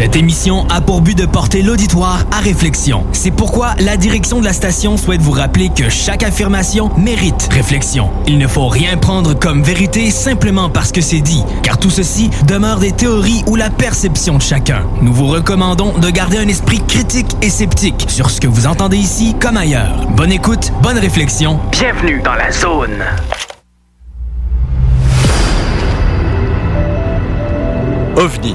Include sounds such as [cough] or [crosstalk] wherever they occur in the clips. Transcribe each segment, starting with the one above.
Cette émission a pour but de porter l'auditoire à réflexion. C'est pourquoi la direction de la station souhaite vous rappeler que chaque affirmation mérite réflexion. Il ne faut rien prendre comme vérité simplement parce que c'est dit, car tout ceci demeure des théories ou la perception de chacun. Nous vous recommandons de garder un esprit critique et sceptique sur ce que vous entendez ici comme ailleurs. Bonne écoute, bonne réflexion. Bienvenue dans la zone. OVNI,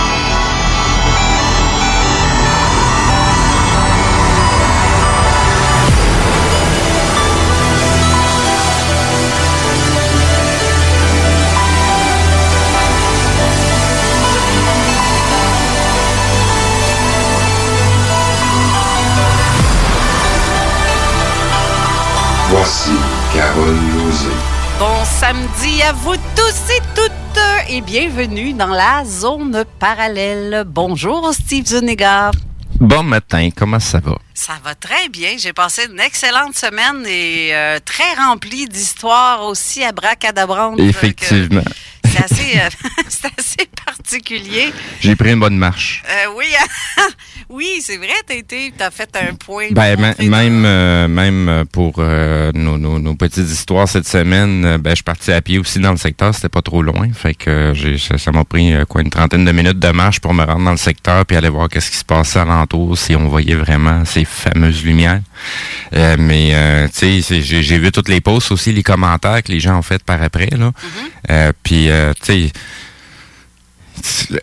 Voici Carole Lozé. Bon samedi à vous tous et toutes et bienvenue dans la zone parallèle. Bonjour Steve Zuniga. Bon matin, comment ça va? Ça va très bien. J'ai passé une excellente semaine et euh, très remplie d'histoires aussi abracadabrantes. que Effectivement. C'est assez, euh, [laughs] assez particulier. J'ai pris une bonne marche. Euh, oui, [laughs] oui, c'est vrai, t'as été, t'as fait un point. Ben, même, euh, même pour nos, nos- nos petites histoires cette semaine, ben, je suis parti à pied aussi dans le secteur, c'était pas trop loin. Fait que ça, m'a pris quoi une trentaine de minutes de marche pour me rendre dans le secteur puis aller voir qu'est-ce qui se passait alentour, si on voyait vraiment ces fameuses lumières. Mais tu sais, j'ai, vu toutes les posts aussi, les commentaires que les gens ont fait par après. Là. Euh, puis euh, tu sais.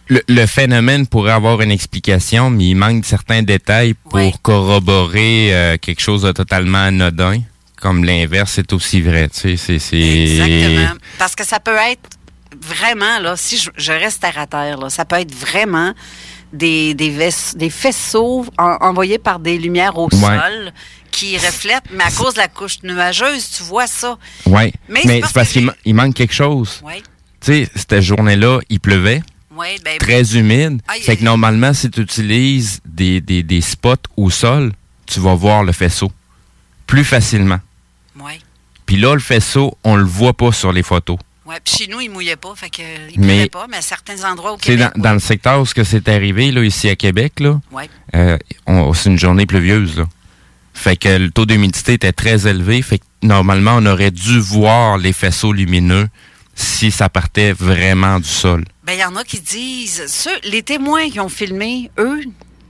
Le, le phénomène pourrait avoir une explication, mais il manque certains détails pour Ouais. corroborer euh, quelque chose de totalement anodin. Comme l'inverse est aussi vrai, tu sais, c'est... Exactement. Parce que ça peut être vraiment, là, si je, je reste terre à terre, là, ça peut être vraiment des, des, faisceaux en- envoyés par des lumières au Ouais. sol qui reflètent, mais à cause de la couche nuageuse, tu vois ça. Ouais, Mais mais, c'est parce qu'il manque quelque chose. Oui, Tu sais, cette journée-là, il pleuvait, oui, ben, très humide. Aïe, fait que normalement, si tu utilises des, des, des spots au sol, tu vas voir le faisceau plus facilement. oui. Puis là, le faisceau, on le voit pas sur les photos. Ouais, puis chez nous, il mouillait pas, fait que il Mais- pas, mais à certains endroits au Tu sais, Québec. dans, dans le secteur où ce que c'est arrivé, là, ici à Québec, là, Ouais. euh, c'est une journée pluvieuse. Là. Fait que le taux d'humidité était très élevé. Fait que normalement, on aurait dû voir les faisceaux lumineux si ça partait vraiment du sol. Ben, il y en a qui disent, ceux, les témoins qui ont filmé, eux,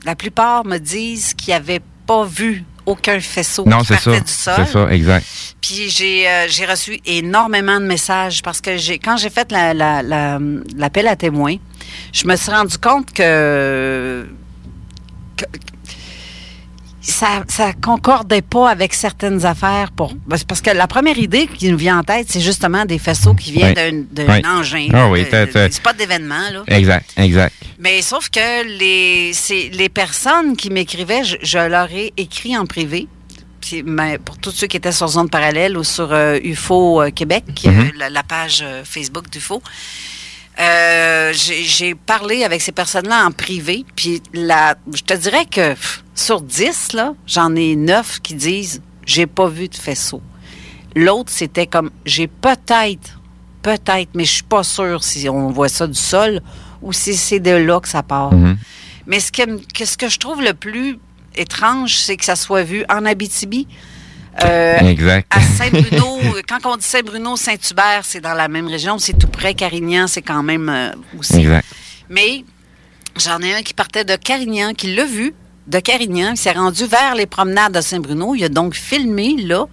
la plupart me disent qu'ils n'avaient pas vu aucun faisceau non, qui c'est partait ça. du sol. C'est ça, exact. Puis j'ai euh, reçu énormément de messages parce que j'ai quand j'ai fait la- la- la- l'appel à témoins, je me suis rendu compte que, que- ça ça concordait pas avec certaines affaires pour parce que la première idée qui nous vient en tête c'est justement des faisceaux qui viennent Oui. d'un Oui. engin Ah là, oui, c'est pas d'événement là Exact, exact. mais sauf que les, c'est les personnes qui m'écrivaient, je, je leur ai écrit en privé. mais pour tous ceux qui étaient sur Zone Parallèle ou sur euh, UFO euh, Québec, Mhm. euh, la, la page euh, Facebook d'UFO, euh, j'ai j'ai parlé avec ces personnes-là en privé. Puis la, je te dirais que pff, sur 10, là, j'en ai 9 qui disent j'ai pas vu de faisceau. L'autre, c'était comme j'ai peut-être, peut-être, mais je suis pas sûre si on voit ça du sol ou si c'est de là que ça part. Mhm. Mais ce que, que- ce que je trouve le plus étrange, c'est que ça soit vu en Abitibi. Euh, Exact. à Saint-Bruno, [laughs] quand on dit Saint-Bruno, Saint-Hubert, c'est dans la même région, c'est tout près. Carignan, c'est quand même euh, aussi. Exact. Mais j'en ai un qui partait de Carignan, qui l'a vu de Carignan, il s'est rendu vers les promenades de Saint-Bruno. Il a donc filmé là.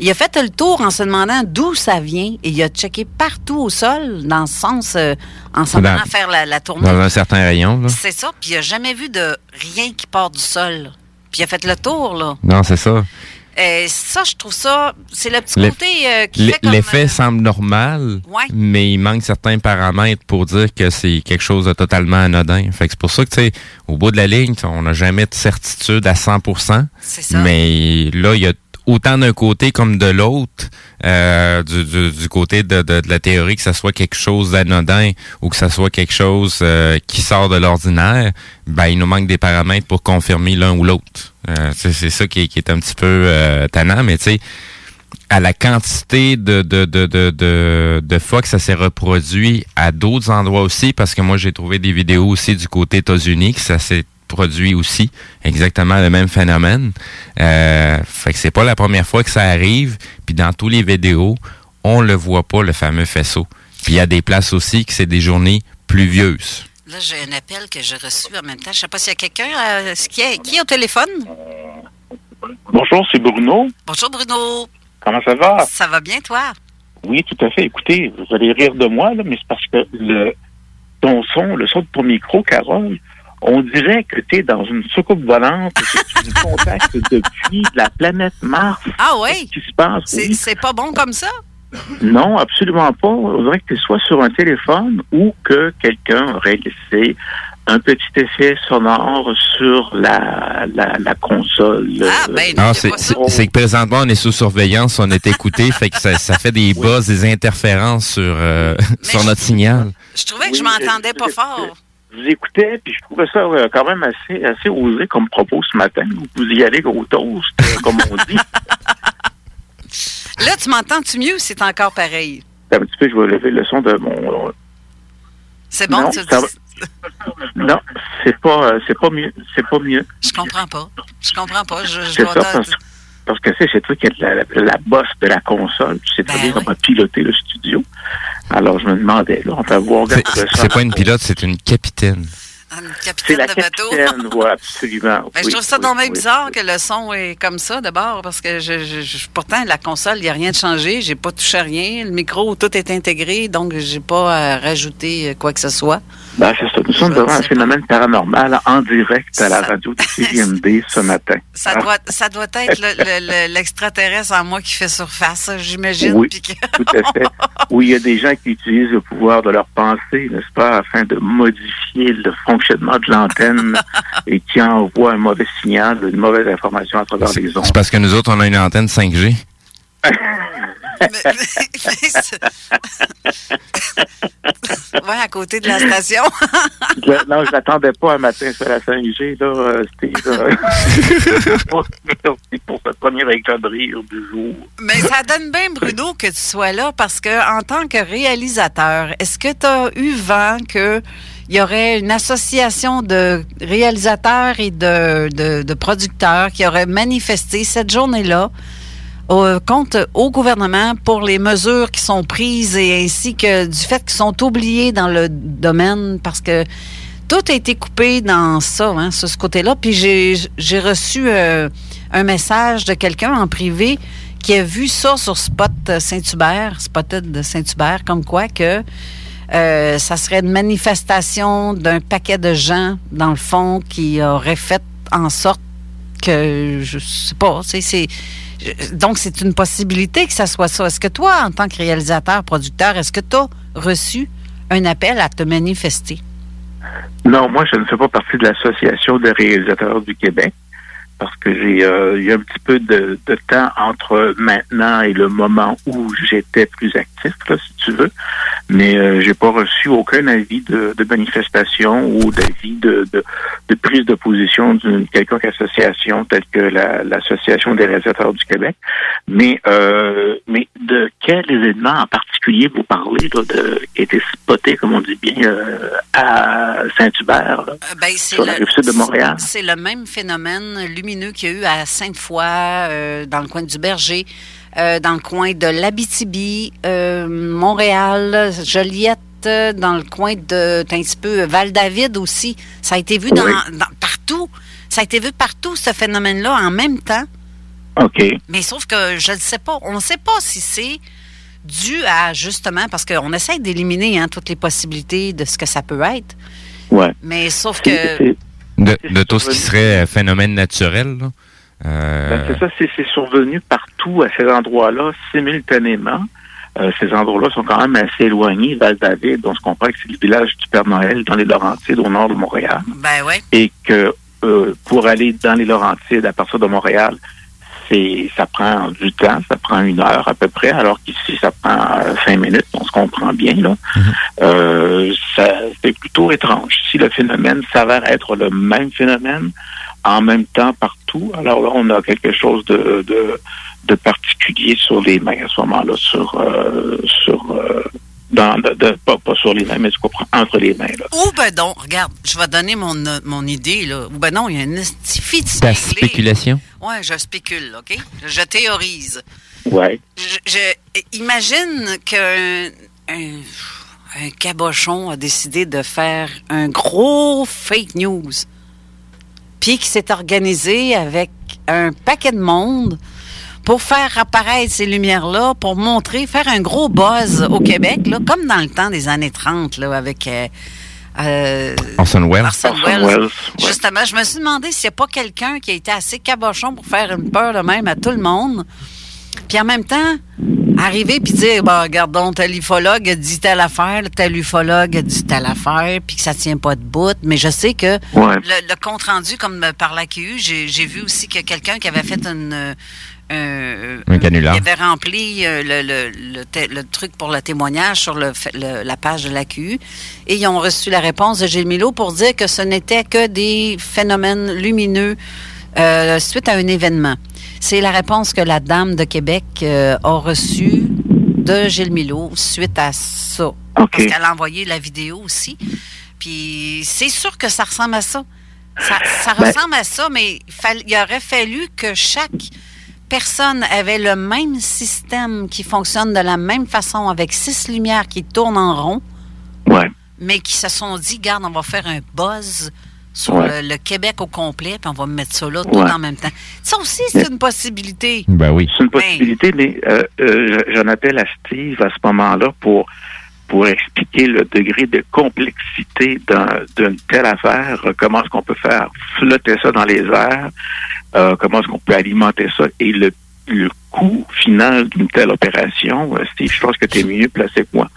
Il a fait le tour en se demandant d'où ça vient et il a checké partout au sol, dans le sens, euh, en s'en allant faire la, la tournée. Dans un certain rayon. C'est ça, puis il n'a jamais vu de rien qui part du sol. Puis il a fait le tour, là. Non, c'est ça. Et ça, je trouve ça, c'est le petit côté euh, qui L- fait comme... L'effet euh, semble normal, Ouais. mais il manque certains paramètres pour dire que c'est quelque chose de totalement anodin. Fait que c'est pour ça que, tu sais, au bout de la ligne, on n'a jamais de certitude à 100% C'est ça. Mais là, il y a autant d'un côté comme de l'autre, euh, du, du- du côté de, de- de la théorie que ça soit quelque chose d'anodin ou que ça soit quelque chose euh, qui sort de l'ordinaire, ben il nous manque des paramètres pour confirmer l'un ou l'autre. Euh, c'est ça qui est, qui est un petit peu euh, tannant, mais tu sais, à la quantité de, de, de, de, de, de fois que ça s'est reproduit à d'autres endroits aussi, parce que moi j'ai trouvé des vidéos aussi du côté États-Unis que ça s'est produit aussi, exactement le même phénomène. Euh, fait que c'est pas la première fois que ça arrive, puis dans tous les vidéos, on le voit pas, le fameux faisceau. Puis il y a des places aussi que c'est des journées pluvieuses. Là, j'ai un appel que j'ai reçu en même temps. Je sais pas s'il y a quelqu'un euh, qui, est, qui est au téléphone? Bonjour, c'est Bruno. Bonjour, Bruno. Comment ça va? Ça va bien, toi? Oui, tout à fait. Écoutez, vous allez rire de moi, là, mais c'est parce que le, ton son, le son de ton micro, Carole, on dirait que tu es dans une soucoupe volante et que tu nous contactes [laughs] depuis la planète Mars. Ah oui? Qu'est-ce qui se passe? C'est Oui. c'est pas bon comme ça? Non, absolument pas. On dirait que tu soit sur un téléphone ou que quelqu'un aurait laissé un petit effet sonore sur la, la, la console. Ah, ben, Ah, c'est que présentement, on est sous surveillance, on est écouté, fait que ça, ça fait des buzz, des interférences sur, euh, [laughs] sur notre signal. Je trouvais que Oui, je m'entendais pas fort. je vous écoutais, puis je trouvais ça euh, quand même assez, assez osé comme propos ce matin. Vous y allez au toast, euh, comme on dit. [laughs] Là, tu m'entends-tu mieux ou c'est encore pareil? Un petit peu, je vais lever le son de mon. C'est bon, Non, tu ça. Non, c'est pas, euh, c'est pas mieux. C'est pas mieux. Je comprends pas. Je comprends pas. Je, je C'est dois ça, parce, parce que c'est c'est toi qui es la, la, la bosse de la console. Tu sais très Ben bien oui. comment piloter le studio. Alors, je me demandais, là, on va voir. C'est pas une pilote, c'est une capitaine. Capitaine la de bateau. capitaine, oui, absolument. [laughs] Ben, je trouve ça oui, oui. bizarre que le son est comme ça d'abord, parce que je, je- je- pourtant, la console, il n'y a rien de changé, j'ai pas touché à rien. Le micro, tout est intégré, donc j'ai pas à rajouter euh, quoi que ce soit. Ben, c'est ça. Nous sommes devant un phénomène paranormal en direct à la Ça- radio de [laughs] CGMD ce matin. Ça Ah, doit, ça doit être le- le- le- l'extraterrestre en moi qui fait surface, j'imagine. Oui, que- tout à fait. [laughs] Oui, il y a des gens qui utilisent le pouvoir de leur pensée, n'est-ce pas, afin de modifier le fonctionnement de l'antenne [laughs] et qui envoient un mauvais signal, une mauvaise information à travers les ondes. C'est parce que nous autres, on a une antenne 5G. Mais- mais c'est- ouais, à côté de la station. Je- non, je n'attendais pas un matin sur la 5G, là, euh, Steve. [laughs] pour ce premier éclat de rire du jour. Mais ça donne bien, Bruno, que tu sois là parce que en tant que réalisateur, est-ce que tu as eu vent que il y aurait une association de réalisateurs et de, de, de producteurs qui auraient manifesté cette journée-là au, contre au gouvernement pour les mesures qui sont prises et ainsi que du fait qu'ils sont oubliés dans le domaine parce que tout a été coupé dans ça, hein, sur ce côté-là. Puis j'ai j'ai reçu euh, un message de quelqu'un en privé qui a vu ça sur Spot Saint-Hubert, Spotted de Saint-Hubert, comme quoi que euh, ça serait une manifestation d'un paquet de gens, dans le fond, qui auraient fait en sorte que, je sais pas, Donc, c'est une possibilité que ça soit ça. Est-ce que toi, en tant que réalisateur, producteur, est-ce que tu as reçu un appel à te manifester? Non, moi, je ne fais pas partie de l'Association des réalisateurs du Québec. Parce que j'ai euh, eu un petit peu de, de, temps entre maintenant et le moment où j'étais plus actif, là, si tu veux. Mais euh, j'ai pas reçu aucun avis de, de manifestation ou d'avis de, de, de, prise de position d'une quelconque association telle que l'Association des réalisateurs du Québec. Mais euh, mais de quel événement en particulier vous parlez là, de qui a été spoté, comme on dit bien, euh, à Saint-Hubert, ben, sur la rive sud de Montréal? C'est le même phénomène lumineux qu'il y a eu à Sainte-Foy, euh, dans le coin du Berger, euh, dans le coin de l'Abitibi, euh, Montréal, Joliette, dans le coin de, un petit peu, Val-David aussi. Ça a été vu dans, partout. Ça a été vu partout, ce phénomène-là, en même temps. OK. Mais sauf que je ne sais pas. On ne sait pas si c'est dû à, justement, parce qu'on essaie d'éliminer hein, toutes les possibilités de ce que ça peut être. Ouais. Mais sauf que de, de tout ce qui serait phénomène naturel. Là. Euh... Ben, c'est ça, c'est survenu partout à ces endroits-là simultanément. Euh, ces endroits-là sont quand même assez éloignés. Val-David, on se comprend que c'est le village du Père Noël dans les Laurentides, au nord de Montréal. Ben ouais. Et que euh, pour aller dans les Laurentides à partir de Montréal, c'est ça prend du temps, ça prend une heure à peu près, alors qu'ici ça prend euh, cinq minutes, on se comprend bien là. Mhm. euh, c'est plutôt étrange. Si le phénomène s'avère être le même phénomène en même temps partout, alors là on a quelque chose de, de, de particulier sur les mains à ce moment-là, sur euh, sur euh, dans, de, de, pas, pas, sur les mains, mais tu comprends, entre les mains. Là. Ou ben non, regarde, je vais donner mon, mon idée. Là. Ou ben non, il y a une petite Ta spéculation? Oui, je spécule, OK? Je théorise. Ouais. Je, je imagine qu'un un, un cabochon a décidé de faire un gros fake news. Puis qui s'est organisé avec un paquet de monde pour faire apparaître ces lumières-là, pour montrer, faire un gros buzz au Québec, là, comme dans le temps des années 30, là, avec euh, euh, Orson Welles. Orson Orson Welles. Welles, ouais. Justement, je me suis demandé s'il n'y a pas quelqu'un qui a été assez cabochon pour faire une peur de même à tout le monde. Puis en même temps, arriver puis dire, bah, regardons, tel ufologue dit telle affaire, tel ufologue dit telle affaire, puis que ça tient pas de bout. Mais je sais que Ouais. le, le compte rendu, comme par l'AQU, j'ai j'ai vu aussi que quelqu'un qui avait fait une. Euh, Un canular. Il avait rempli euh, le, le, le, te- le truc pour le témoignage sur le, fait- le- la page de l'AQU et ils ont reçu la réponse de Gilles Milo pour dire que ce n'était que des phénomènes lumineux euh, suite à un événement. C'est la réponse que la dame de Québec euh, a reçue de Gilles Milo suite à ça. OK. Parce qu'elle a envoyé la vidéo aussi. Puis c'est sûr que ça ressemble à ça. Ça, ça Ben- ressemble à ça, mais il, fall- il aurait fallu que chaque personne avait le même système qui fonctionne de la même façon avec six lumières qui tournent en rond, Ouais. mais qui se sont dit, garde, on va faire un buzz sur Ouais. le, le Québec au complet, puis on va mettre ça là tout Ouais. en même temps. Ça aussi, c'est une possibilité. Ben oui. C'est une possibilité, mais euh, euh, j'en appelle à Steve à ce moment-là pour pour expliquer le degré de complexité d'un- d'une telle affaire, comment est-ce qu'on peut faire flotter ça dans les airs, euh, comment est-ce qu'on peut alimenter ça? Et le, le coût final d'une telle opération. Euh, Steve, je pense que tu es mieux placé que moi.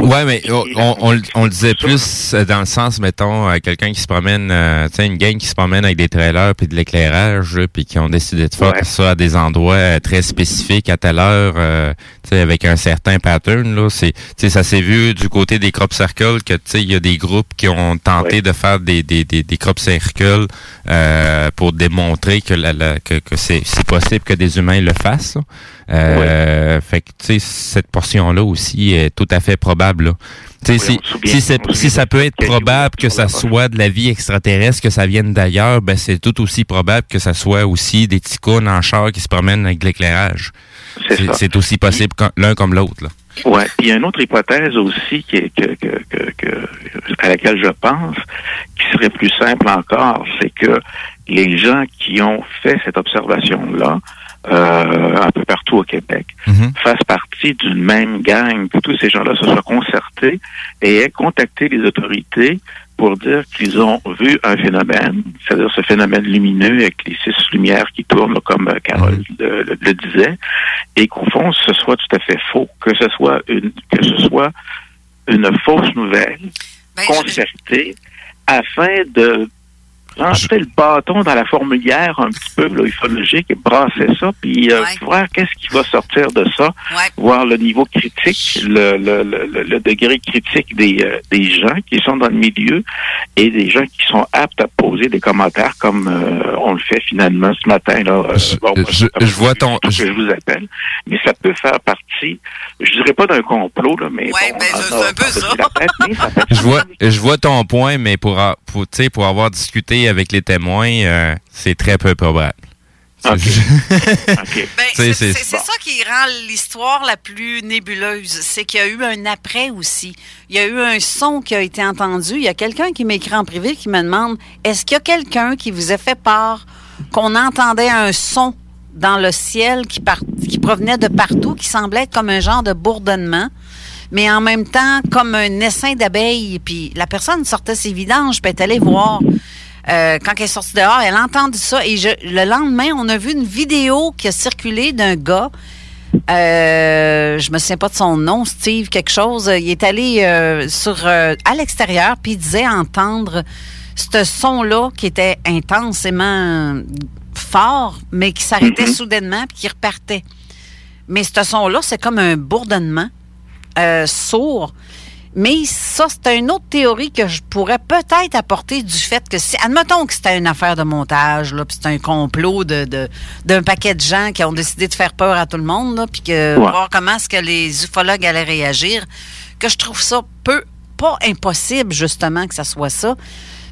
Ouais, mais on, on, on le- disait plus euh, dans le sens, mettons, euh, quelqu'un qui se promène, euh, tu sais, une gang qui se promène avec des trailers puis de l'éclairage, puis qui ont décidé de faire Ouais. ça à des endroits euh, très spécifiques à telle heure, euh, tu sais, avec un certain pattern, là. C'est, tu sais, ça s'est vu du côté des crop circles que, tu sais, il y a des groupes qui ont tenté Ouais. de faire des, des, des, des crop circles euh, pour démontrer que, la, la- que, que c'est, c'est possible que des humains le fassent. là. Euh, Fait que, tu sais, cette portion-là aussi est tout à fait probable. là. Tu sais, Oui, si, souvient- si, si ça peut être probable que ça soit de la vie extraterrestre, que ça vienne d'ailleurs, ben c'est tout aussi probable que ça soit aussi des cons en char qui se promènent avec l'éclairage. C'est aussi possible l'un comme l'autre. Ouais. Puis il y a une autre hypothèse aussi qui est, que, que, que, que- à laquelle je pense, qui serait plus simple encore, c'est que les gens qui ont fait cette observation-là, un peu partout au Québec, Mhm. fassent partie d'une même gang, que tous ces gens-là se soient concertés et aient contacté les autorités pour dire qu'ils ont vu un phénomène, c'est-à-dire ce phénomène lumineux avec les six lumières qui tournent, comme euh, Carole le, le- le disait, et qu'au fond, ce soit tout à fait faux, que ce soit une, que ce soit une fausse nouvelle Ben, je- concertée afin de rentrer le bâton dans la fourmilière un petit peu là, ufologique et brasser ça, puis euh, voir qu'est-ce qui va sortir de ça, voir le niveau critique, le, le, le, le degré critique des, euh, des gens qui sont dans le milieu et des gens qui sont aptes à poser des commentaires comme euh, on le fait finalement ce matin. Là, je, je vois ton... Je... vous appelle, mais ça peut faire partie, je dirais pas d'un complot, là, mais... Oui, ben, c'est un peu ça. [laughs] je, vois, je vois ton point, mais pour, pour, pour avoir discuté avec les témoins, euh, c'est très peu probable. Ben, c'est ça qui rend l'histoire la plus nébuleuse. C'est qu'il y a eu un après aussi. Il y a eu un son qui a été entendu. Il y a quelqu'un qui m'écrit en privé qui me demande est-ce qu'il y a quelqu'un qui vous a fait part qu'on entendait un son dans le ciel qui, qui provenait de partout, qui semblait être comme un genre de bourdonnement? Mais en même temps comme un essaim d'abeilles. Puis la personne sortait ses vidanges, puis elle est allée voir. Euh, quand elle est sortie dehors, elle a entendu ça. Et le lendemain, on a vu une vidéo qui a circulé d'un gars. Euh, je me souviens pas de son nom, Steve, quelque chose. Il est allé euh, sur euh, à l'extérieur, puis il disait entendre ce son-là qui était intensément fort, mais qui s'arrêtait mm-hmm. soudainement, puis qui repartait. Mais ce son-là, c'est comme un bourdonnement. Euh, sourd. Mais ça, c'est une autre théorie que je pourrais peut-être apporter du fait que si, admettons que c'était une affaire de montage, là, puis c'est un complot de, d'un paquet de gens qui ont décidé de faire peur à tout le monde, là, puis que voir comment est-ce que les ufologues allaient réagir, que je trouve ça peu, pas impossible justement que ça soit ça,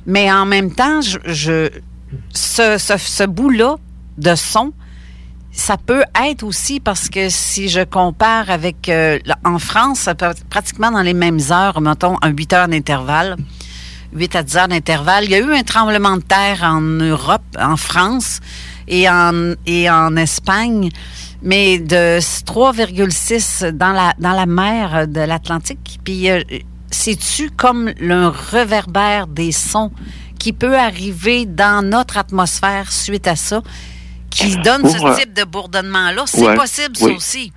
mais en même temps, je, ce, ce, ce bout-là de son, ça peut être aussi parce que si je compare avec euh, en France, pratiquement dans les mêmes heures, mettons un 8 heures d'intervalle, 8 à 10 heures d'intervalle, il y a eu un tremblement de terre en Europe, en France et en, et en Espagne, mais de 3,6 dans la, dans la mer de l'Atlantique. Puis euh, c'est-tu comme le réverbère des sons qui peut arriver dans notre atmosphère suite à ça? Qui donne ce type de bourdonnement-là. C'est possible, ça aussi.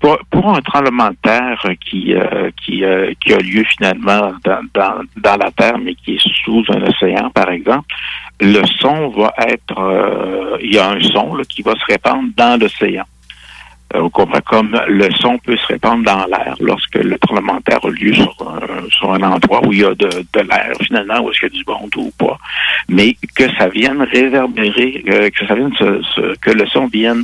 Pour, un tremblement de terre qui, euh, qui, euh, qui a lieu finalement dans, dans, dans, la Terre, mais qui est sous un océan, par exemple, le son va être... Euh, il y a un son là, qui va se répandre dans l'océan. Euh, comme le son peut se répandre dans l'air lorsque le terre a lieu sur un, sur un endroit où il y a de, de l'air, finalement, où est-ce qu'il y a du bon ou pas. Mais que ça vienne réverbérer, euh, que ça vienne que le son vienne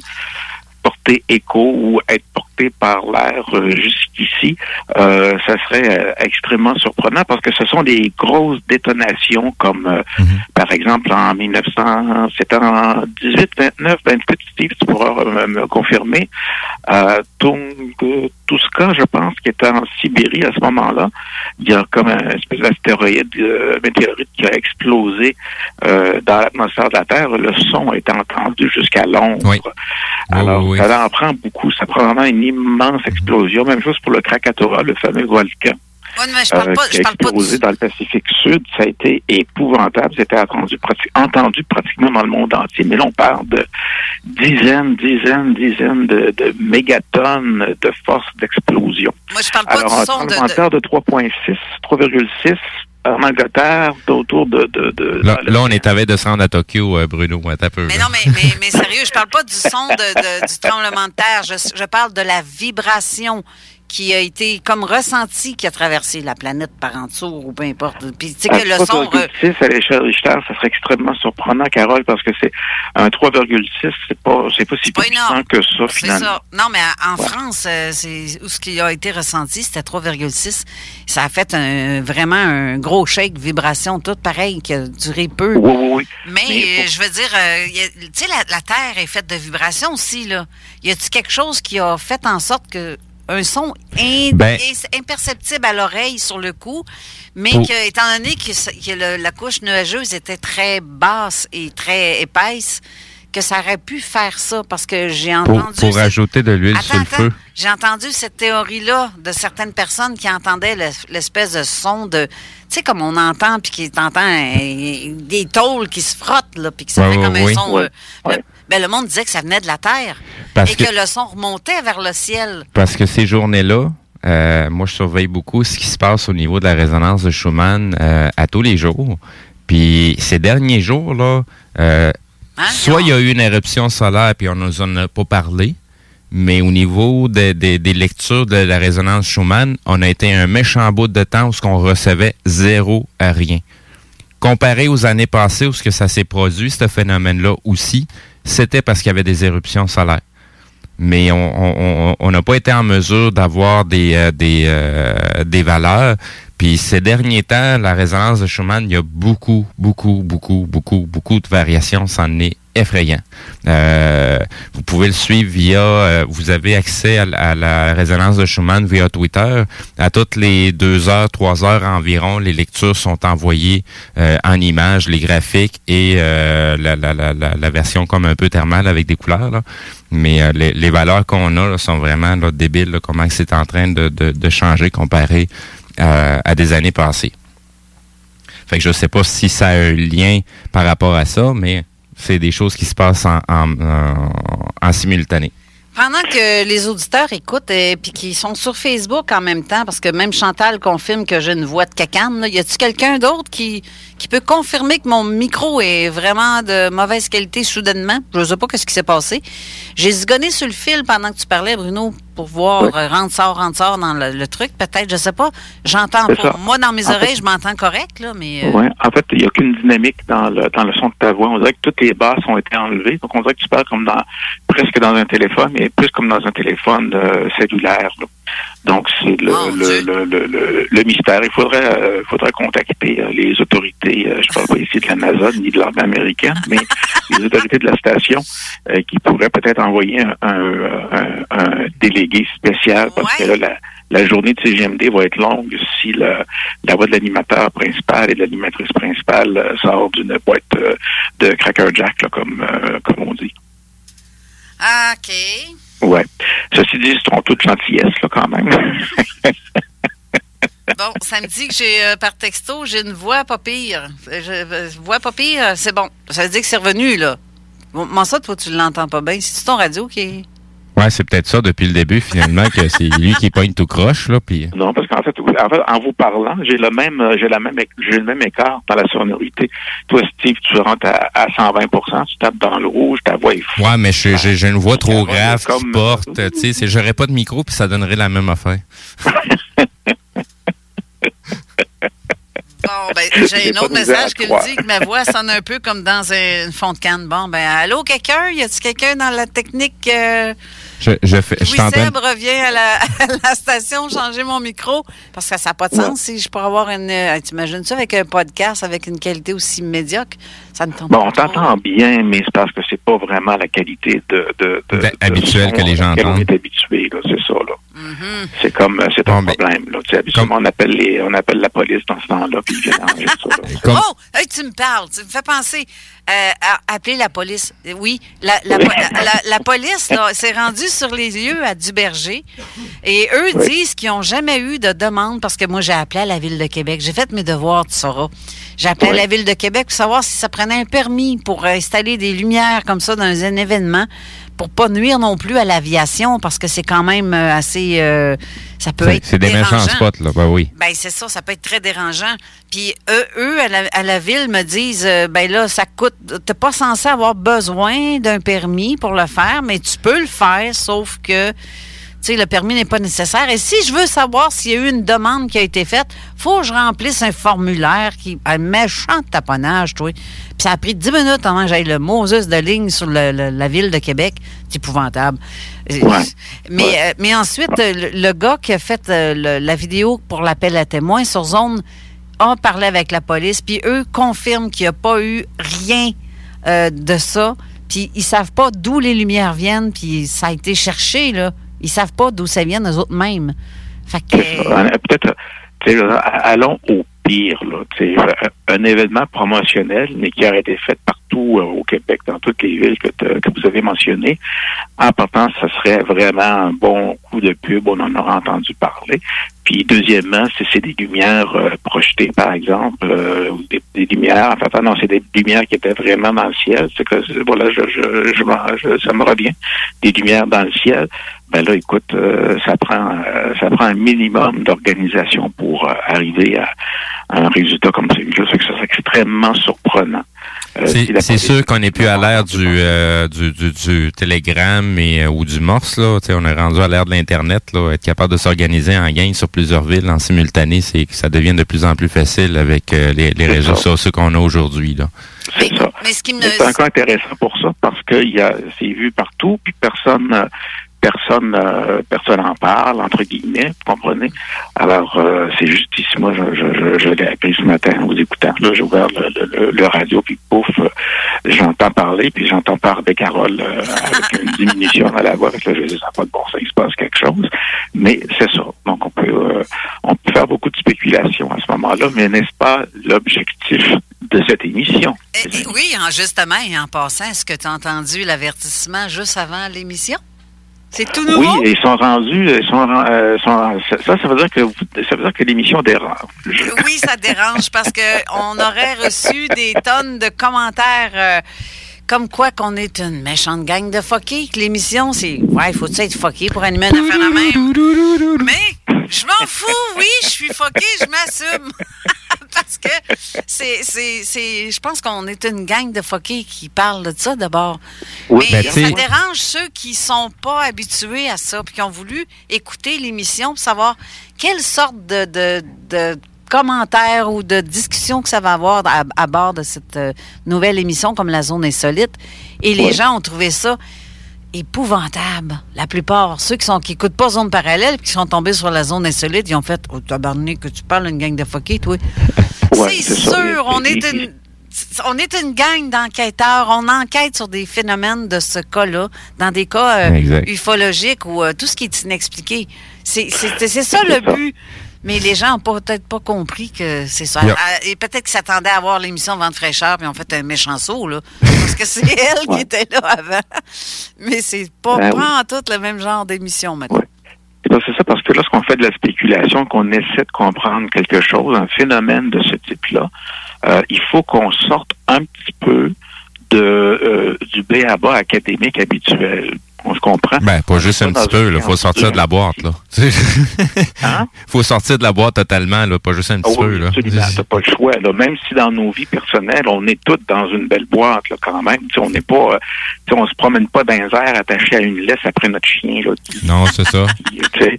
porter écho ou être porté par l'air euh, jusqu'ici, euh, ça serait euh, extrêmement surprenant parce que ce sont des grosses détonations comme mhm. par exemple en 1900, c'était en 18, 29, 28, Steve, tu pourras me, confirmer, euh, Tuska, je pense, qui était en Sibérie à ce moment-là, il y a comme un espèce d'astéroïde, météorite qui a explosé dans l'atmosphère de la Terre. Le son est entendu jusqu'à Londres. Alors, ça en prend beaucoup. Ça prend vraiment une immense explosion. Même chose pour le Krakatoa, le fameux volcan. je parle euh, qui a explosé dans le Pacifique Sud, ça a été épouvantable. C'était entendu, entendu pratiquement dans le monde entier. Mais là, on parle de dizaines, dizaines, dizaines de, mégatonnes de force d'explosion. Moi, je parle pas Alors, du son de, de 3.6, 3,6 en Angleterre, autour de... de, de là, on est avec de se rendre à Tokyo, euh, Bruno, un peu. Mais non, mais, mais, mais, sérieux, je parle pas du son de, du tremblement de terre, je, je parle de la vibration qui a été comme ressenti qui a traversé la planète par en dessous ou peu importe. Puis tu sais que le son... 3,6 à l'échelle Richter, ça serait extrêmement surprenant, Carole, parce que c'est un 3,6, c'est pas, c'est pas si puissant que ça, finalement. Ça. Non, mais en France, euh, c'est où ce qui a été ressenti, c'était 3,6. Ça a fait un, vraiment un gros shake, vibration, tout pareil, qui a duré peu. Oui, oui, oui. Mais, je veux dire, euh, tu sais, la, la, Terre est faite de vibrations aussi, là. Y a-t-il quelque chose qui a fait en sorte que un son ben, imperceptible à l'oreille sur le coup, mais que, étant donné que, la couche nuageuse était très basse et très épaisse, que ça aurait pu faire ça parce que j'ai entendu. Pour, ajouter de l'huile sur le feu. J'ai entendu cette théorie-là de certaines personnes qui entendaient l'espèce de son de. Tu sais, comme on entend, puis qui entend euh, des tôles qui se frottent, là, puis que ça fait comme un son. Euh, ben, le monde disait que ça venait de la Terre et que, le son remontait vers le ciel. Parce que ces journées-là, euh, moi, je surveille beaucoup ce qui se passe au niveau de la résonance de Schumann euh, à tous les jours. Puis ces derniers jours, là, euh, soit il y a eu une éruption solaire puis on nous en a pas parlé, mais au niveau des lectures de la résonance Schumann, on a été un méchant bout de temps où ce qu'on recevait zéro à rien. Comparé aux années passées où ce que ça s'est produit, ce phénomène-là aussi, c'était parce qu'il y avait des éruptions solaires. Mais on n'a pas été en mesure d'avoir des, euh, des, euh, des valeurs. Puis ces derniers temps, la résonance de Schumann, il y a beaucoup, beaucoup, beaucoup, beaucoup, beaucoup de variations. C'en est effrayant. Euh, vous pouvez le suivre via, euh, vous avez accès à, la résonance de Schumann via Twitter. À toutes les deux heures, trois heures environ, les lectures sont envoyées euh, en images, les graphiques et la, la, la, la, version comme un peu thermale avec des couleurs. Là. Mais les, les, valeurs qu'on a sont vraiment là, débiles, comment c'est en train de, de, de changer comparé à des années passées. Fait que je sais pas si ça a un lien par rapport à ça, mais c'est des choses qui se passent en, en, simultané. Pendant que les auditeurs écoutent et puis qui sont sur Facebook en même temps, parce que même Chantal confirme que j'ai une voix de cacane, y a-t-il quelqu'un d'autre qui, qui peut confirmer que mon micro est vraiment de mauvaise qualité soudainement? Je ne sais pas ce qui s'est passé. J'ai zigonné sur le fil pendant que tu parlais, Bruno, pour voir oui. Euh, rentre, sort, rentre, sort dans le, truc. Peut-être, je sais pas. J'entends pas. Moi, dans mes oreilles, je m'entends correct, là, mais. Euh, Oui, en fait, il n'y a aucune dynamique dans le, dans le son de ta voix. On dirait que toutes les basses ont été enlevées. Donc, on dirait que tu parles comme dans, presque dans un téléphone, mais plus comme dans un téléphone euh, cellulaire. Donc, c'est le, le, le, le, mystère. Il faudrait, faudrait contacter les autorités, je ne parle pas ici de la NASA ni de l'armée américaine, mais [laughs] les autorités de la station qui pourraient peut-être envoyer un, un, un délégué spécial parce que là, la, journée de CGMD va être longue si la, la voix de l'animateur principal et de l'animatrice principale euh, sort d'une boîte euh, de Cracker Jack, là, comme, euh, comme on dit. Ah, OK. Ouais. Ceci dit, ils sont toutes gentillesses, là, quand même. [laughs] bon, ça me dit que j'ai, par texto, j'ai une voix pas pire. Je, voix pas pire, c'est bon. Ça veut dire que c'est revenu, là. Bon, ça, toi, tu l'entends pas bien. C'est ton radio qui est. Ouais, c'est peut-être ça depuis le début, finalement, que c'est lui qui pointe tout croche, là. Puis... Non, parce qu'en fait, en fait, en vous parlant, j'ai le même, euh, j'ai la même, j'ai le même écart dans la sonorité. Toi, Steve, tu rentres à, 120% tu tapes dans le rouge, ta voix est fou. Ouais, mais j'ai une voix trop grave qui porte, tu sais, j'aurais pas de micro puis ça donnerait la même affaire. Bon, ben, [laughs] j'ai un autre message qui me dit que ma voix sonne un peu comme dans une fond de canne. Bon, ben, allô, quelqu'un? Y a-t-il quelqu'un dans la technique? Euh, je, je fais, je oui, Seb revient à la, [laughs] la, station changer mon micro parce que ça n'a pas de sens si je pourrais avoir une. Euh, tu imagines ça avec un podcast avec une qualité aussi médiocre? Ça ne tombe bon, on t'entend bien, mais c'est parce que c'est pas vraiment la qualité de, de, de, de habituelle que les gens entendent. On est habitué, c'est Mm-hmm. C'est comme, euh, c'est un problème, là. Tu sais, habituellement, on appelle les, on appelle la police dans ce temps-là, puis ils viennent ça, là. Oh! Hey, tu me parles, tu me fais penser. Euh, appeler la police. Oui, la, la, la, la police s'est rendue sur les lieux à Duberger et eux disent qu'ils n'ont jamais eu de demande parce que moi, j'ai appelé à la Ville de Québec. J'ai fait mes devoirs, tu sauras. J'ai appelé à la Ville de Québec pour savoir si ça prenait un permis pour installer des lumières comme ça dans un événement pour pas nuire non plus à l'aviation parce que c'est quand même euh, assez euh, ça peut être c'est des méchants spots là. Ben oui. Ben c'est ça ça peut être très dérangeant. Puis eux, eux à, la, ville me disent euh, ben là ça coûte t'es pas censé avoir besoin d'un permis pour le faire mais tu peux le faire sauf que tu sais, le permis n'est pas nécessaire. Et si je veux savoir s'il y a eu une demande qui a été faite, faut que je remplisse un formulaire qui un méchant taponnage, tu Puis ça a pris 10 minutes avant que j'aille le Moses de ligne sur la ville de Québec. C'est épouvantable. Mais, euh, mais ensuite, le, gars qui a fait euh, la vidéo pour l'appel à témoins sur zone a parlé avec la police, puis eux confirment qu'il n'y a pas eu rien euh, de ça. Puis ils savent pas d'où les lumières viennent, puis ça a été cherché, là. Ils savent pas d'où ça vient, eux autres mêmes. Fait que... Peut-être, allons au pire, un événement promotionnel, mais qui aurait été fait partout euh, au Québec, dans toutes les villes que, que vous avez mentionnées. En partant, ce serait vraiment un bon coup de pub, on en aura entendu parler. Puis deuxièmement, c'est des lumières euh, projetées, par exemple, euh, des, lumières. En fait, non, c'est des lumières qui étaient vraiment dans le ciel. C'est que voilà, je, je, je, ça me revient. Des lumières dans le ciel. Ben là, écoute, euh, ça prend ça prend un minimum d'organisation pour arriver à, un résultat comme celui-là. Ça c'est extrêmement surprenant. Euh, C'est sûr qu'on n'est plus à l'ère du, euh, du, du, du télégramme et, euh, ou du morse. Là. On est rendu à l'ère de l'Internet. Là. Être capable de s'organiser en gang sur plusieurs villes en simultané, c'est que ça devient de plus en plus facile avec euh, les, réseaux sociaux qu'on a aujourd'hui. là. C'est ça. Mais ce qui me. Mais c'est encore intéressant pour ça parce que il y a, c'est vu partout, puis personne, euh, personne, euh, personne en parle entre guillemets, vous comprenez? Alors euh, c'est juste ici, moi, je, je, l'ai appris ce matin en vous écoutant. Là, j'ai ouvert le, radio, puis pouf, euh, j'entends parler, puis j'entends parler Carole euh, avec une diminution à la voix. Fait que je dis, ça pas de bon sens, il se passe quelque chose. Mais c'est ça. Donc on peut, on peut faire beaucoup de spéculations à ce moment-là, mais n'est-ce pas l'objectif de cette émission? Eh, eh, oui, en, justement, et en passant, est-ce que tu as entendu l'avertissement juste avant l'émission? C'est tout nouveau? Oui, et ils sont rendus, ils sont, euh, sont- ça, ça veut dire que ça veut dire que l'émission dérange. Oui, ça dérange parce que on aurait reçu des tonnes de commentaires euh, comme quoi qu'on est une méchante gang de fuckés, que l'émission, c'est Ouais, faut-tu être fucké pour animer une affaire de même? Mais je m'en fous, oui, je suis fucké, je m'assume. [laughs] parce que c'est, c'est, c'est, je pense qu'on est une gang de fuckés qui parle de ça d'abord. Oui, Mais ben, ça dérange ceux qui sont pas habitués à ça, puis qui ont voulu écouter l'émission pour savoir quelle sorte de, de, de commentaires ou de discussions que ça va avoir à, à bord de cette euh, nouvelle émission comme La Zone Insolite. Et les gens ont trouvé ça épouvantable. La plupart, ceux qui sont qui écoutent pas Zone Parallèle qui sont tombés sur La Zone Insolite, ils ont fait « Oh, tabarnak, que tu parles d'une gang de fuckés, toi. [laughs] Ouais, c'est ça. sûr, on est [laughs] une... On est une gang d'enquêteurs. On enquête sur des phénomènes de ce cas-là, dans des cas euh, ufologiques ou euh, tout ce qui est inexpliqué. C'est ça le but. Mais les gens n'ont peut-être pas compris que c'est ça. Yeah. Ah, Et peut-être qu'ils s'attendaient à voir l'émission Vente fraîcheur, puis on fait un méchant saut, là. Parce que c'est [laughs] elle qui était là avant. Mais c'est pas, Ben pas en tout le même genre d'émission maintenant. Ouais. C'est ça, parce que lorsqu'on fait de la spéculation, qu'on essaie de comprendre quelque chose, un phénomène de ce type-là, euh, il faut qu'on sorte un petit peu de euh, du B à bas académique habituel. On se comprend? Ben, pas juste un petit peu. Il faut sortir de la boîte. là. [laughs] Hein? faut sortir de la boîte totalement, là, pas juste un Ah petit oui, peu. Là. absolument. [laughs] T'as pas le choix. Là. Même si dans nos vies personnelles, on est toutes dans une belle boîte, là, quand même. Tu sais, on n'est pas, euh, tu sais, on se promène pas dans les airs attachés à une laisse après notre chien. Là, qui- Non, c'est ça. [laughs] qui- tu sais,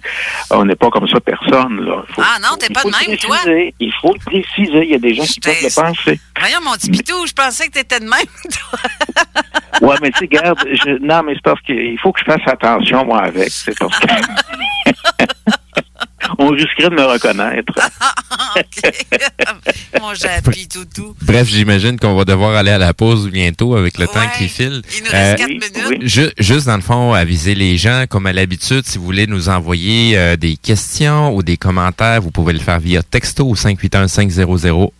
on n'est pas comme ça personne. Là. Faut- Ah non, t'es pas de même, toi? Il faut le préciser. Il y a des gens qui peuvent le penser. Voyons, mon petit pitou, je pensais que t'étais de même, toi. Ouais, mais tu sais, garde, je- non, mais c'est parce qu'il faut que je fasse attention, moi, avec. C'est parce que. [laughs] on risquerait de me reconnaître. [laughs] OK. [laughs] mon japi toutou. Bref, j'imagine qu'on va devoir aller à la pause bientôt avec le temps qui file. Il nous Euh, reste 4 oui, minutes. oui. Ju- juste dans le fond, aviser les gens, comme à l'habitude, si vous voulez nous envoyer euh, des questions ou des commentaires, vous pouvez le faire via texto au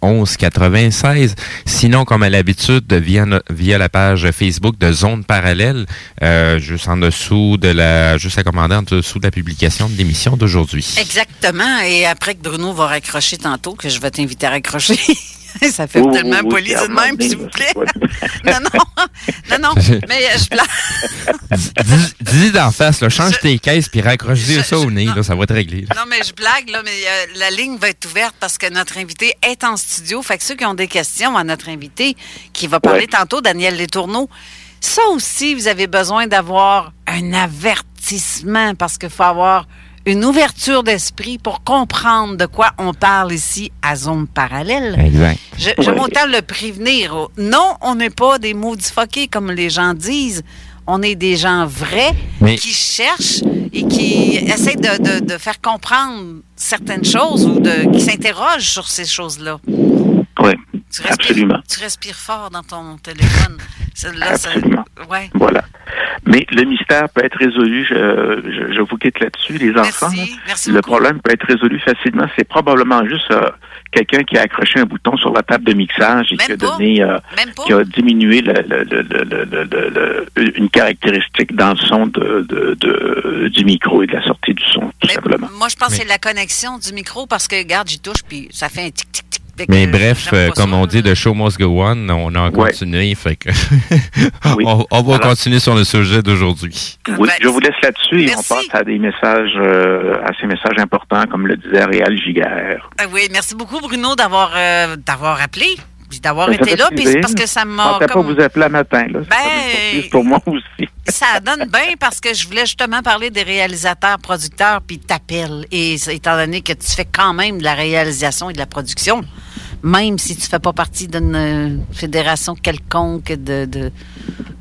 581-500-1196. Sinon, comme à l'habitude, via, no- via la page Facebook de Zone Parallèle, euh, juste en dessous de la, juste à commander en dessous de la publication de l'émission d'aujourd'hui. Exactement. Et après que Bruno va raccrocher tantôt, que je vais t'inviter à raccrocher. [laughs] Ça fait Oui, tellement oui, oui, poli c'est à de même, s'il vous plaît. [laughs] non, non, non, non. Mais euh, je blague. [laughs] Dis- Dis d'en face, là, change Je- tes caisses puis raccroche ça au nez, là, ça va être réglé. là. Non, mais je blague, là, mais euh, la ligne va être ouverte parce que notre invité est en studio. Fait que ceux qui ont des questions à notre invité, qui va parler Ouais. tantôt, Daniel Letourneau, ça aussi, vous avez besoin d'avoir un avertissement parce qu'il faut avoir une ouverture d'esprit pour comprendre de quoi on parle ici à Zone Parallèle. Exact. Je, je Ouais. m'autant le prévenir. Non, on n'est pas des maudits fuckés comme les gens disent. On est des gens vrais Mais- qui cherchent et qui essaient de, de- de faire comprendre certaines choses ou de, qui s'interrogent sur ces choses-là. Oui, tu respires, Absolument. Tu respires fort dans ton téléphone. Absolument. Ouais. Voilà. Mais le mystère peut être résolu. Je, je, vous quitte là-dessus, les enfants. Merci le problème peut être résolu facilement. C'est probablement juste euh, quelqu'un qui a accroché un bouton sur la table de mixage et qui a, donné, euh, qui a diminué une caractéristique dans le son du micro et de la sortie du son, tout simplement. Moi, je pense que c'est la connexion du micro parce que, regarde, j'y touche puis ça fait un tic-tic-tic mais bref, j'aime euh, comme ça, on dit, the show must go on, on a Ouais. continué, fait que [laughs] Oui. on, on va Alors- continuer sur le sujet d'aujourd'hui. Oui, Ben, je vous laisse là-dessus et on passe à des messages, euh, à ces messages importants, comme le disait Réal Giguère. Ah oui, merci beaucoup, Bruno, d'avoir euh, d'avoir appelé, d'avoir Ben, été là, puis parce que ça Je m'a pensais comme- pas vous appeler un matin. Là. Ben, pour moi aussi. [laughs] Ça donne bien parce que je voulais justement parler des réalisateurs, producteurs, puis t'appelles. Et étant donné que tu fais quand même de la réalisation et de la production, même si tu fais pas partie d'une euh, fédération quelconque de, de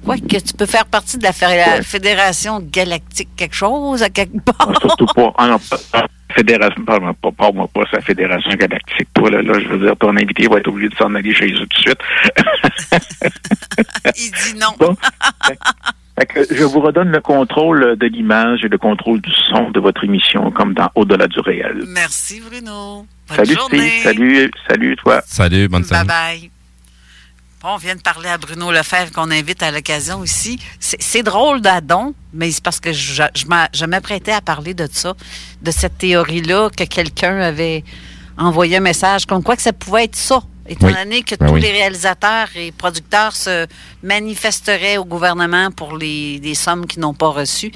quoi que tu peux faire partie de la fédération galactique quelque chose à quelque part. Ah, Surtout pas. [laughs] Ah non, pas, fédération, parle-moi pas, parle-moi pas, la Fédération Galactique. Toi, là, là, je veux dire, ton invité va être obligé de s'en aller chez eux tout de suite. [laughs] Il dit non. Bon. Fait que je vous redonne le contrôle de l'image et le contrôle du son de votre émission, comme dans Au-delà du réel. Merci Bruno. Bonne salut journée. Steve, salut, salut toi. Salut, bonne Bye semaine. bye. Bon, on vient de parler à Bruno Lefebvre qu'on invite à l'occasion ici. C'est c'est drôle d'Adon, mais c'est parce que je, je m'a- je m'apprêtais à parler de ça, de cette théorie-là que quelqu'un avait envoyé un message comme quoi que ça pouvait être ça, étant Oui. donné que Ben tous oui. les réalisateurs et producteurs se manifesteraient au gouvernement pour les, les sommes qu'ils n'ont pas reçues.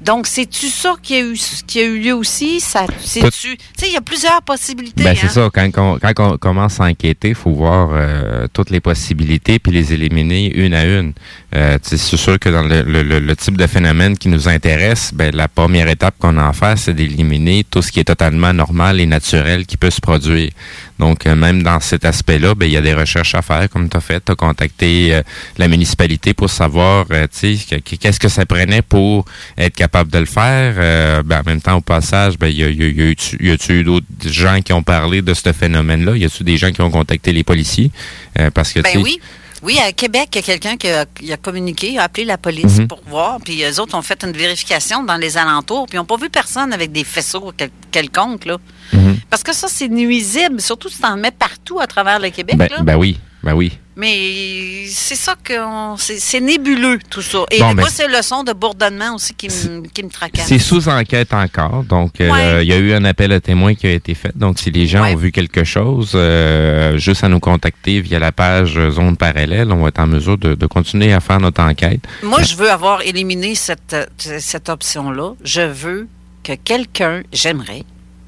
Donc, c'est-tu ça qui a eu, qui a eu lieu aussi? C'est-tu, tu sais, il y a plusieurs possibilités. Ben, hein? c'est ça. Quand, on, quand on commence à enquêter, il faut voir euh, toutes les possibilités puis les éliminer une à une. Euh, c'est sûr que dans le, le- le- le type de phénomène qui nous intéresse, ben, la première étape qu'on a à faire, c'est d'éliminer tout ce qui est totalement normal et naturel qui peut se produire. Donc, euh, même dans cet aspect-là, ben, il y a des recherches à faire, comme tu as fait. Tu as contacté euh, la municipalité pour savoir euh, tu sais, que- qu'est-ce que ça prenait pour être capable de le faire. Euh, ben, en même temps, au passage, ben, il y a, y a- y a eu- y a-tu eu d'autres gens qui ont parlé de ce phénomène-là? Y a-tu des gens qui ont contacté les policiers? Euh, parce que, tu Ben oui. Oui, à Québec, il y a quelqu'un qui a, communiqué, a appelé la police Mhm. pour voir, puis eux autres ont fait une vérification dans les alentours, puis ils n'ont pas vu personne avec des faisceaux quel- quelconques, là. Mhm. Parce que ça, c'est nuisible, surtout si tu en mets partout à travers le Québec, ben, là. ben oui, ben oui. Mais c'est ça que c'est nébuleux, tout ça. Et Bon, moi, ben- c'est le son de bourdonnement aussi qui me qui me tracasse. C'est sous enquête encore. Donc, euh, Ouais. il y a eu un appel à témoins qui a été fait. Donc, si les gens Ouais. ont vu quelque chose, euh, juste à nous contacter via la page Zone Parallèle, on va être en mesure de, de continuer à faire notre enquête. Moi, je veux avoir éliminé cette, cette option-là. Je veux que quelqu'un, j'aimerais,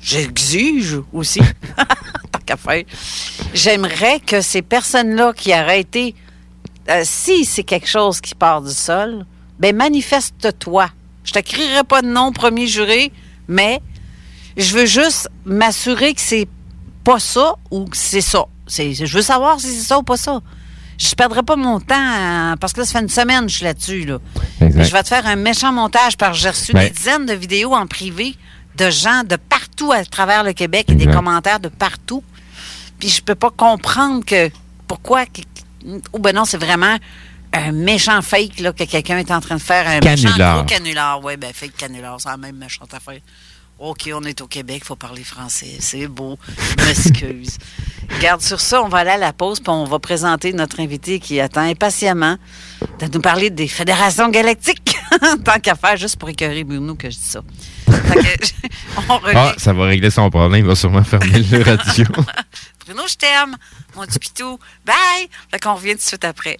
j'exige aussi, [laughs] tant qu'à faire, j'aimerais que ces personnes-là qui auraient été, euh, si c'est quelque chose qui part du sol, ben manifeste-toi. Je te crierai pas de nom premier juré, mais je veux juste m'assurer que c'est pas ça ou que c'est ça. Je veux savoir si c'est ça ou pas ça. Je perdrai pas mon temps à- parce que là, ça fait une semaine que je suis là-dessus. Là. Je vais te faire un méchant montage parce que j'ai reçu Ben- des dizaines de vidéos en privé de gens de partout à travers le Québec et des commentaires de partout. Puis je peux pas comprendre que pourquoi. Ou ben non, c'est vraiment un méchant fake là, que quelqu'un est en train de faire un méchant gros canular. Oui, ben fake canular, c'est la même méchante affaire. OK, on est au Québec, il faut parler français. C'est beau. Je m'excuse. [laughs] Garde sur ça, on va aller à la pause, puis on va présenter notre invité qui attend impatiemment de nous parler des fédérations galactiques. [laughs] Tant qu'à faire, juste pour écœurer Bruno que je dis ça. Que, [laughs] on. Ah, ça va régler son problème. Il va sûrement fermer le radio. Bruno, je t'aime. Mon petit pitou. Bye! Fait qu'on revient tout de suite après.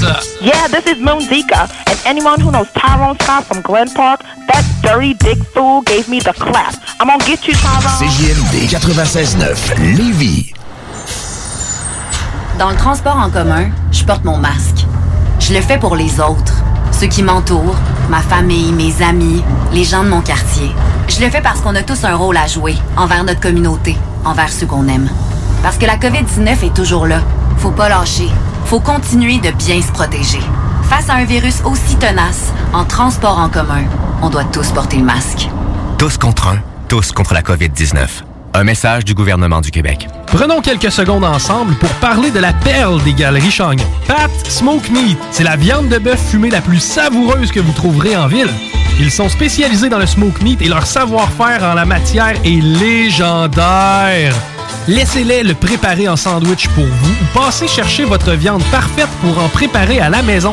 Yeah, this is Moon Zika, and anyone who knows Tyrone Scott from Glen Park, that dirty dick fool gave me the clap. I'm gonna get you, Tyrone. CJMD 96.9 Lévis. Dans le transport en commun, je porte mon masque. Je le fais pour les autres, ceux qui m'entourent, ma famille, mes amis, les gens de mon quartier. Je le fais parce qu'on a tous un rôle à jouer envers notre communauté, envers ceux qu'on aime. Parce que la COVID-19 est toujours là. Faut pas lâcher. Faut continuer de bien se protéger. Face à un virus aussi tenace, en transport en commun, on doit tous porter le masque. Tous contre un, tous contre la COVID-19. Un message du gouvernement du Québec. Prenons quelques secondes ensemble pour parler de la perle des galeries Chagnon. Pat Smoke Meat, c'est la viande de bœuf fumée la plus savoureuse que vous trouverez en ville. Ils sont spécialisés dans le smoke meat et leur savoir-faire en la matière est légendaire. Laissez-les le préparer en sandwich pour vous ou passez chercher votre viande parfaite pour en préparer à la maison.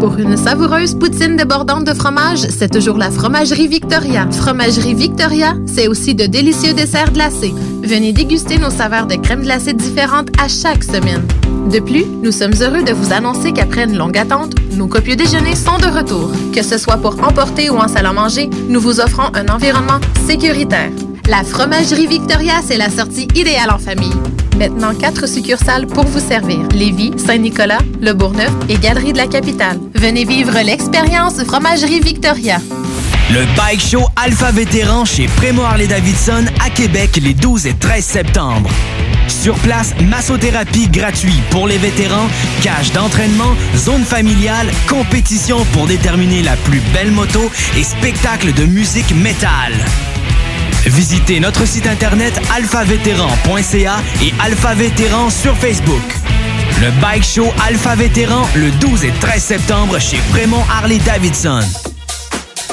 Pour une savoureuse poutine débordante de fromage, c'est toujours la Fromagerie Victoria. Fromagerie Victoria, c'est aussi de délicieux desserts glacés. Venez déguster nos saveurs de crème glacée différentes à chaque semaine. De plus, nous sommes heureux de vous annoncer qu'après une longue attente, nos copieux déjeuners sont de retour. Que ce soit pour emporter ou en salle à manger, nous vous offrons un environnement sécuritaire. La Fromagerie Victoria, c'est la sortie idéale en famille. Maintenant, quatre succursales pour vous servir. Lévis, Saint-Nicolas, Le Bourgneuf et Galerie de la Capitale. Venez vivre l'expérience Fromagerie Victoria. Le Bike Show Alpha Vétéran chez Prémo Harley-Davidson à Québec les 12 et 13 septembre. Sur place, massothérapie gratuite pour les vétérans, cage d'entraînement, zone familiale, compétition pour déterminer la plus belle moto et spectacle de musique métal. Visitez notre site internet alphavétéran.ca et Alpha Vétéran sur Facebook. Le Bike Show Alpha Vétéran le 12 et 13 septembre chez Fremont Harley Davidson.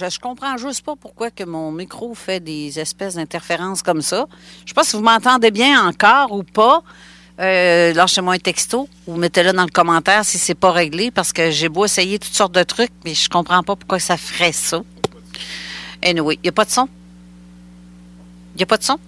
Je, je comprends juste pas pourquoi que mon micro fait des espèces d'interférences comme ça. Je sais pas si vous m'entendez bien encore ou pas. Euh, Lâchez-moi un texto ou mettez-le dans le commentaire si c'est pas réglé parce que j'ai beau essayer toutes sortes de trucs, mais je comprends pas pourquoi ça ferait ça. Anyway, il n'y a pas de son? Il n'y a pas de son?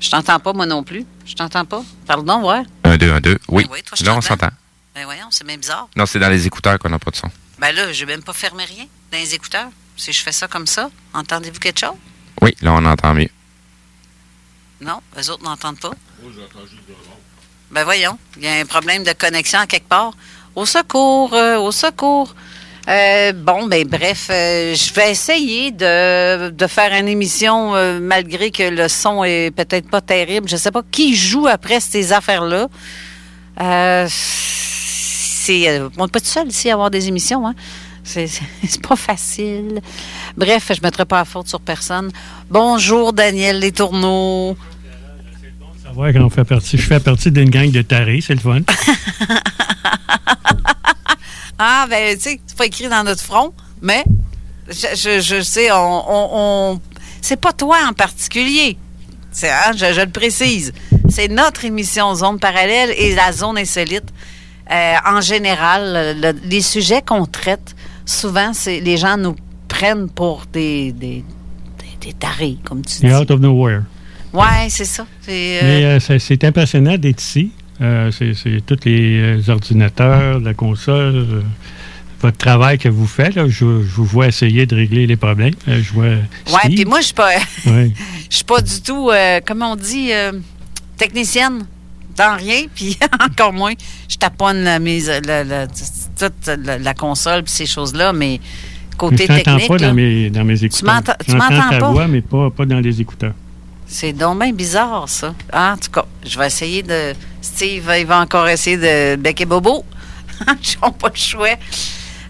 Je t'entends pas, moi non plus. Je t'entends pas. Pardon, ouais. 1, 2, 1, 2. Oui. oui, toi, je Là, on s'entend. Ben voyons, c'est même bizarre. Non, c'est dans les écouteurs qu'on n'a pas de son. Ben là, j'ai même pas fermé rien dans les écouteurs. Si je fais ça comme ça, entendez-vous quelque chose? Oui, là, on entend mieux. Non, les autres n'entendent pas. Ben voyons, il y a un problème de connexion à quelque part. Au secours, euh, au secours. Euh, bon, ben bref, euh, je vais essayer de, de faire une émission euh, malgré que le son est peut-être pas terrible. Je sais pas qui joue après ces affaires-là. Euh, c'est, euh, on n'est pas tout seul ici à avoir des émissions, hein? C'est, c'est- [laughs] c'est pas facile. Bref, je ne mettrai pas la faute sur personne. Bonjour, Daniel Les Tourneaux. savoir quand on fait partie. Je fais partie d'une gang de tarés, c'est le fun. [laughs] Ah, ben, tu sais, c'est pas écrit dans notre front, mais je, je, je sais, on, on, on- c'est pas toi en particulier. C'est, hein, je, je le précise. C'est notre émission Zone Parallèle et la Zone Insolite. Euh, en général, le- les sujets qu'on traite, souvent, c'est les gens nous prennent pour des, des, des, des tarés, comme tu dis. Out of nowhere. Ouais, c'est ça. Euh, Mais euh, c'est- impressionnant d'être ici. C'est tous les ordinateurs, la console, votre travail que vous faites. là. je, je vous vois essayer de régler les problèmes. Je vois ouais, puis moi, je suis pas. [laughs] Ouais. Suis pas du tout, comment on dit, technicienne dans rien, [laughs] puis encore moins, je taponne la, mise, la, la- toute la, la console puis ces choses-là, mais côté je technique. pas là. dans mes, dans mes écouteurs. tu m'entends ta pas? voix, mais pas, pas dans les écouteurs. C'est donc bien bizarre, ça. Ah, en tout cas, je vais essayer de. Steve, il va encore essayer de becquer Bobo. [laughs] Ils n'ont pas le choix.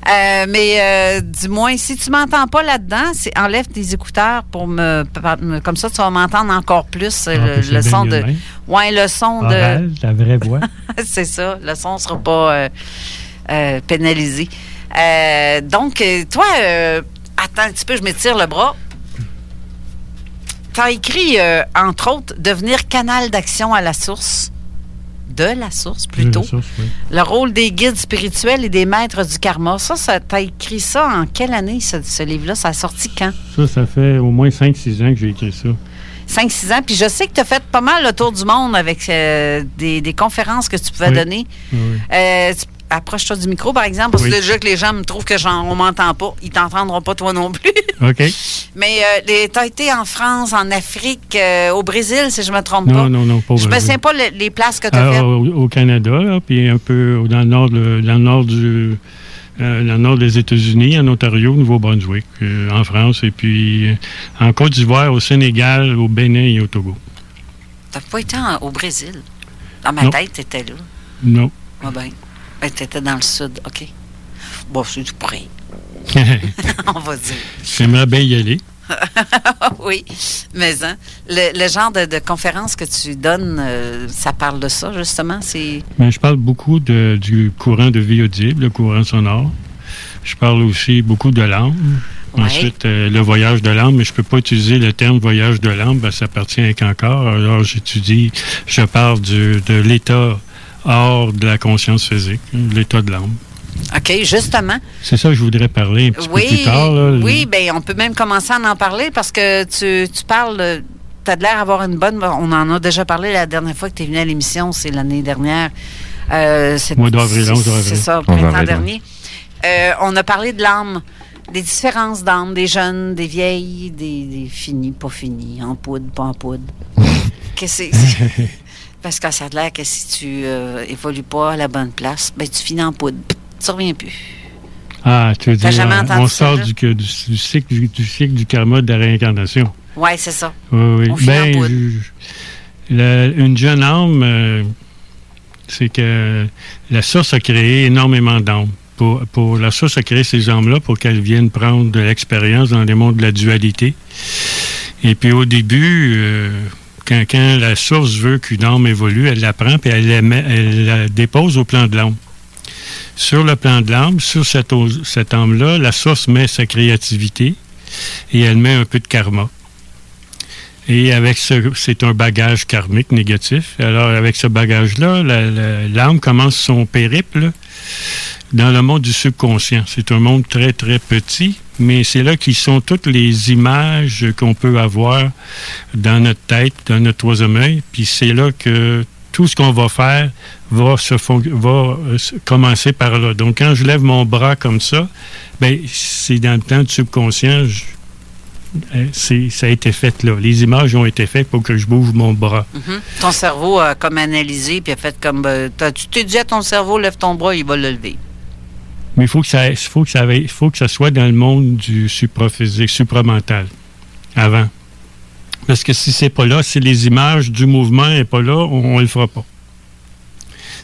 Euh, mais euh, du moins, si tu m'entends pas là-dedans, c'est enlève tes écouteurs pour me, comme ça tu vas m'entendre encore plus euh, Ah, le, son de ouais le son de ta vraie voix. [laughs] c'est ça, le son sera pas euh, euh, pénalisé. Euh, donc toi euh, attends un petit peu, je m'étire le bras. Tu as écrit, euh, entre autres, devenir canal d'action à la source. De la source, plutôt. De la source, oui. Le rôle des guides spirituels et des maîtres du karma. Ça, ça t'as écrit ça en quelle année, ce, ce livre-là? Ça a sorti quand? Ça, ça fait au moins 5-6 ans que j'ai écrit ça. 5-6 ans. Puis je sais que tu as fait pas mal le tour du monde avec euh, des, des conférences que tu pouvais Oui. donner. Oui, oui. Euh, tu- Approche-toi du micro, par exemple, parce Oui. que déjà que les gens me trouvent que j'en, on m'entend pas. Ils t'entendront pas, toi non plus. [laughs] OK. Mais euh, tu as été en France, en Afrique, euh, au Brésil, si je me trompe pas. Non, non, non, pas Je me vraiment. souviens pas le- les places que tu as Ah, faites. au, au Canada, là, puis un peu dans le nord, dans le nord du, euh, dans le nord des États-Unis, en Ontario, au Nouveau-Brunswick, euh, en France, et puis euh, en Côte d'Ivoire, au Sénégal, au Bénin et au Togo. T'as pas été en- au Brésil? Dans ma Non. tête, tu étais là. Non. Ah ben. Tu étais dans le sud, OK. Bon, c'est du près. [laughs] On va dire. J'aimerais bien y aller. [laughs] oui, mais hein, le, le genre de, de conférence que tu donnes, euh, ça parle de ça, justement. C'est. Ben, je parle beaucoup de- du courant de vie audible, le courant sonore. Je parle aussi beaucoup de l'âme. Ouais. Ensuite, euh, le voyage de l'âme, mais je ne peux pas utiliser le terme voyage de l'âme, que ça appartient à qu'un corps. Alors, j'étudie, je parle du- de l'état hors de la conscience physique, l'état de l'âme. OK, justement. C'est ça que je voudrais parler un petit Oui, peu plus tard. là. oui, ben on peut même commencer à en parler parce que tu, tu parles. Tu as l'air d'avoir une bonne. On en a déjà parlé la dernière fois que tu es venu à l'émission, c'est l'année dernière. Euh, c'est- Mois d'avril, c'est- 11 avril. C'est ça, au 11 printemps dernier. Euh, on a parlé de l'âme, des différences d'âme, des jeunes, des vieilles, des, des finis, pas finis, en poudre, pas en poudre. [laughs] que c'est. Parce que ça a l'air que si tu euh, évolues pas à la bonne place, ben tu finis en poudre. Tu reviens plus. Ah, tu veux dire, euh, on sort du, que- du, du cycle, du, du cycle du karma de la réincarnation. Oui, c'est ça. Oui, oui. On finit en Ben, poudre. je- la- une jeune âme, euh, c'est que la source a créé énormément d'âmes. Pour, pour, la source a créé ces âmes-là pour qu'elles viennent prendre de l'expérience dans les mondes de la dualité. Et puis au début, euh, quand, la source veut qu'une âme évolue, elle la prend puis elle la, dépose au plan de l'âme. Sur le plan de l'âme, sur cette, âme-là, la source met sa créativité et elle met un peu de karma. Et avec ce, c'est un bagage karmique négatif. Alors, avec ce bagage-là, l'âme commence son périple dans le monde du subconscient. C'est un monde très, très petit, mais c'est là qu'ils sont toutes les images qu'on peut avoir dans notre tête, dans notre troisième œil. Puis c'est là que tout ce qu'on va faire va, se va euh, commencer par là. Donc, quand je lève mon bras comme ça, ben, c'est dans le temps du subconscient. je- euh, ça a été fait là. Les images ont été faites pour que je bouge mon bras. Mhm. Ton cerveau a comme analysé puis a fait comme. euh, tu t'es dit à ton cerveau, lève ton bras, il va le lever. Mais il faut que ça, faut que ça, faut que ça soit dans le monde du supraphysique, supramental, avant. Parce que si c'est pas là, si les images du mouvement n'est pas là, on, ne le fera pas.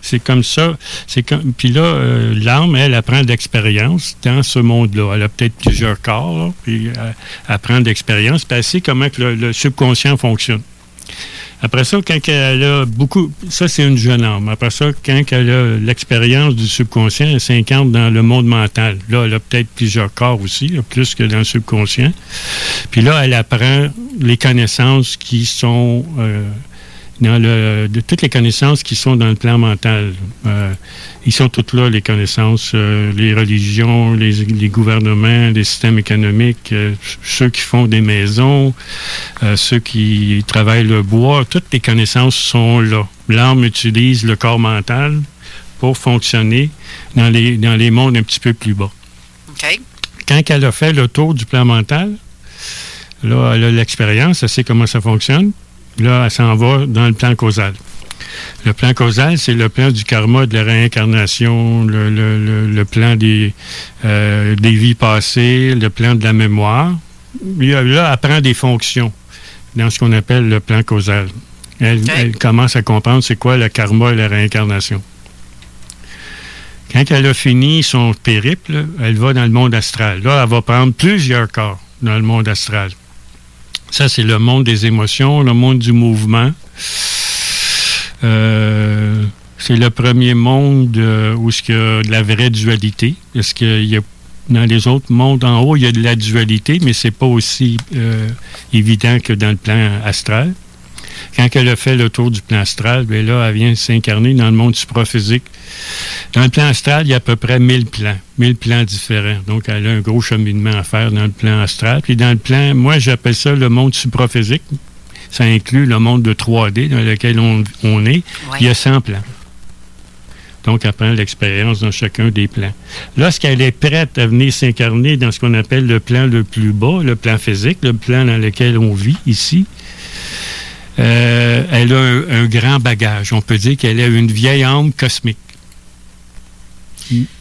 C'est comme ça. C'est comme, puis là, euh, l'âme, elle, apprend d'expérience dans ce monde-là. Elle a peut-être plusieurs corps, puis elle, elle prend d'expérience, puis elle sait comment que le subconscient fonctionne. Après ça, quand elle a beaucoup... Ça, c'est une jeune âme. Après ça, quand elle a l'expérience du subconscient, elle s'incarne dans le monde mental. Là, elle a peut-être plusieurs corps aussi, plus que dans le subconscient. Puis là, elle apprend les connaissances qui sont... euh, dans le, de toutes les connaissances qui sont dans le plan mental. Euh, ils sont toutes là, les connaissances, euh, les religions, les, les gouvernements, les systèmes économiques, euh, ceux qui font des maisons, ceux qui travaillent le bois, toutes les connaissances sont là. L'âme utilise le corps mental pour fonctionner dans les, dans les mondes un petit peu plus bas. Quand elle a fait le tour du plan mental, là, elle a l'expérience, elle sait comment ça fonctionne. Là, elle s'en va dans le plan causal. Le plan causal, c'est le plan du karma, de la réincarnation, le, le- le- le plan des, euh, des vies passées, le plan de la mémoire. Là, elle prend des fonctions dans ce qu'on appelle le plan causal. Elle, elle commence à comprendre c'est quoi le karma et la réincarnation. Quand elle a fini son périple, elle va dans le monde astral. Là, elle va prendre plusieurs corps dans le monde astral. Ça, c'est le monde des émotions, le monde du mouvement. Euh, c'est le premier monde euh, où il y a de la vraie dualité. Est-ce qu'il y a dans les autres mondes en haut, il y a de la dualité, mais c'est pas aussi euh, évident que dans le plan astral. Quand elle a fait le tour du plan astral, bien là, elle vient s'incarner dans le monde supraphysique. Dans le plan astral, il y a à peu près 1000 plans, 1000 plans différents. Donc, elle a un gros cheminement à faire dans le plan astral. Puis dans le plan, moi, j'appelle ça le monde supraphysique. Ça inclut le monde de 3D dans lequel on, on est. Il y a 100 plans. Donc, elle prend l'expérience dans chacun des plans. Lorsqu'elle est prête à venir s'incarner dans ce qu'on appelle le plan le plus bas, le plan physique, le plan dans lequel on vit ici, euh, elle a un, un grand bagage. On peut dire qu'elle a une vieille âme cosmique.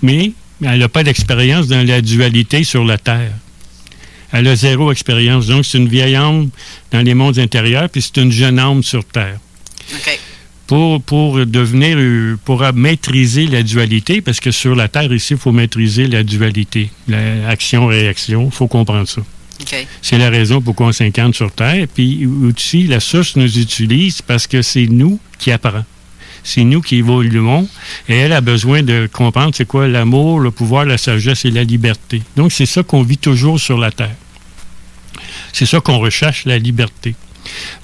Mais elle n'a pas d'expérience dans la dualité sur la Terre. Elle a zéro expérience. Donc, c'est une vieille âme dans les mondes intérieurs, puis c'est une jeune âme sur Terre. Pour, pour devenir, euh, pour maîtriser la dualité, parce que sur la Terre, ici, il faut maîtriser la dualité, l'action-réaction, il faut comprendre ça. C'est la raison pourquoi on s'incarne sur Terre. Puis aussi, la source nous utilise parce que c'est nous qui apprenons. C'est nous qui évoluons. Et elle a besoin de comprendre c'est quoi l'amour, le pouvoir, la sagesse et la liberté. Donc, c'est ça qu'on vit toujours sur la Terre. C'est ça qu'on recherche, la liberté.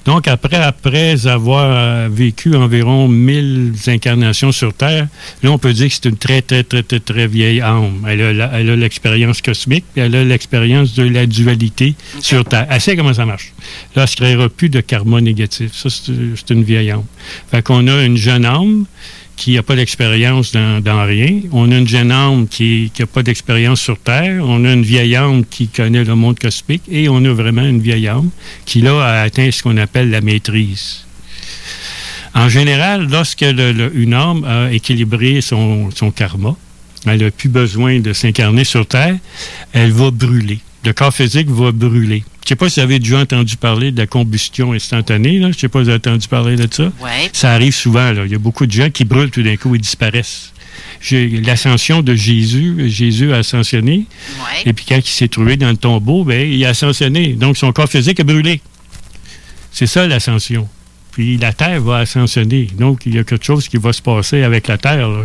Donc, après, après avoir vécu environ 1000 incarnations sur Terre, là, on peut dire que c'est une très, très, très, très, très vieille âme. Elle a l'expérience cosmique, puis elle a l'expérience de la dualité sur Terre. Elle sait comment ça marche. Là, elle ne se créera plus de karma négatif. Ça, c'est une vieille âme. Fait qu'on a une jeune âme qui n'a pas d'expérience dans, rien. On a une jeune âme qui n'a pas d'expérience sur Terre. On a une vieille âme qui connaît le monde cosmique. Et on a vraiment une vieille âme qui, là, a atteint ce qu'on appelle la maîtrise. En général, lorsque une âme a équilibré son, son karma, elle n'a plus besoin de s'incarner sur Terre, elle va brûler. Le corps physique va brûler. Je ne sais pas si vous avez déjà entendu parler de la combustion instantanée. là. Je ne sais pas si vous avez entendu parler de ça. Ouais. Ça arrive souvent. là. Il y a beaucoup de gens qui brûlent tout d'un coup et disparaissent. J'ai- L'ascension de Jésus, Jésus a ascensionné. Et puis quand il s'est trouvé dans le tombeau, ben, il a ascensionné. Donc son corps physique a brûlé. C'est ça l'ascension. Puis la Terre va ascensionner. Donc il y a quelque chose qui va se passer avec la Terre là,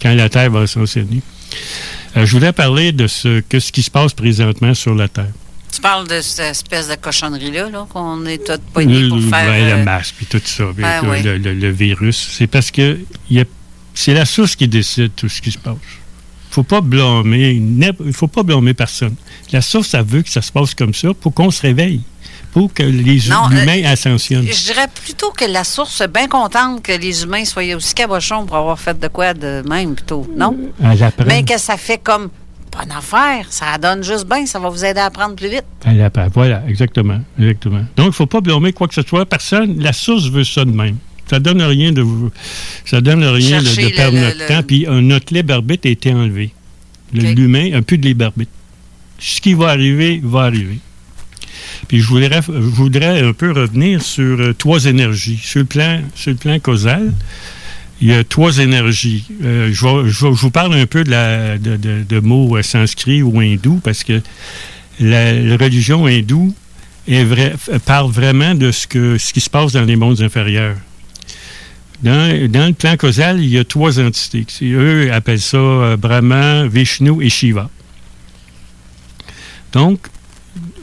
quand la Terre va ascensionner. Euh, je voulais parler de ce, que ce qui se passe présentement sur la Terre. Tu parles de cette espèce de cochonnerie-là, là, qu'on est tous poignés pour le, faire. euh, le masque et tout ça, puis Ben le, oui. le- le- le virus. C'est parce que c'est la source qui décide tout ce qui se passe. faut pas blâmer, il faut pas blâmer personne. La source, ça veut que ça se passe comme ça pour qu'on se réveille, pour que les Non, humains euh, ascensionnent. Je dirais plutôt que la source est bien contente que les humains soient aussi cabochons pour avoir fait de quoi de même, plutôt. Non? Elle apprend. Mais que ça fait comme bonne affaire. Ça donne juste bien. Ça va vous aider à apprendre plus vite. Elle apprend. Voilà, exactement, exactement. Donc, il ne faut pas blâmer quoi que ce soit. Personne, la source veut ça de même. Ça donne rien de vous, ça donne rien de, perdre le- notre le- temps. Puis euh, notre libre arbitre a été enlevé. Le- OK. L'humain n'a plus de libre arbitre. Ce qui va arriver, va arriver. Puis je voudrais, un peu revenir sur euh, trois énergies. Sur le plan, sur le plan causal, il y a trois énergies. Euh, je, vous parle un peu de, de, mots euh, sanscrits ou hindous parce que la, religion hindoue parle vraiment de ce, que, ce qui se passe dans les mondes inférieurs. Dans, le plan causal, il y a trois entités. Eux appellent ça euh, Brahma, Vishnu et Shiva. Donc,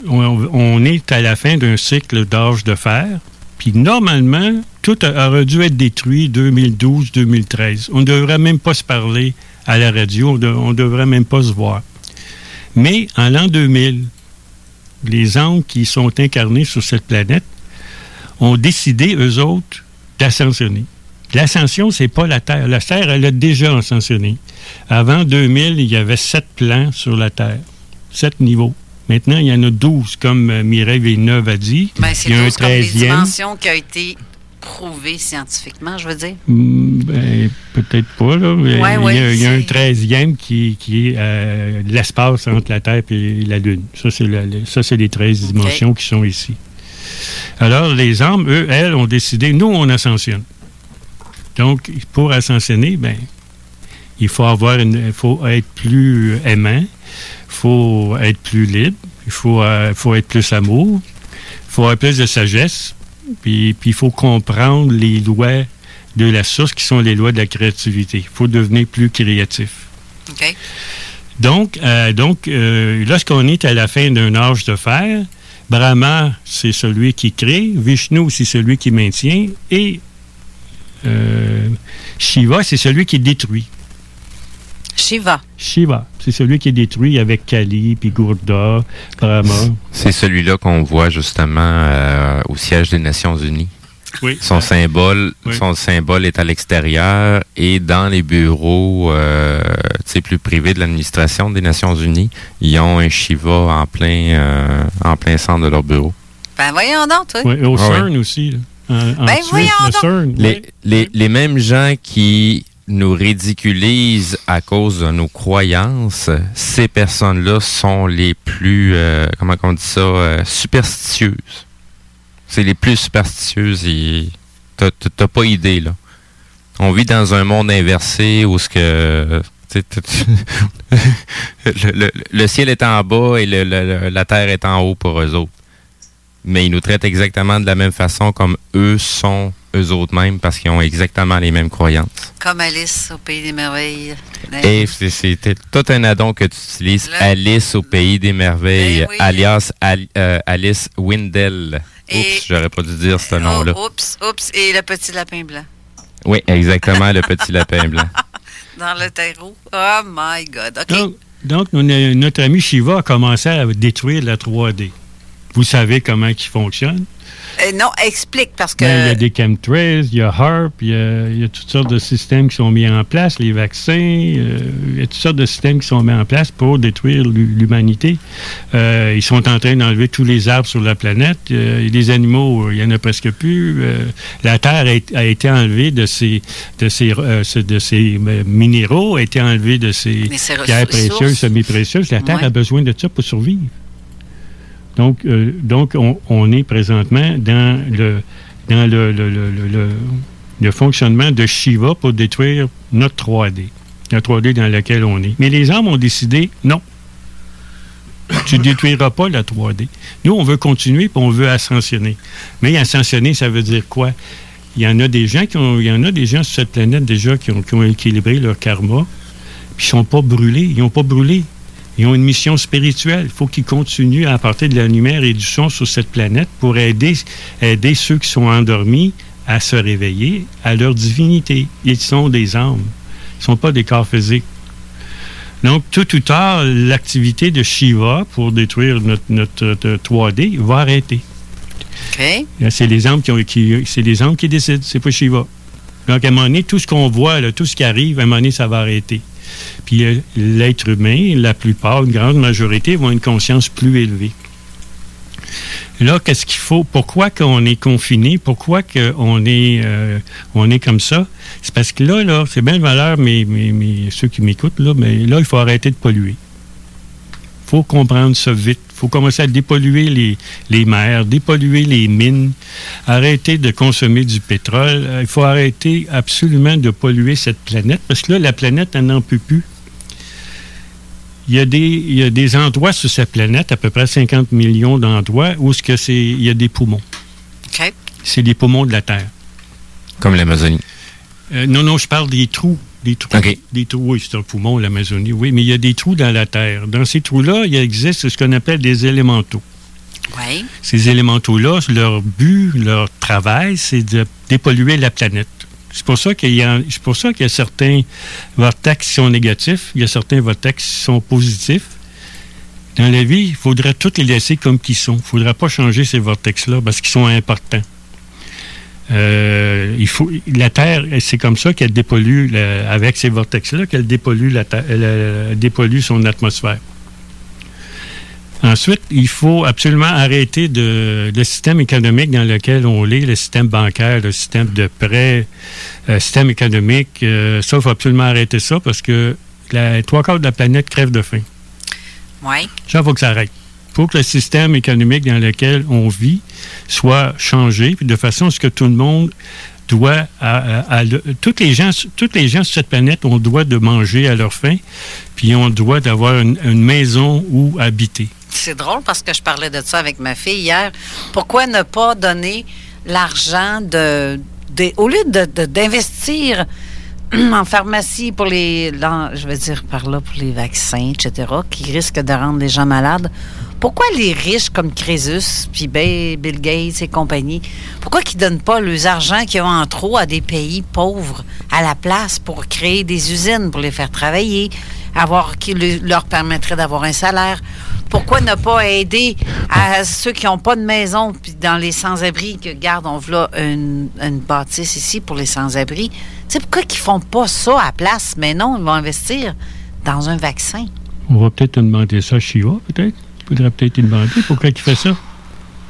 on, est à la fin d'un cycle d'âge de fer. Puis normalement, tout aurait dû être détruit 2012-2013. On ne devrait même pas se parler à la radio, on ne devrait même pas se voir. Mais en l'an 2000, les âmes qui sont incarnés sur cette planète ont décidé, eux autres, d'ascensionner. L'ascension, c'est pas la Terre. La Terre, elle a déjà ascensionné. Avant 2000, il y avait sept plans sur la Terre, sept niveaux. Maintenant, il y en a 12, comme euh, Mireille Villeneuve a dit. Ben, c'est il y a un tous comme les 13e. dimensions qui ont été prouvé scientifiquement, je veux dire. Hmm, ben, peut-être pas, là. Ouais, il, y a, ouais, il y a un treizième qui, qui est euh, l'espace entre la Terre et la Lune. Ça, c'est la- le- ça, c'est les 13 dimensions qui sont ici. Alors, les âmes, eux, elles, ont décidé, nous, on ascensionne. Donc, pour ascensionner, ben, il faut avoir une, il faut être plus aimant, faut être plus libre, il faut, euh, faut être plus amour, il faut avoir plus de sagesse, puis puis il faut comprendre les lois de la source qui sont les lois de la créativité. Il faut devenir plus créatif. Donc, euh, donc euh, lorsqu'on est à la fin d'un âge de fer, Brahma, c'est celui qui crée, Vishnu, c'est celui qui maintient, et euh, Shiva, c'est celui qui détruit. Shiva. Shiva, c'est celui qui est détruit avec Kali, puis Gourda, Brahma. C'est celui-là qu'on voit justement euh, au siège des Nations Unies. Oui. Son symbole, Oui. son symbole est à l'extérieur et dans les bureaux euh, tu sais, plus privés de l'administration des Nations Unies, ils ont un Shiva en plein, euh, en plein centre de leur bureau. Ben voyons donc, toi. Oui, au Ah. CERN aussi. là. En, en Ben Suisse, voyons le donc. CERN. Les, les, les mêmes gens qui nous ridiculisent à cause de nos croyances, ces personnes-là sont les plus, euh, comment on dit ça, euh, superstitieuses. C'est les plus superstitieuses et t'as- pas idée, là. On vit dans un monde inversé où ce que... [laughs] le, ciel est en bas et la terre est en haut pour eux autres. Mais ils nous traitent exactement de la même façon comme eux sont eux autres mêmes parce qu'ils ont exactement les mêmes croyances. Comme Alice au Pays des Merveilles. Et c'est- tout un addon que tu utilises. Alice au pays des merveilles, oui. alias Al- euh, Alice Windell. Et- Oups, j'aurais pas dû dire ce nom-là. Oh, oups, oups. Et le petit lapin blanc. Oui, exactement, le petit lapin blanc. [laughs] Dans le terreau. Oh my God. OK. Donc, donc, on- notre ami Shiva a commencé à détruire la 3D. Vous savez comment il fonctionne? Euh, non, explique parce que. Ben, il y a des chemtrails, il y a HARP, il y a, il y a toutes sortes de systèmes qui sont mis en place, les vaccins, euh, il y a toutes sortes de systèmes qui sont mis en place pour détruire l'hu- l'humanité. Euh, ils sont en train d'enlever tous les arbres sur la planète. Les animaux, il n'y en a presque plus. La Terre a, été- a été enlevée de ses, de ses, ce- de ses minéraux, a été enlevée de ses pierres précieuses, semi-précieuses. La Terre Ouais. a besoin de ça pour survivre. Donc, euh, donc on, est présentement dans le, dans le, le, le, le- le- le fonctionnement de Shiva pour détruire notre 3D, la 3D dans laquelle on est. Mais les hommes ont décidé, non, tu ne détruiras pas la 3D. Nous, on veut continuer et on veut ascensionner. Mais ascensionner, ça veut dire quoi? Il y en a des gens qui ont, il y en a des gens sur cette planète déjà qui ont, qui ont équilibré leur karma, puis ils sont pas brûlés. Ils n'ont pas brûlé. Ils ont une mission spirituelle. Il faut qu'ils continuent à apporter de la lumière et du son sur cette planète pour aider, aider ceux qui sont endormis à se réveiller à leur divinité. Ils sont des âmes. Ils ne sont pas des corps physiques. Donc, tout ou tard, l'activité de Shiva pour détruire notre, notre, notre 3D va arrêter. Là, C'est les âmes qui, ont- qui- c'est les âmes qui décident, c'est pas Shiva. Donc, à un moment donné, tout ce qu'on voit, là, tout ce qui arrive, à un moment donné, ça va arrêter. Puis euh, l'être humain, la plupart, une grande majorité, vont une conscience plus élevée. Là, qu'est-ce qu'il faut? Pourquoi qu'on est confiné? Pourquoi qu'on est, euh, on est comme ça? C'est parce que là, là c'est bien valeur, mais, mais, mais ceux qui m'écoutent, là, mais là, il faut arrêter de polluer. Il faut comprendre ça vite. Il faut commencer à dépolluer les, les mers, dépolluer les mines, arrêter de consommer du pétrole. Euh, Il faut arrêter absolument de polluer cette planète parce que là, la planète, elle n'en peut plus. Il y, a des, il y a des endroits sur cette planète, à peu près 50 millions d'endroits, où ce que c'est, il y a des poumons. OK. C'est les poumons de la Terre. Comme l'Amazonie. Euh, non, non, je parle des trous. Des trous. Des trous, oui, c'est un poumon, l'Amazonie, oui, mais il y a des trous dans la Terre. Dans ces trous-là, il existe ce qu'on appelle des élémentaux. Oui. Ces élémentaux-là, leur but, leur travail, c'est de dépolluer la planète. C'est pour ça qu'il y a, c'est pour ça qu'il y a certains vortex qui sont négatifs, il y a certains vortex qui sont positifs. Dans la vie, il faudrait tous les laisser comme qu'ils sont. Il ne faudrait pas changer ces vortex-là parce qu'ils sont importants. Euh, il faut, la Terre, c'est comme ça qu'elle dépollue, la- avec ces vortex-là, qu'elle dépollue, la, dépollue son atmosphère. Ensuite, il faut absolument arrêter de, le système économique dans lequel on est, le système bancaire, le système de prêt, le système économique. euh, ça, il faut absolument arrêter ça parce que la trois quarts de la planète crève de faim. Oui. Ça, il faut que ça arrête. Faut que le système économique dans lequel on vit soit changé, de façon à ce que tout le monde doit, le- toutes les gens, toutes les gens sur cette planète, on doit de manger à leur faim, puis on doit d'avoir une, maison où habiter. C'est drôle parce que je parlais de ça avec ma fille hier. Pourquoi ne pas donner l'argent de, au lieu de- de- d'investir [clears throat] en pharmacie pour les, je veux dire par là pour les vaccins, etc., qui risquent de rendre les gens malades. Pourquoi les riches comme Crésus, puis Bill Gates et compagnie, pourquoi qu'ils donnent pas leurs argent qu'ils ont en trop à des pays pauvres à la place pour créer des usines, pour les faire travailler, avoir qui le- leur permettrait d'avoir un salaire? Pourquoi ne pas aider à ceux qui n'ont pas de maison, puis dans les sans-abri, que garde, on veut une, une bâtisse ici pour les sans-abri. Tu sais, pourquoi qu'ils font pas ça à la place? Mais non, ils vont investir dans un vaccin. On va peut-être demander ça à Shiva, peut-être. Il faudrait peut-être lui demander pourquoi il fait ça.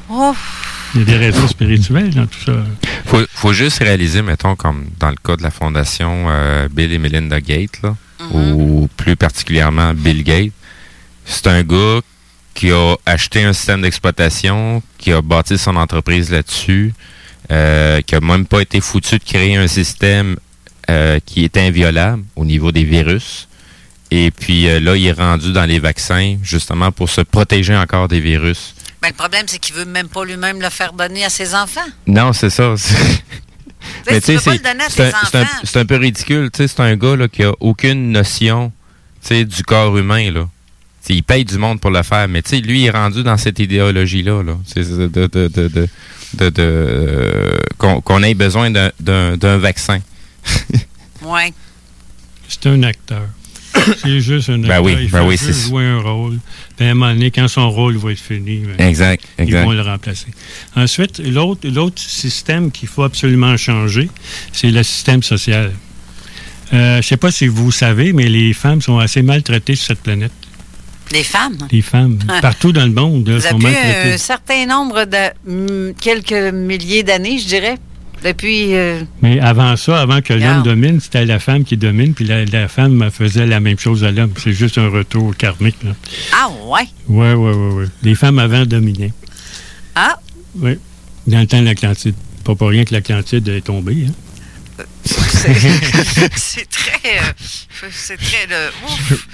Ouf. Il y a des raisons spirituelles dans tout ça. faut, faut juste réaliser, mettons, comme dans le cas de la fondation euh, Bill et Melinda Gates, là, ou plus particulièrement Bill Gates, c'est un gars qui a acheté un système d'exploitation, qui a bâti son entreprise là-dessus, euh, qui a même pas été foutu de créer un système euh, qui est inviolable au niveau des virus. Et puis euh, là, il est rendu dans les vaccins justement pour se protéger encore des virus. Mais le problème, c'est qu'il veut même pas lui-même le faire donner à ses enfants. Non, c'est ça. [laughs] Mais tu sais, pas c'est le donner à c'est tes un, c'est un- enfants. c'est un peu ridicule. Tu sais, c'est un gars là, qui a aucune notion tu sais, du corps humain. Là. Tu sais, il paye du monde pour le faire, mais tu sais, lui, il est rendu dans cette idéologie-là. Là. C'est de, de, de, de, de- de- de- euh, qu'on ait besoin d'un- d'un d'un vaccin. [laughs] Ouais. C'est un acteur. C'est juste un Ben acteur. oui, il ben fait oui, juste c'est- jouer un rôle. Puis à un moment donné, quand son rôle va être fini, ben, Exact, ils exact. vont le remplacer. Ensuite, l'autre l'autre système qu'il faut absolument changer, c'est le système social. Euh, je ne sais pas si vous savez, mais les femmes sont assez maltraitées sur cette planète. Les femmes? Les femmes, Ah. partout dans le monde, Vous sont avez maltraitées. un certain nombre de. hum, quelques milliers d'années, je dirais. Depuis. euh, Mais avant ça, avant que l'homme domine, c'était la femme qui domine, puis la, la femme faisait la même chose à l'homme. C'est juste un retour karmique. Là. Ah, ouais. Ouais, ouais, ouais, ouais. Les femmes avant dominaient. Ah, Oui. Dans le temps de l'Atlantide. Pas pour rien que l'Atlantide est tombée. Hein? C'est très. euh, c'est très. le- ouf.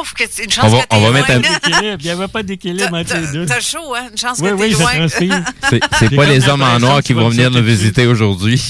Ouf, que c'est une chance On va- que t'es on va loin. mettre un- D'équilibre. Il n'y avait pas d'équilibre entre les deux. T'as chaud, hein? Une chance Oui, que oui, t'es loin. C'est pas les hommes en noir qui vont venir nous visiter aujourd'hui.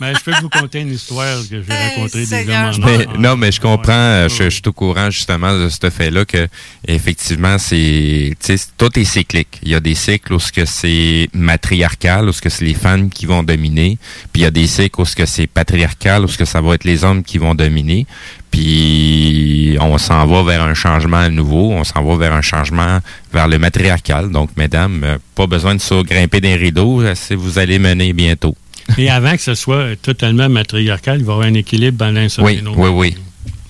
Mais [laughs] je peux vous conter une histoire que j'ai rencontré des hommes en Mais, noir. non, mais je comprends, euh, je, je suis au courant justement de ce fait-là que effectivement c'est, tu sais, tout est cyclique. Il y a des cycles où ce que c'est matriarcal, où ce que c'est les femmes qui vont dominer, puis il y a des cycles où ce que c'est patriarcal, où ce que ça va être les hommes qui vont dominer. Puis on s'en va vers un changement nouveau, on s'en va vers un changement vers le matriarcal. Donc, mesdames, euh, pas besoin de se grimper des rideaux, euh, si vous allez mener bientôt. Et avant que ce soit totalement matriarcal, il va y avoir un équilibre pendant un certain Oui, oui, oui.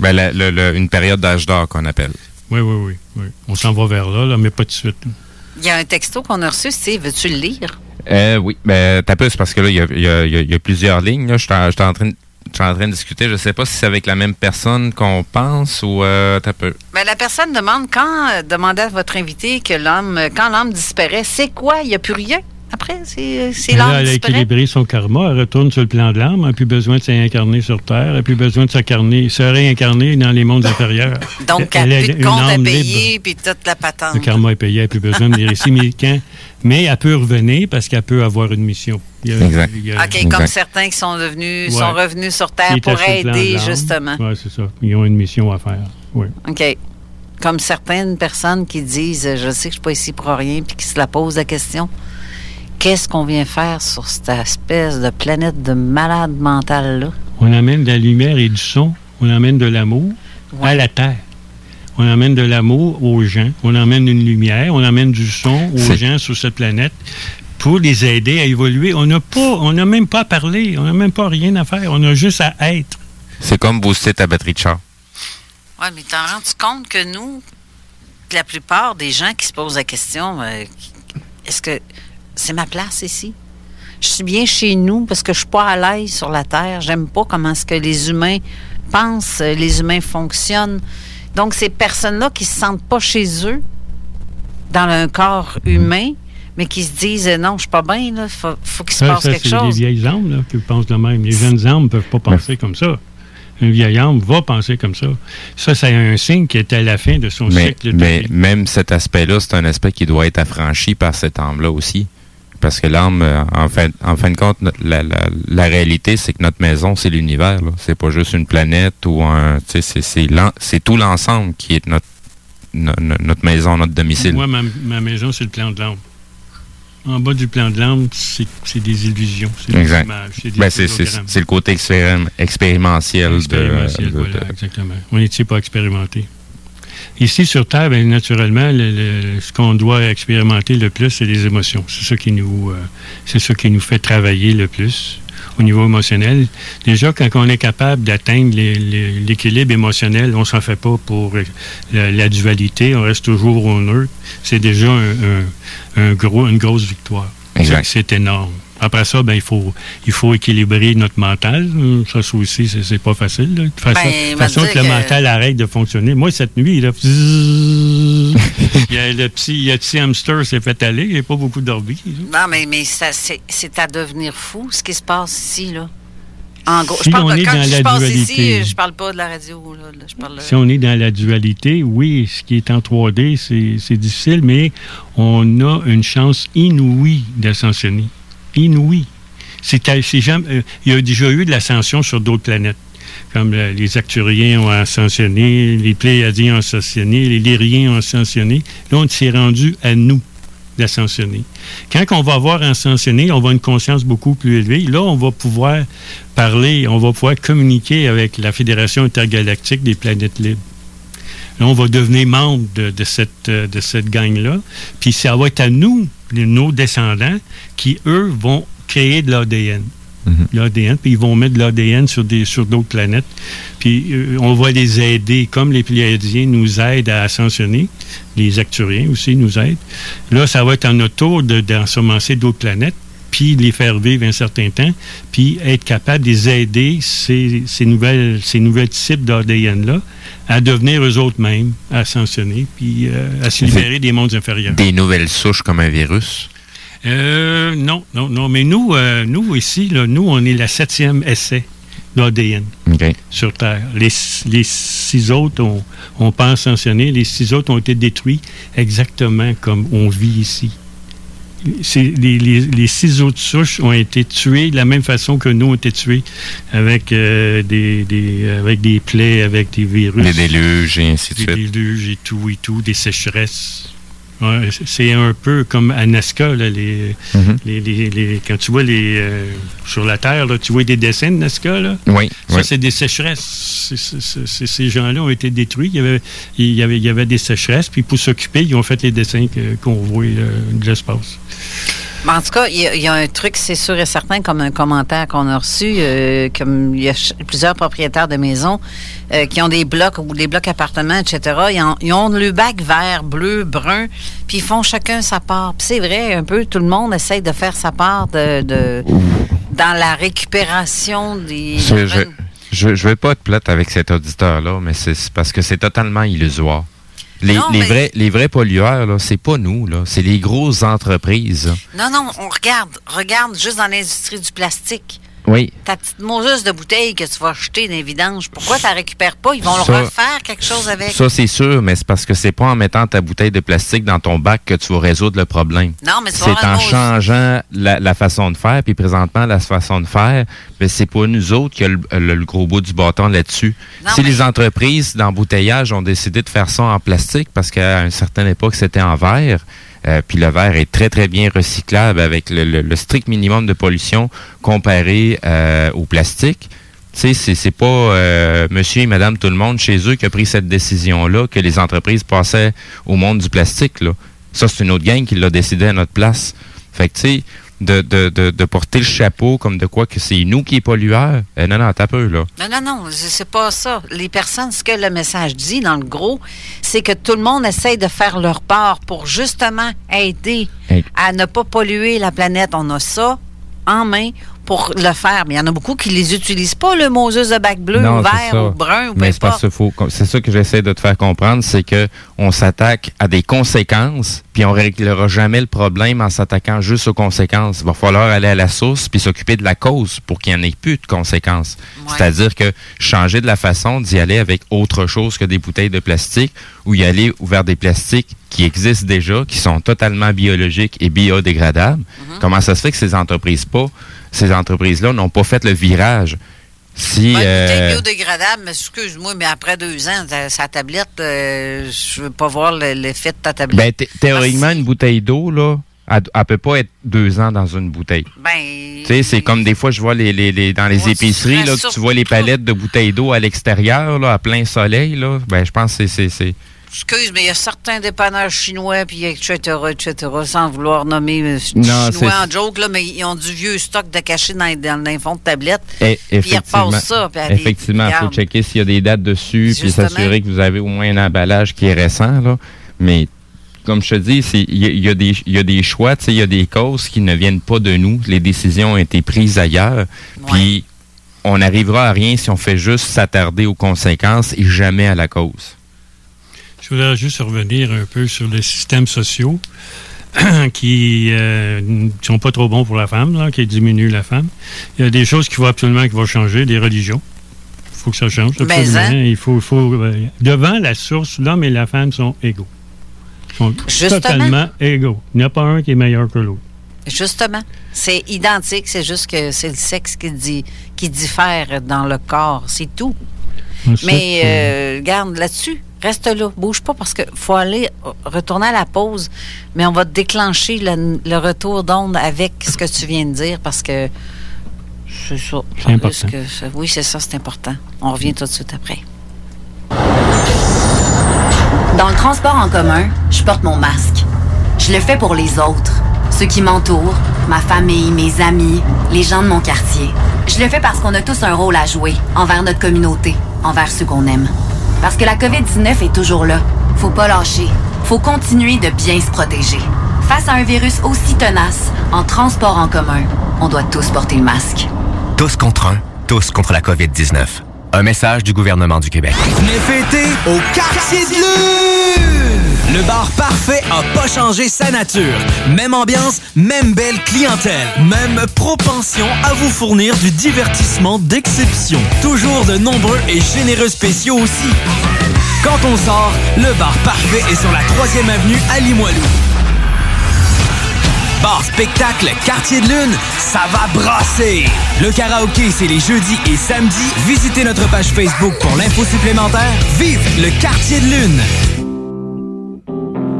Ben, la- le- le- une période d'âge d'or qu'on appelle. Oui, oui, oui, oui. On s'en va vers là, là, mais pas tout de suite. Il y a un texto qu'on a reçu, Steve. Veux-tu le lire? Euh, oui, ben, t'as c'est parce que là, il y a, plusieurs lignes. Je suis en, train de- en train de discuter. Je sais pas si c'est avec la même personne qu'on pense ou euh, t'as peu. Ben, la personne demande quand, euh, demandait à votre invité que l'homme, quand l'homme disparaît, c'est quoi? Il n'y a plus rien après? C'est l'homme elle a équilibré son karma, elle retourne sur le plan de l'âme, elle n'a plus besoin de s'incarner sur Terre, elle n'a plus besoin de s'incarner- se réincarner dans les mondes inférieurs. [laughs] Donc, elle a plus de une compte à payer, libre. puis toute la patente. Le karma est payé, elle n'a plus besoin de venir ici. Mais, quand- mais elle peut revenir parce qu'elle peut avoir une mission. Il y a- Exact. il y a- OK, comme certains qui sont devenus, Ouais. sont revenus sur Terre pour aider, l'âme. justement. Oui, c'est ça. Ils ont une mission à faire. Oui. OK. Comme certaines personnes qui disent, je sais que je suis pas ici pour rien, puis qui se la posent la question, qu'est-ce qu'on vient faire sur cette espèce de planète de malade mentale-là? On amène de la lumière et du son, on amène de l'amour à la Terre. On amène de l'amour aux gens, on amène une lumière, on amène du son aux gens sur cette planète pour les aider à évoluer. On n'a pas, on n'a même pas à parler, on n'a même pas rien à faire, on a juste à être. C'est comme booster ta batterie de char. Oui, mais t'en rends-tu compte que nous, la plupart des gens qui se posent la question, euh, est-ce que c'est ma place ici? Je suis bien chez nous parce que je suis pas à l'aise sur la Terre. J'aime pas comment est-ce que les humains pensent, euh, les humains fonctionnent. Donc, ces personnes-là qui se sentent pas chez eux, dans un corps humain, mais qui se disent euh, non, je suis pas bien, il faut, faut qu'il se Ça, passe ça, quelque c'est les chose. vieilles âmes là, qui pensent de même. Les jeunes âmes ne peuvent pas penser comme ça. Une vieille âme va penser comme ça. Ça, c'est un signe qui est à la fin de son Mais, cycle de mais vie. même cet aspect-là, c'est un aspect qui doit être affranchi par cette âme-là aussi. Parce que l'âme, euh, en fin, en fin de compte, la, la, la réalité, c'est que notre maison, c'est l'univers. C'est pas juste une planète ou un. C'est tout l'ensemble qui est notre, no- no- notre maison, notre domicile. Moi, ma, ma maison, c'est le plan de l'âme. En bas du plan de l'âme, c'est c'est des illusions. C'est des images. C'est Ben, c'est le côté expérim- expérimentiel, Expérimentiel, de, de- voilà, de- exactement. On n'était pas expérimenté. Ici, sur Terre, ben, naturellement, le- le- ce qu'on doit expérimenter le plus, c'est les émotions. C'est ça qui nous, euh, c'est ça qui nous fait travailler le plus au niveau émotionnel. Déjà, quand on est capable d'atteindre l'équilibre émotionnel, on s'en fait pas pour euh, la, la dualité, on reste toujours au neutre. C'est déjà un, un- un gros, une grosse victoire. C'est énorme. Après ça, ben, il, faut, il faut équilibrer notre mental. Ça, ça aussi, c'est pas facile. là. De façon, Ben, façon que le mental arrête de fonctionner. Moi, cette nuit, là, [laughs] il y a le petit, il y a le petit hamster s'est fait aller. Il n'y a pas beaucoup dormi. Non, mais, mais ça, c'est, c'est à devenir fou, ce qui se passe ici, là. En gros, Si je parle on est quand dans je la passe dualité. ici, je parle pas de la radio, là. là, je parle, Si on est dans la dualité, oui, ce qui est en 3D, c'est c'est difficile, mais on a une chance inouïe d'ascensionner. Inouïe. C'est euh, il y a déjà eu de l'ascension sur d'autres planètes. Comme euh, les Acturiens ont ascensionné, les Pléiadiens ont ascensionné, les Lyriens ont ascensionné. Là, on s'est rendu à nous d'ascensionner. Quand on va avoir ascensionné, on va avoir une conscience beaucoup plus élevée. Là, on va pouvoir parler, on va pouvoir communiquer avec la Fédération intergalactique des planètes libres. Là, on va devenir membre de, de cette, euh, de cette gang-là. Puis ça va être à nous, nos descendants, qui, eux, vont créer de l'ADN. L'ADN, puis ils vont mettre de l'ADN sur des sur d'autres planètes. Puis euh, on va les aider, comme les Pléiadiens nous aident à ascensionner, les Acturiens aussi nous aident. Là, ça va être à notre tour de- d'ensemencer d'autres planètes, puis les faire vivre un certain temps, puis être capable de les aider, ces, ces nouvelles, ces nouvelles types d'ADN-là, à devenir eux autres mêmes, à ascensionner, puis euh, à se libérer des mondes inférieurs. des nouvelles souches comme un virus? Euh, non, non, non. Mais nous, euh, nous ici, là, nous, on est la septième essai d'ADN OK. sur Terre. Les, les six autres ont, ont pas ascensionné. Les six autres ont été détruits exactement comme on vit ici. Les, les- les six autres souches ont été tuées de la même façon que nous ont été tués, avec, euh, des, des- avec des plaies, avec des virus. Des déluges et ainsi de Des suite. déluges et tout et tout, des sécheresses. Ouais, c'est un peu comme à Nazca, là, les, Mhm. les, les- les- quand tu vois les euh, sur la Terre, là, tu vois des dessins de Nazca. Là? Oui, Ça, oui. c'est des sécheresses. Ces gens-là ont été détruits. Il y, avait, il, y avait, il y avait des sécheresses, puis pour s'occuper, ils ont fait les dessins qu'on voit euh, de l'espace. En tout cas, il y, a- il y a un truc, c'est sûr et certain, comme un commentaire qu'on a reçu, euh, comme il y a plusieurs propriétaires de maisons euh, qui ont des blocs ou des blocs appartements, etc. Ils ont, ils ont le bac vert, bleu, brun, puis ils font chacun sa part. Puis c'est vrai, un peu, tout le monde essaye de faire sa part de, de- dans la récupération des... Je, je, je, je vais pas être plate avec cet auditeur-là, mais c'est parce que c'est totalement illusoire. Les, Non, les mais- vrais, les vrais pollueurs, là, c'est pas nous, là. C'est les grosses entreprises. Non, non, on regarde, regarde juste dans l'industrie du plastique. Oui. Ta petite moseuse de bouteille que tu vas jeter dans les vidanges, pourquoi tu la récupères pas? Ils vont le refaire quelque chose avec. Ça, c'est sûr, mais c'est parce que c'est pas en mettant ta bouteille de plastique dans ton bac que tu vas résoudre le problème. Non, mais C'est en mose- changeant la, la façon de faire, puis présentement, la façon de faire, ben, c'est pas nous autres qui a le, le- le gros bout du bâton là-dessus. Si les entreprises d'embouteillage ont décidé de faire ça en plastique, parce qu'à une certaine époque, c'était en verre, euh, puis le verre est très, très bien recyclable avec le, le- le strict minimum de pollution comparé euh, au plastique. Tu sais, c'est- pas euh, monsieur et madame tout le monde chez eux qui a pris cette décision-là que les entreprises passaient au monde du plastique. Là. Ça, c'est une autre gang qui l'a décidé à notre place. Fait que, tu sais, de, de, de, de porter le chapeau comme de quoi que c'est nous qui est pollueurs. Euh, non, non, t'as peu, là. Non, non, non, c'est pas ça. Les personnes, ce que le message dit, dans le gros, c'est que tout le monde essaye de faire leur part pour justement aider Hey. à ne pas polluer la planète. On a ça en main pour le faire. Mais il y en a beaucoup qui les utilisent pas, le Moses de bac bleu Non, ou vert ou brun ou Mais c'est ça que j'essaie de te faire comprendre, c'est que on s'attaque à des conséquences, puis on réglera jamais le problème en s'attaquant juste aux conséquences. Il va falloir aller à la source puis s'occuper de la cause pour qu'il n'y en ait plus de conséquences. C'est-à-dire que changer de la façon d'y aller avec autre chose que des bouteilles de plastique ou y aller vers des plastiques qui existent déjà, qui sont totalement biologiques et biodégradables. Mm-hmm. Comment ça se fait que ces entreprises pas, ces entreprises-là n'ont pas fait le virage? Si, une euh, bouteille biodégradable, mais excuse-moi, mais après deux ans, ta- sa tablette, euh, je veux pas voir le- l'effet de ta tablette. Ben, thé- théoriquement, une bouteille d'eau, là, elle, elle peut pas être deux ans dans une bouteille. Ben, Tu sais, c'est comme des fois, je vois les, les, les- dans les épiceries, là, que tu vois les palettes de bouteilles d'eau à l'extérieur, là, à plein soleil, là. Ben, je pense que c'est, excuse, mais il y a certains dépanneurs chinois, puis etc., etc., sans vouloir nommer euh, Non, chinois en joke, là, mais ils ont du vieux stock de caché dans, dans, dans les fonds de tablette. Eh, Puis ils effectivement, repassent ça. Puis effectivement, il faut checker s'il y a des dates dessus, puis s'assurer que vous avez au moins un emballage qui est récent, là. Mais, comme je te dis, il y, y a des- il y a des choix, tu sais, il y a des causes qui ne viennent pas de nous. Les décisions ont été prises ailleurs. Puis, on n'arrivera à rien si on fait juste s'attarder aux conséquences et jamais à la cause. Je voudrais juste revenir un peu sur les systèmes sociaux [clears throat] qui ne sont pas trop bons pour la femme, là, qui diminuent la femme. Il y a des choses qu'il faut absolument qu'il va changer, des religions. Il faut que ça change. Mais, absolument. hein? Il faut, il faut, euh, devant la source, l'homme et la femme sont égaux. Ils sont Justement. totalement égaux. Il n'y a pas un qui est meilleur que l'autre. Justement, c'est identique, c'est juste que c'est le sexe qui, dit, qui diffère dans le corps, c'est tout. Mais euh, garde là-dessus, reste là, bouge pas parce qu'il faut aller retourner à la pause, mais on va déclencher le, le retour d'onde avec ce que tu viens de dire parce que c'est ça. C'est important. Que oui, c'est ça, c'est important. On revient tout de suite après. Dans le transport en commun, je porte mon masque. Je le fais pour les autres, ceux qui m'entourent, ma famille, mes amis, les gens de mon quartier. Je le fais parce qu'on a tous un rôle à jouer envers notre communauté, envers ceux qu'on aime. Parce que la COVID-19 est toujours là. Faut pas lâcher. Faut continuer de bien se protéger. Face à un virus aussi tenace, en transport en commun, on doit tous porter le masque. Tous contre un, tous contre la COVID-19. Un message du gouvernement du Québec. Venez fêter au quartier de lune! Le bar parfait a pas changé sa nature. Même ambiance, même belle clientèle, même propension à vous fournir du divertissement d'exception. Toujours de nombreux et généreux spéciaux aussi. Quand on sort, le bar parfait est sur la 3e avenue à Limoilou. Bar spectacle Quartier de Lune, ça va brasser! Le karaoké, c'est les jeudis et samedis. Visitez notre page Facebook pour l'info supplémentaire. Vive le Quartier de Lune!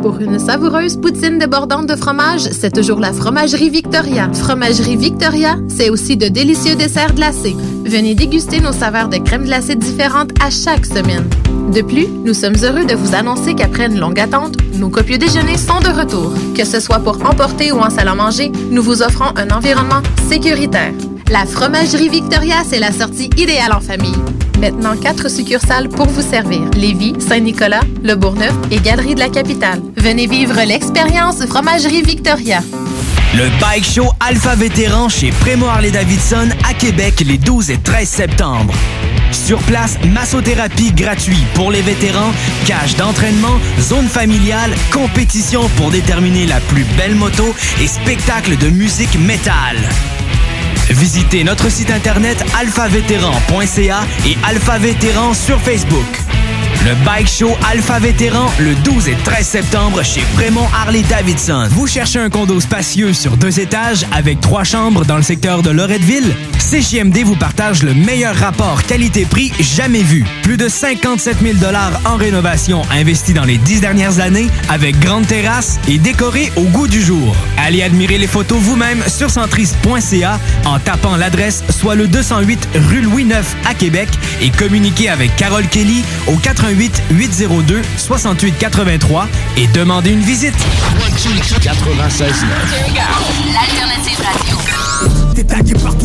Pour une savoureuse poutine débordante de fromage, c'est toujours la Fromagerie Victoria. Fromagerie Victoria, c'est aussi de délicieux desserts glacés. Venez déguster nos saveurs de crème glacée différentes à chaque semaine. De plus, nous sommes heureux de vous annoncer qu'après une longue attente, nos copieux déjeuners sont de retour. Que ce soit pour emporter ou en salle à manger, nous vous offrons un environnement sécuritaire. La Fromagerie Victoria, c'est la sortie idéale en famille. Maintenant, quatre succursales pour vous servir. Lévis, Saint-Nicolas, Le Bourgneuf et Galerie de la Capitale. Venez vivre l'expérience Fromagerie Victoria. Le Bike Show Alpha Vétéran chez Prémo Harley-Davidson à Québec les 12 et 13 septembre. Sur place, massothérapie gratuite pour les vétérans, cage d'entraînement, zone familiale, compétition pour déterminer la plus belle moto et spectacle de musique métal. Visitez notre site internet alphavétéran.ca et Alpha Vétéran sur Facebook. Le Bike Show Alpha Vétéran le 12 et 13 septembre chez Fremont Harley-Davidson. Vous cherchez un condo spacieux sur deux étages avec trois chambres dans le secteur de Loretteville? CJMD vous partage le meilleur rapport qualité-prix jamais vu. Plus de 57 000 en rénovation investis dans les dix dernières années avec grande terrasse et décoré au goût du jour. Allez admirer les photos vous-même sur centris.ca en tapant l'adresse soit le 208 rue Louis IX à Québec et communiquez avec Carole Kelly au 88 802 68 83 et demandez une visite. 96 L'alternative radio.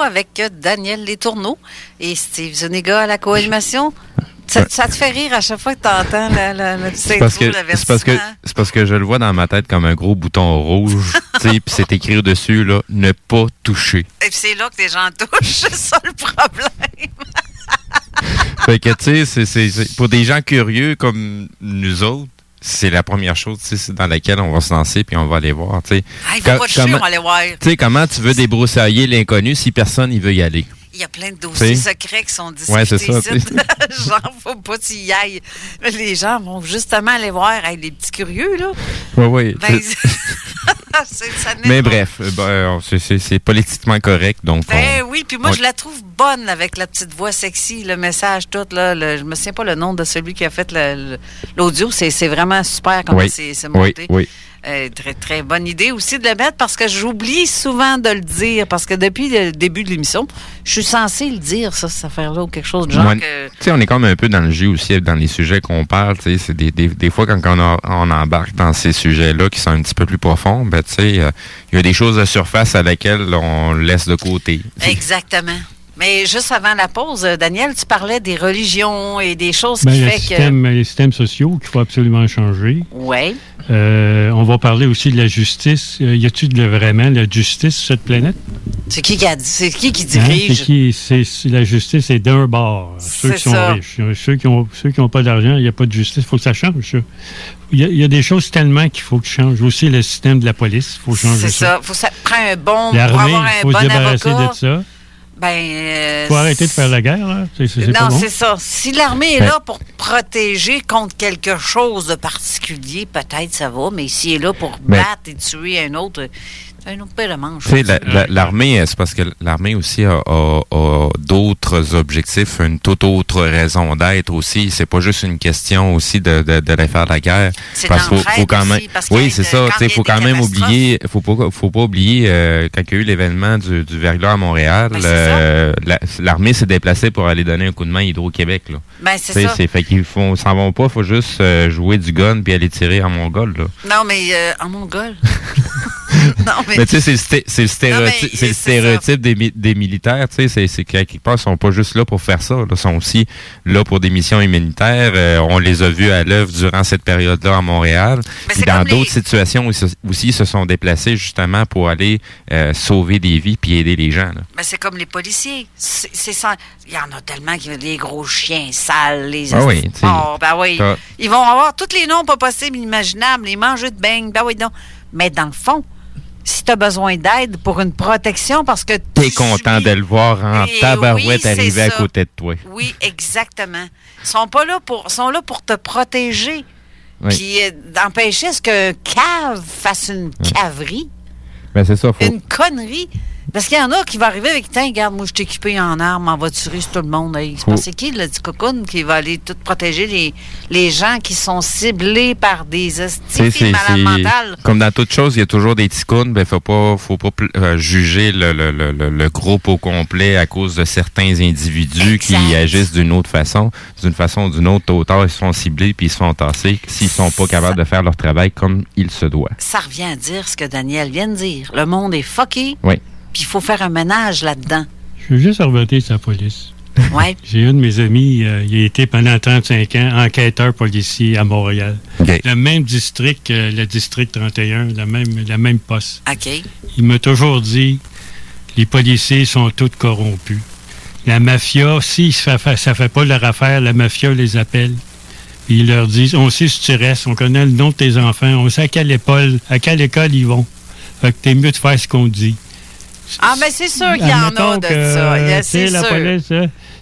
Avec Daniel Letourneau et Steve Zuniga à la co-animation. Ça, ça te fait rire à chaque fois que tu entends le, le petit C'est parce, que, c'est, parce que, l'avertissement. c'est parce que je le vois dans ma tête comme un gros bouton rouge, [laughs] puis c'est écrit dessus, là, ne pas toucher. Et puis c'est là que les gens touchent, [laughs] c'est ça le problème. [laughs] Fait que, tu sais, pour des gens curieux comme nous autres, c'est la première chose, tu dans laquelle on va se lancer puis on va aller voir, tu sais. Ah. Tu sais, comment tu veux débroussailler l'inconnu si personne n'y veut y aller? Il y a plein de dossiers T'sais. secrets qui sont discutés Ouais, c'est ça. [laughs] Genre, faut pas t'y y ailles. Les gens vont justement aller voir hey, les petits curieux, là. Oui, oui. Ben, [laughs] Mais pas- bref, ben, euh, c'est, politiquement correct, donc. Ben on- oui, puis moi, on- je la trouve bonne avec la petite voix sexy, le message, tout. Là, le- je me souviens pas le nom de celui qui a fait l'audio. C'est vraiment super comment Oui, c'est c'est oui, monté. oui. Euh, très, très bonne idée aussi de le mettre parce que j'oublie souvent de le dire. Parce que depuis le début de l'émission, je suis censée le dire, ça, cette affaire-là, ou quelque chose de genre. Tu sais, on est comme un peu dans le jus aussi, dans les sujets qu'on parle. Des, des, des fois, quand on, a- on embarque dans ces sujets-là qui sont un petit peu plus profonds, ben, tu sais, euh, il y a des choses de surface à laquelle on laisse de côté. Exactement. Mais juste avant la pause, euh, Daniel, tu parlais des religions et des choses Ben, qui le fait système, les systèmes sociaux qu'il faut absolument changer. que. Ouais. Euh, on va parler aussi de la justice. Y a-t-il de- vraiment la justice sur cette planète? C'est qui qui, a dit- c'est qui qui Hein? dirige? C'est qui- c'est- c'est- la justice est d'un bord. Ceux C'est qui sont ça. riches. Ceux qui ont, ceux qui n'ont pas d'argent, il n'y a pas de justice. Il faut que ça change. ça. Il y, a, il y a des choses tellement qu'il faut que change. Aussi, le système de la police, il faut changer C'est ça. ça. Faut ça prend un bon pour L'armée, avoir il un faut bon se débarrasser avocat. de ça. Ben. euh, Il faut arrêter de faire la guerre. Là. Non, bon. c'est ça. Si l'armée est Ben- là pour protéger contre quelque chose de particulier, peut-être ça va, mais s'il est là pour Ben- battre et tuer un autre, un l'armée, euh, c'est parce que l'armée aussi a, a- a d'autres objectifs, une toute autre raison d'être aussi. C'est pas juste une question aussi de, de, de faire la guerre. C'est parce faut, faut quand même, aussi, parce oui, c'est ça. il faut quand même oublier, faut pas, faut pas oublier euh, quand il y a eu l'événement du, du verglas à Montréal, Ben, euh, la- l'armée s'est déplacée pour aller donner un coup de main à Hydro-Québec. Là. Ben, c'est ça. fait qu'ils font, s'en vont pas, faut juste euh, jouer du gun puis aller tirer en mongol. Là. Non, mais euh, en mongol. [laughs] [laughs] non, mais. Mais tu sais, c'est le, stéréotype, mais c'est le stéréotype des, mi- des militaires. Tu sais, c'est- qu'à quelque part, ils sont pas juste là pour faire ça. Là, ils sont aussi là pour des missions humanitaires. Euh, on les a vus à l'œuvre durant cette période-là à Montréal. Puis dans d'autres situations aussi, ils se sont déplacés justement pour aller euh, sauver des vies puis aider les gens. Ben, c'est comme les policiers. C'est, sans- Il y en a tellement qui les gros chiens sales, les Ah oui, ben oui. Ils vont avoir tous les noms pas possibles, imaginables, les mangeux de beignes, ben oui, non. Mais dans le fond, si tu as besoin d'aide pour une protection, parce que T'es content de le voir en Eh tabarouette oui, arriver à côté de toi. Oui, exactement. Ils sont pas là pour, sont là pour te protéger. Oui. Puis euh, d'empêcher ce qu'un cave fasse une caverie, Ben, c'est ça. Faut, une connerie. Parce qu'il y en a qui vont arriver avec Tiens, regarde, moi, je suis équipé en armes, va tuer sur tout le monde. Hey, c'est que qui, le dit cocoon, qui va aller tout protéger les, les gens qui sont ciblés par des c'est- malades mentales? Comme dans toute chose, il y a toujours des ticounes. Ben, faut pas, faut pas euh, juger le, le, le, le- groupe au complet à cause de certains individus qui agissent d'une autre façon. D'une façon ou d'une autre, tôt ou tard, ils sont ciblés puis ils se font tasser s'ils sont pas capables de faire leur travail comme il se doit. Ça revient à dire ce que Daniel vient de dire. Le monde est fucké, Oui. Puis il faut faire un ménage là-dedans. Je veux juste revenir sur la police. Ouais. [laughs] J'ai un de mes amis, euh, il a été pendant 35 ans enquêteur policier à Montréal. Le même district que le district 31, la même, la même poste. OK. Il m'a toujours dit les policiers sont tous corrompus. La mafia, si ça ne fait, ça fait pas leur affaire, la mafia les appelle. Puis ils leur disent on sait si tu restes, on connaît le nom de tes enfants, on sait à quelle école, à quelle école ils vont. Fait que t'es mieux de faire ce qu'on te dit. Ah, ben c'est sûr qu'il y en a de que, ça. Yeah, sais, C'est la sûr. police,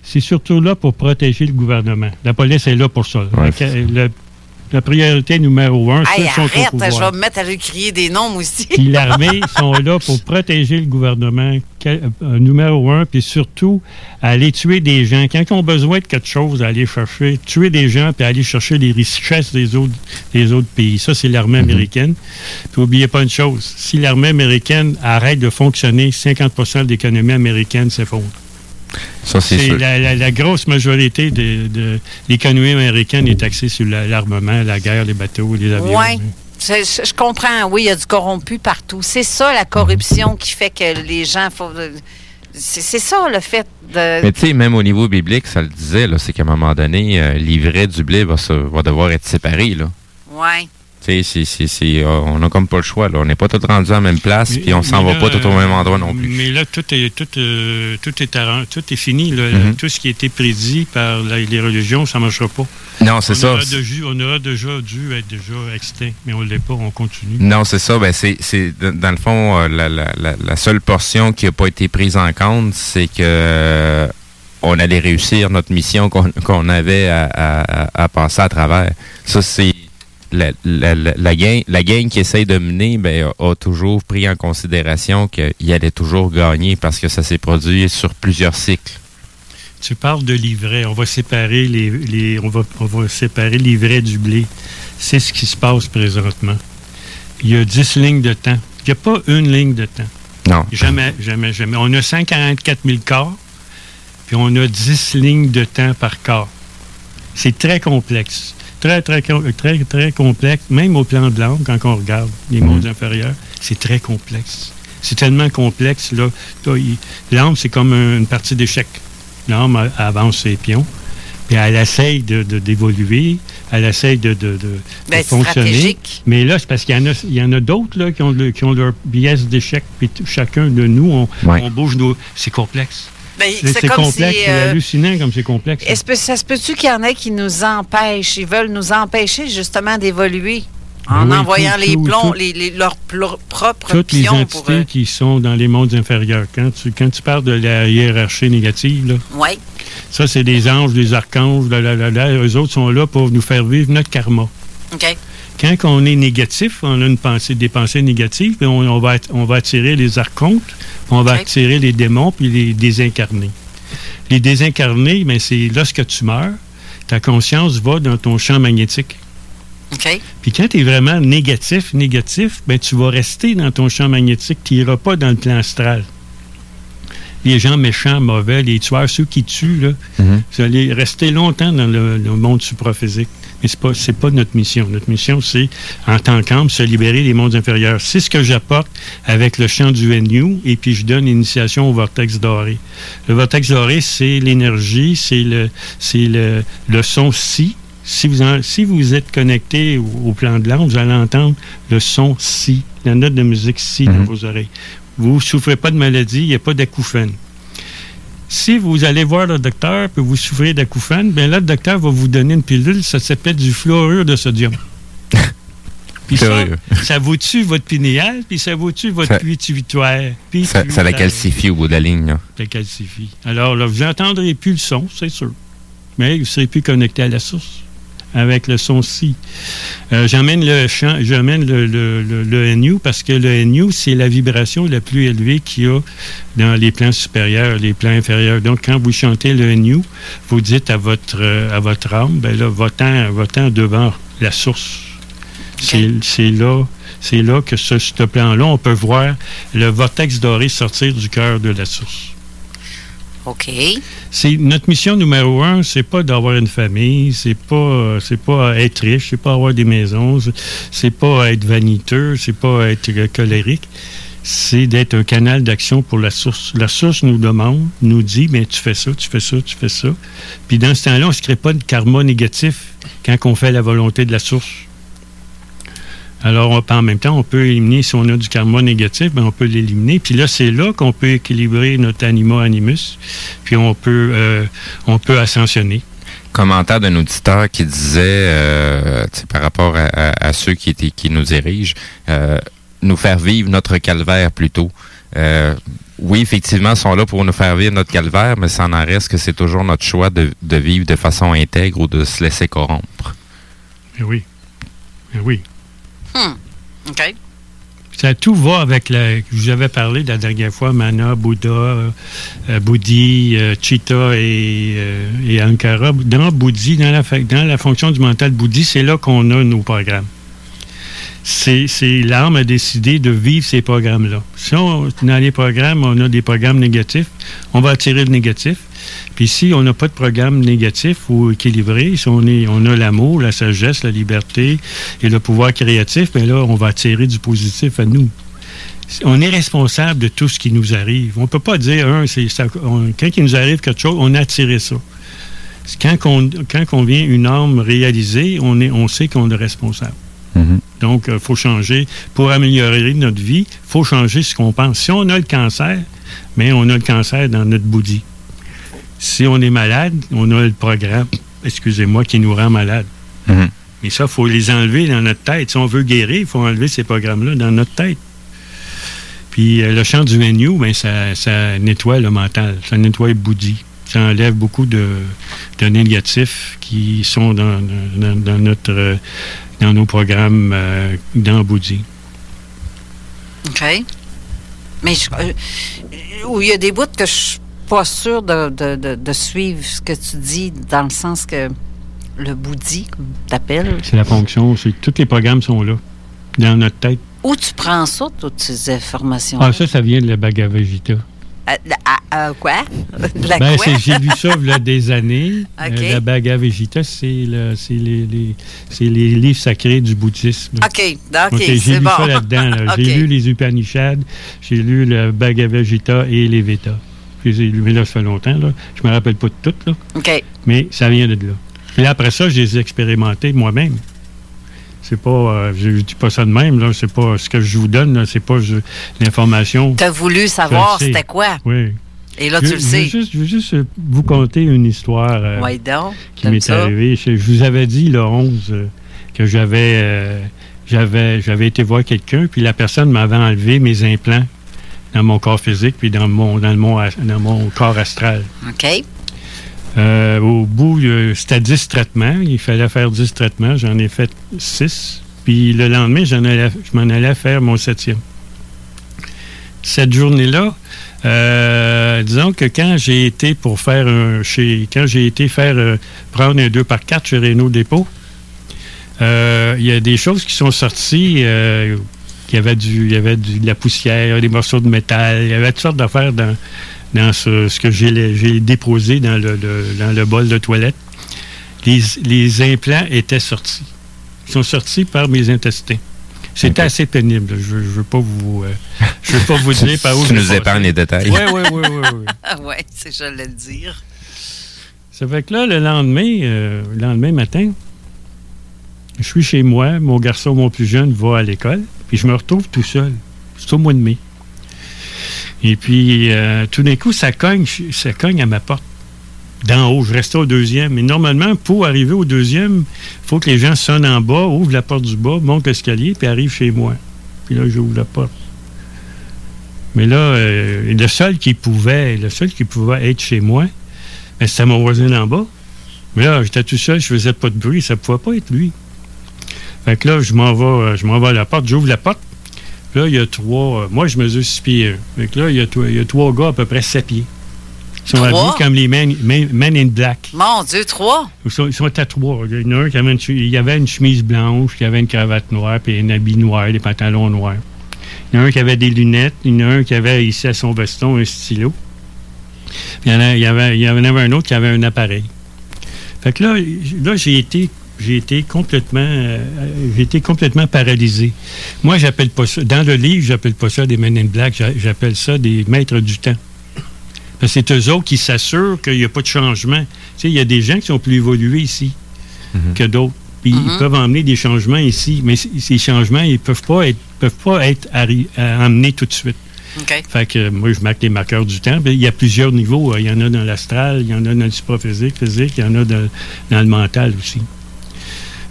c'est surtout là pour protéger le gouvernement. La police est là pour ça. La priorité numéro un, qui sont au arrête, pouvoir. je vais me mettre à lui crier des noms, aussi. Puis [laughs] l'armée sont là pour protéger le gouvernement, quel- euh, numéro un, puis surtout aller tuer des gens. Quand ils ont besoin de quelque chose, aller chercher, tuer des gens, puis aller chercher les richesses des autres, des autres pays. Ça, c'est l'armée américaine. Puis n'oubliez pas une chose, si l'armée américaine arrête de fonctionner, 50% de l'économie américaine s'effondre. Ça, c'est la, la- la grosse majorité de, de l'économie américaine est axée sur la- l'armement, la guerre, les bateaux, les avions. Oui. Je, je comprends, oui, il y a du corrompu partout. C'est ça, la corruption qui fait que les gens. faut- C'est ça, le fait de. Mais tu sais, même au niveau biblique, ça le disait, là, c'est qu'à un moment donné, euh, l'ivraie du blé va, se- va devoir être séparé. Là. Ouais. Tu sais, c'est- c'est- c'est, euh, on n'a comme pas le choix. Là. On n'est pas tous rendus à la même place, puis on s'en va pas tout au même endroit non plus. Mais là, tout est, tout, euh, tout est, arran- tout est fini. là. Mhm. Tout ce qui a été prédit par la- les religions, ça ne marchera pas. Non, c'est On ça. aura on aura déjà dû être déjà extinct, mais on ne l'est pas, on continue. Non, c'est ça. Ben, c'est, c'est dans le fond, euh, la, la- la- seule portion qui n'a pas été prise en compte, c'est que on allait réussir notre mission qu'on, qu'on avait à, à- à- à passer à travers. Ça, c'est la, la, gang, la gang qui essaye de mener ben, a, a toujours pris en considération qu'il allait toujours gagner parce que ça s'est produit sur plusieurs cycles. Tu parles de l'ivraie. On va séparer les, les- on va, on va séparer l'ivraie du blé. C'est ce qui se passe présentement. Il y a 10 lignes de temps. Il n'y a pas une ligne de temps. Non. Jamais, jamais, jamais. On a 144 000 corps, puis on a 10 lignes de temps par corps. C'est très complexe. Très, très, très, très complexe. Même au plan de l'âme, quand on regarde les mondes inférieurs, c'est très complexe. C'est tellement complexe, là. L'âme, c'est comme un- une partie d'échec. L'âme avance ses pions, puis elle essaye de- d'évoluer, elle essaye de, de, de- de D'être fonctionner. stratégique. Mais là, c'est parce qu'il y en a, il y en a d'autres là, qui, ont le- qui ont leur pièce d'échec, puis chacun de nous, on, Ouais. on bouge nos... C'est complexe. Ben, C'est complexe, c'est euh, hallucinant comme c'est complexe. Est-ce que ça se peut-tu qu'il y en ait qui nous empêchent? Ils veulent nous empêcher justement d'évoluer en Ben oui, envoyant tout- les tout- plombs, tout- les, les- leurs plo- propres Toutes les pour entités eux. qui sont dans les mondes inférieurs. Quand tu, quand tu parles de la hiérarchie négative, là, ça, c'est des anges, des archanges, là, là, là, là, eux autres sont là pour nous faire vivre notre karma. OK. Quand on est négatif, on a une pensée, des pensées négatives, puis on, on va, on va attirer les archontes, on va attirer les démons, puis les désincarnés. Les désincarnés, ben, c'est lorsque tu meurs, ta conscience va dans ton champ magnétique. OK. Puis quand tu es vraiment négatif, négatif, ben, tu vas rester dans ton champ magnétique, tu n'iras pas dans le plan astral. Les gens méchants, mauvais, les tueurs, ceux qui tuent, là, vous allez rester longtemps dans le, le monde supraphysique. Mais ce n'est pas, c'est pas notre mission. Notre mission, c'est, en tant qu'âme, se libérer des mondes inférieurs. C'est ce que j'apporte avec le chant du NU, et puis je donne l'initiation au vortex doré. Le vortex doré, c'est l'énergie, c'est le, c'est le, le son si. Si vous, en- si vous êtes connecté au, au plan de l'âme, vous allez entendre le son si, la note de musique si dans vos oreilles. Vous ne souffrez pas de maladie, il n'y a pas d'acouphène. Si vous allez voir le docteur et vous souffrez d'acouphène, bien là, le docteur va vous donner une pilule, ça s'appelle du fluorure de sodium. [laughs] Puis ça, ça vous tue votre pinéal, puis ça vous tue votre pituitaire. Ça, ça la calcifie au bout de la ligne. là. Ça calcifie. Alors là, vous n'entendrez plus le son, c'est sûr. Mais vous ne serez plus connecté à la source. Avec le son si. Euh, j'emmène le chant, j'emmène le, le, le, le NU parce que le NU, c'est la vibration la plus élevée qu'il y a dans les plans supérieurs, les plans inférieurs. Donc, quand vous chantez le NU, vous dites à votre, euh, à votre âme, ben là, va-t'en va-t'en devant la source. C'est c'est là, c'est là que ce, ce plan-là, on peut voir le vortex doré sortir du cœur de la source. OK. C'est notre mission numéro un, c'est pas d'avoir une famille, c'est pas euh, c'est pas être riche, c'est pas avoir des maisons, c'est- pas être vaniteux, c'est pas être colérique. C'est d'être un canal d'action pour la source. La source nous demande, nous dit, mais tu fais ça, tu fais ça, tu fais ça. Puis dans ce temps-là, on ne se crée pas de karma négatif quand on fait la volonté de la source. Alors, on- en même temps, on peut éliminer, si on a du karma négatif, ben, on peut l'éliminer. Puis là, c'est là qu'on peut équilibrer notre anima animus, puis on peut, euh, on peut ascensionner. Commentaire d'un auditeur qui disait, euh, par rapport à, à- à ceux qui, étaient, qui nous dirigent, euh, nous faire vivre notre calvaire plutôt. Euh, oui, effectivement, ils sont là pour nous faire vivre notre calvaire, mais ça en reste que c'est toujours notre choix de, de vivre de façon intègre ou de se laisser corrompre. Eh oui. Eh oui. Hmm. Ça tout va avec la. Je vous avais parlé la dernière fois, Mana, Bouddha, euh, euh, Bouddhi, euh, Chitta et, euh, et Ankara. Dans Bouddhi, dans la, dans la fonction du mental Bouddhi, c'est là qu'on a nos programmes. C'est c'est- l'âme a décidé de vivre ces programmes-là. Si on, dans les programmes, on a des programmes négatifs, on va attirer le négatif. Puis si on n'a pas de programme négatif ou équilibré, si on, est, on a l'amour, la sagesse, la liberté et le pouvoir créatif, bien là, on va attirer du positif à nous. On est responsable de tout ce qui nous arrive. On ne peut pas dire, ça- on- quand il nous arrive quelque chose, on a attiré ça. Quand on, quand on vient une âme réalisée, on, est, on sait qu'on est responsable. Donc, il faut changer. Pour améliorer notre vie, il faut changer ce qu'on pense. Si on a le cancer, mais on a le cancer dans notre bouddhi. Si on est malade, on a le programme, excusez-moi, qui nous rend malade. Mais ça, il faut les enlever dans notre tête. Si on veut guérir, il faut enlever ces programmes-là dans notre tête. Puis euh, le chant du menu, ben, ça, ça nettoie le mental, ça nettoie le bouddhi. Ça enlève beaucoup de, de négatifs qui sont dans, dans- dans notre, euh, dans nos programmes euh, dans bouddhi. OK. Mais je- euh, où il y a des bouts que je pas sûre de, de- de- de suivre ce que tu dis, dans le sens que le bouddhi, comme t'appelles, C'est la fonction, c'est tous les programmes sont là, dans notre tête. où tu prends ça, toutes ces informations Ah, ça, ça vient de la Bhagavad Gita. quoi? [laughs] La Ben, quoi? c'est- j'ai lu ça il y a des années. [laughs] Euh, la Bhagavad Gita, c'est le- les, les- les livres sacrés du bouddhisme. OK, OK, OK, j'ai lu bon. ça là-dedans. là. [laughs] J'ai lu les Upanishads, j'ai lu le Bhagavad Gita et les Vedas. Je les ai lus, mais là, ça fait longtemps. Là. Je me rappelle pas de tout, là. OK. mais ça vient de là. Puis après ça, je les ai expérimentés moi-même. C'est pas, euh, je je dis pas ça de même, là. C'est pas ce que je vous donne, là, c'est pas l'information. Tu as voulu savoir c'était quoi? Oui. Et là, Je- tu le je sais. juste- Je veux juste euh, vous conter une histoire euh, Ouais, donc, qui m'est arrivée. Je, je vous avais dit le 11 euh, que j'avais j'avais j'avais été voir quelqu'un, puis la personne m'avait enlevé mes implants dans mon corps physique, puis dans mon dans, le mon, dans mon corps astral. OK. Euh, au bout, c'était 10 traitements. Il fallait faire 10 traitements. J'en ai fait 6. Puis le lendemain, j'en allais- je m'en allais faire mon septième. Cette journée-là, euh, disons que quand j'ai été pour faire un chez quand j'ai été faire euh, prendre un 2 par 4 chez Renault Dépôt, euh, il y a des choses qui sont sorties. Euh, il y avait du, il y avait du- de la poussière, des morceaux de métal, il y avait toutes sortes d'affaires dans, dans ce, ce que j'ai j'ai déposé dans le, le- dans le bol de toilette. Les, les implants étaient sortis. Ils sont sortis par mes intestins. C'était assez pénible. Je ne veux pas vous, euh, je veux pas vous [laughs] dire par où Tu nous épargnes les détails. Oui, oui, oui, oui. oui. [laughs] Ah ouais, c'est j'allais le dire. Ça fait que là, le lendemain, euh, le lendemain matin, je suis chez moi, mon garçon, mon plus jeune, va à l'école, puis je me retrouve tout seul. C'est au mois de mai. Et puis, euh, tout d'un coup, ça cogne, ça cogne à ma porte. D'en haut, je restais au deuxième. Mais normalement, pour arriver au deuxième, il faut que les gens sonnent en bas, ouvrent la porte du bas, montent l'escalier, puis arrivent chez moi. Puis là, j'ouvre la porte. Mais là, euh, le seul qui pouvait, le seul qui pouvait être chez moi, ben, c'était mon voisin en bas. Mais là, j'étais tout seul, je faisais pas de bruit, ça pouvait pas être lui. Fait que là, je m'en vais, euh, je m'en vais à la porte, j'ouvre la porte. Là, il y a trois. euh, moi, je mesure six pieds. Fait que là, il y, a, trois- il y a trois gars à peu près sept pieds. Ils sont habillés comme les men, men- men in black. Mon Dieu, trois? Ils sont, ils sont à trois. Il y en a un qui avait une, il y avait une chemise blanche, qui avait une cravate noire, puis un habit noir, des pantalons noirs. Il y en a un qui avait des lunettes. Il y en a un qui avait ici à son veston un stylo. Puis il y en, a- il y avait, il y en avait un autre qui avait un appareil. Fait que là, là j'ai été, j'ai été complètement, euh, j'ai été complètement paralysé. Moi, j'appelle pas ça, dans le livre, j'appelle pas ça des Men in Black, j'a- j'appelle ça des maîtres du temps. Parce que c'est eux autres qui s'assurent qu'il n'y a pas de changement. Tu sais, il y a des gens qui sont plus évolués ici que d'autres. Puis ils peuvent emmener des changements ici, mais c- ces changements, ils peuvent pas être, peuvent pas être arri- euh, emmenés tout de suite. Fait que moi, je marque les marqueurs du temps. Il y a plusieurs niveaux. euh, Il y en a dans l'astral, il y en a dans le supraphysique, physique, il y en a dans, dans le mental aussi.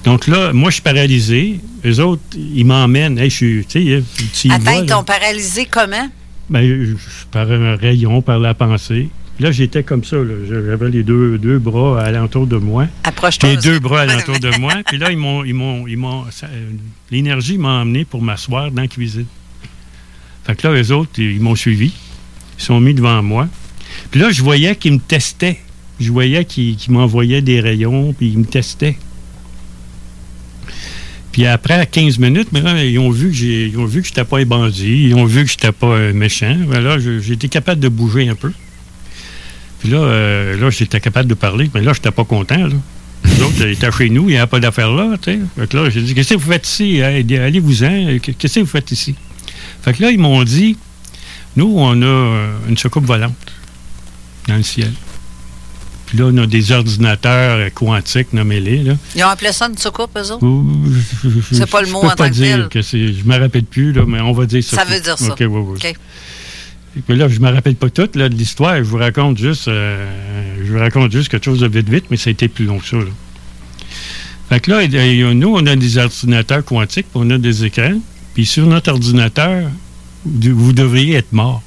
Donc là, moi, je suis paralysé. Les autres, ils m'emmènent. Hey, je suis, tu sais, Attends, ils t'ont paralysé comment? Ben, je- par un rayon, par la pensée. Puis là, j'étais comme ça. J'avais les deux, deux bras alentour de moi. Approche-toi. Les deux bras alentour de [laughs] moi. Puis là, ils m'ont, ils m'ont, ils m'ont, euh, l'énergie m'a emmené pour m'asseoir dans la cuisine. Fait que là, eux autres, ils m'ont suivi. Ils sont mis devant moi. Puis là, je voyais qu'ils me testaient. Je voyais qu'ils, qu'ils m'envoyaient des rayons, puis ils me testaient. Puis après 15 minutes, mais ils ont vu que j'ai, ils vu que j'étais pas un bandit, ils ont vu que j'étais pas un méchant. Ben là, je- j'ai été capable de bouger un peu. Puis là, euh, là, j'étais capable de parler, mais là, j'étais pas content. Là. Les autres étaient chez nous, il n'y avait pas d'affaires là. Fait que là, j'ai dit Qu'est-ce que vous faites ici? Allez-vous-en. Qu'est-ce que vous faites ici? Fait que là, ils m'ont dit Nous, on a euh, une soucoupe volante dans le ciel. Puis là, on a des ordinateurs quantiques, nommez-les. Là. Ils ont appelé ça une soucoupe, eux autres? C'est pas le je mot peux en pas tant que dire tel. que c'est. Je me rappelle plus, là, mais on va dire ça. Ça veut dire ça. OK, oui, oui. Puis là, je me rappelle pas toute là, de l'histoire. Je vous raconte juste, euh, je vous raconte juste quelque chose de vite vite, mais ça a été plus long que ça. là. Fait que là, nous, on a des ordinateurs quantiques, puis on a des écrans. Puis sur notre ordinateur, vous devriez être mort.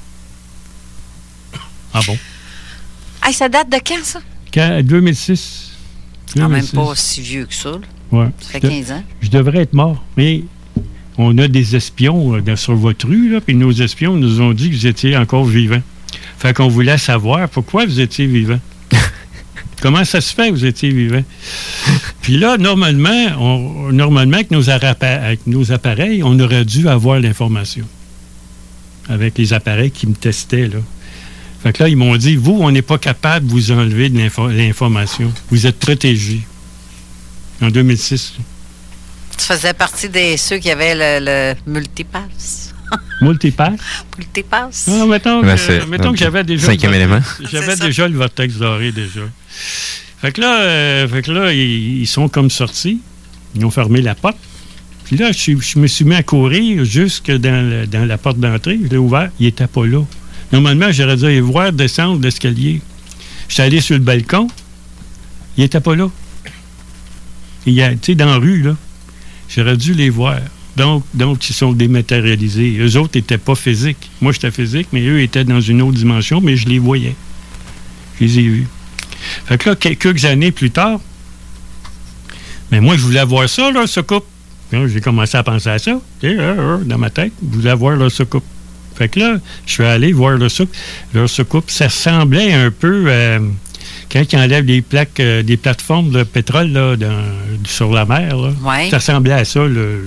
Ah bon? Hey, ça date de quand, ça? Quand- 2006. Quand même 2006. pas si vieux que ça. là. Ouais. Ça fait Je- 15 ans. Je devrais être mort. Mais on a des espions euh, sur votre rue, là, puis nos espions nous ont dit que vous étiez encore vivant. Fait qu'on voulait savoir pourquoi vous étiez vivant. [laughs] Comment ça se fait que vous étiez vivant? [laughs] Puis là, normalement, on- normalement avec, nos arapa- avec nos appareils, on aurait dû avoir l'information. Avec les appareils qui me testaient, là. Fait que là, ils m'ont dit, vous, on n'est pas capable de vous enlever de l'info- l'information. Vous êtes protégés. En 2006. là. Tu faisais partie des ceux qui avaient le, le multipass. [laughs] Multipass? multipass. Non, mettons, Ben, que, mettons que j'avais déjà. Cinquième le élément. vortex- J'avais déjà le vortex doré déjà. Fait que là, euh, fait que là ils, ils sont comme sortis. Ils ont fermé la porte. Puis là, je, me suis mis à courir jusque dans, le- dans la porte d'entrée. Je l'ai ouvert. Il n'était pas là. Normalement, j'aurais dû aller voir descendre l'escalier. Je suis allé sur le balcon. Il n'était pas là. Il y a, tu dans la rue, là. J'aurais dû les voir. Donc, donc, ils sont dématérialisés. Eux autres n'étaient pas physiques. Moi, j'étais physique, mais eux étaient dans une autre dimension, mais je les voyais. Je les ai vus. Fait que là, quelques années plus tard, mais moi, je voulais avoir ça, là, ce. Là, J'ai commencé à penser à ça, euh, euh, dans ma tête. Je voulais avoir leur soucoupe. Fait que là, je suis allé voir leur soucoupe. Leur soucoupe, ça ressemblait un peu euh, quand ils enlèvent des plaques, euh, des plateformes de pétrole là, dans- sur la mer. là. Ouais. Ça ressemblait à ça, le,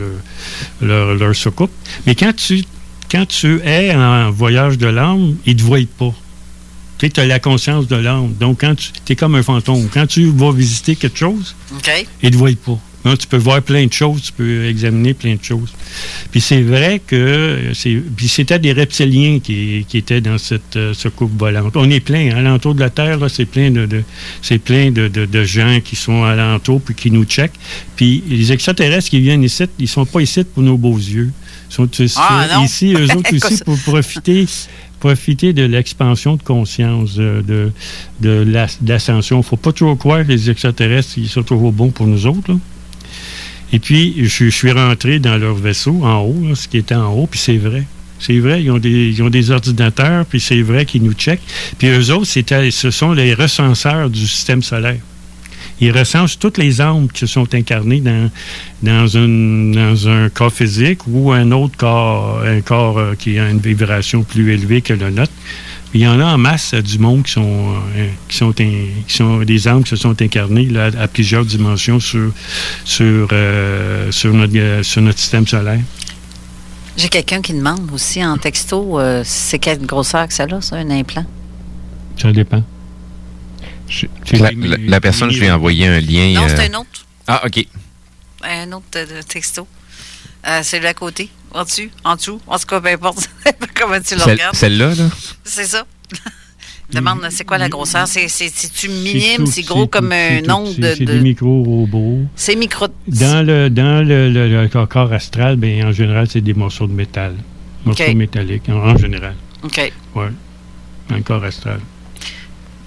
le- leur, leur soucoupe. Mais quand tu, quand tu es en voyage de l'âme, ils ne te voient pas. Tu as la conscience de l'âme. Donc, quand tu es comme un fantôme. Quand tu vas visiter quelque chose, OK. ils ne te voient pas. Tu peux voir plein de choses, tu peux examiner plein de choses. Puis c'est vrai que c'est, puis c'était des reptiliens qui, qui étaient dans cette euh, soucoupe volante. On est plein, hein, alentour de la Terre, là, c'est plein de, de- c'est plein de, de- de gens qui sont alentour puis qui nous checkent. Puis les extraterrestres qui viennent ici, ils sont pas ici pour nos beaux yeux. Ils sont ici, Ah, ici eux [laughs] autres aussi, pour profiter profiter de l'expansion de conscience, euh, de, de la- de l'ascension. Il ne faut pas toujours croire que les extraterrestres ils sont toujours bons pour nous autres. là. Et puis, je, suis rentré dans leur vaisseau, en haut, ce qui était en haut, puis c'est vrai. C'est vrai, ils ont, des, ils ont des ordinateurs, puis c'est vrai qu'ils nous checkent. Puis eux autres, ce sont les recenseurs du système solaire. il recense toutes les âmes qui sont incarnées dans, dans, dans un corps physique ou un autre corps, un corps euh, qui a une vibration plus élevée que le nôtre. Il y en a en masse du monde qui sont, euh, qui sont, in- qui sont des âmes qui se sont incarnées là, à plusieurs dimensions sur, sur, euh, sur, notre, euh, sur notre système solaire. J'ai quelqu'un qui demande aussi en texto, euh, c'est quelle grosseur que ça a, ça, un implant? Ça dépend. La, la- la personne, je lui ai envoyé un lien. Non, c'est un autre. Ah, OK. Un autre de texto. Euh, celui à côté, en dessus, en dessous, en tout cas, peu importe [laughs] comment tu le regardes. Celle-là, là? C'est ça. [laughs] Demande, c'est quoi la grosseur? C'est- C'est- C'est-tu minime? C'est gros comme un c'est- de... C'est de- des micro-robots. C'est micro... Dans le, dans le, le- le corps astral, ben, en général, c'est des morceaux de métal. Morceaux métalliques, en, en général. OK. Oui. Un corps astral.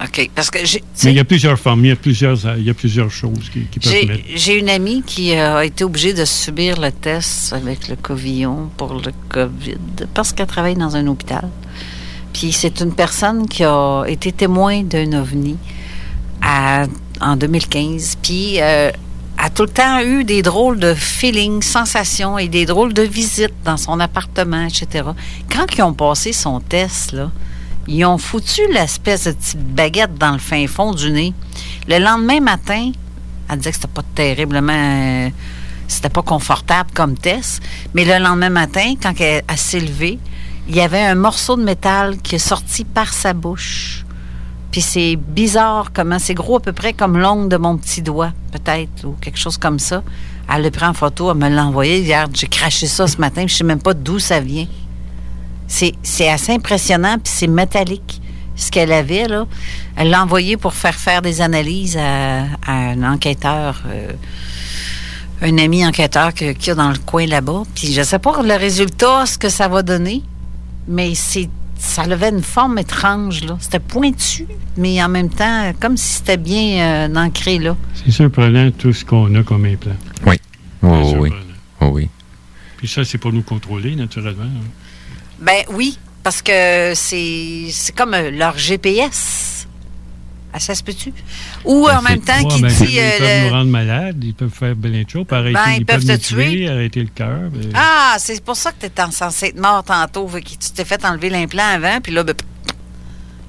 OK. Parce que j'ai... Mais il y a plusieurs formes, il y a plusieurs, il y a plusieurs choses qui, qui peuvent J'ai mettre. j'ai une amie qui euh, a été obligée de subir le test avec le Covillon pour le COVID parce qu'elle travaille dans un hôpital. Puis c'est une personne qui a été témoin d'un ovni à- en 2015. Puis euh, a tout le temps eu des drôles de feelings, sensations et des drôles de visites dans son appartement, etc. Quand ils ont passé son test, là, ils ont foutu l'espèce de petite baguette dans le fin fond du nez. Le lendemain matin, elle disait que c'était pas terriblement. euh, c'était pas confortable comme test. Mais le lendemain matin, quand elle, s'est levée, il y avait un morceau de métal qui est sorti par sa bouche. Puis c'est bizarre comment c'est gros à peu près comme l'ongle de mon petit doigt, peut-être, ou quelque chose comme ça. Elle le prend en photo, elle me l'a envoyé. Regarde, j'ai craché ça ce matin, je sais même pas d'où ça vient. C'est c'est assez impressionnant, puis c'est métallique. Ce qu'elle avait, là, elle l'a envoyé pour faire faire des analyses à, à un enquêteur, euh, un ami enquêteur qu'il y a dans le coin là-bas. Puis je sais pas le résultat, ce que ça va donner, mais c'est ça avait une forme étrange, là. C'était pointu, mais en même temps, comme si c'était bien euh, ancré, là. C'est surprenant tout ce qu'on a comme implant. Oui. Oh, oui. Oh, oui. Puis ça, c'est pour nous contrôler, naturellement. hein. Ben oui, parce que c'est c'est comme euh, leur GPS. Ah, ça se peut-tu? Ou en même temps, qui ben, dit... Ils euh, peuvent le- nous rendre malades, ils peuvent faire plein de choses, arrêter, Ben, ils ils, peuvent peuvent, te nous tuer. tuer, arrêter le cœur. ben, Ah, c'est pour ça que tu étais censé être mort tantôt, que tu t'es fait enlever l'implant avant, puis là, ben,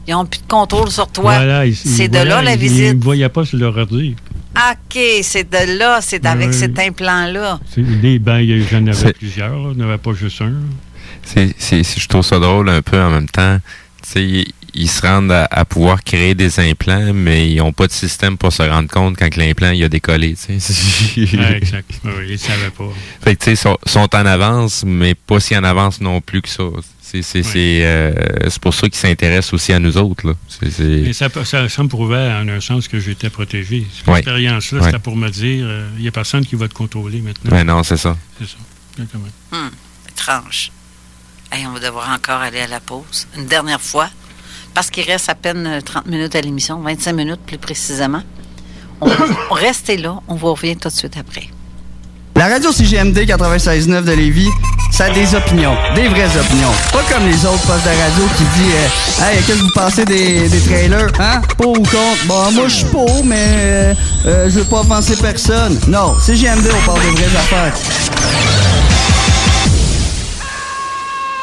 ils n'ont plus de contrôle sur toi. voilà, ils- c'est de voilà, là la ils- Ils visite. ne me voyaient pas sur leur ordi. OK, c'est de là, c'est avec cet implant-là. C'est- Des, ben, il y a- j'en avais C'est- plusieurs, il n'y en avait pas juste un. C'est, je trouve ça drôle un peu en même temps. Tu sais, ils, ils se rendent à, à pouvoir créer des implants, mais ils n'ont pas de système pour se rendre compte quand que l'implant il a décollé. tu sais. Ouais, [laughs] exact. Oui, ils ne savaient pas. Fait que tu sais, sont, sont en avance, mais pas si en avance non plus que ça. C'est, c'est, c'est, euh, c'est pour ça qu'ils s'intéressent aussi à nous autres. Là. Et ça, ça, ça me prouvait en un sens que j'étais protégé. Cette Ouais. expérience-là, Ouais. c'était pour me dire, euh, il n'y a personne qui va te contrôler maintenant. Non, c'est ça. C'est ça. Exactement. Hum, étrange. Hey, on va devoir encore aller à la pause. Une dernière fois. Parce qu'il reste à peine euh, 30 minutes à l'émission, 25 minutes plus précisément. On, [coughs] on restez là, on vous revient tout de suite après. La radio CGMD 96.9 de Lévis, ça a des opinions, des vraies opinions. Pas comme les autres postes de radio qui disent euh, Hey, qu'est-ce que vous pensez des, des trailers? Hein? Pour ou contre? Bon, moi, je suis pour, mais euh, euh, je veux pas offenser personne. Non, CGMD, on parle de vraies affaires.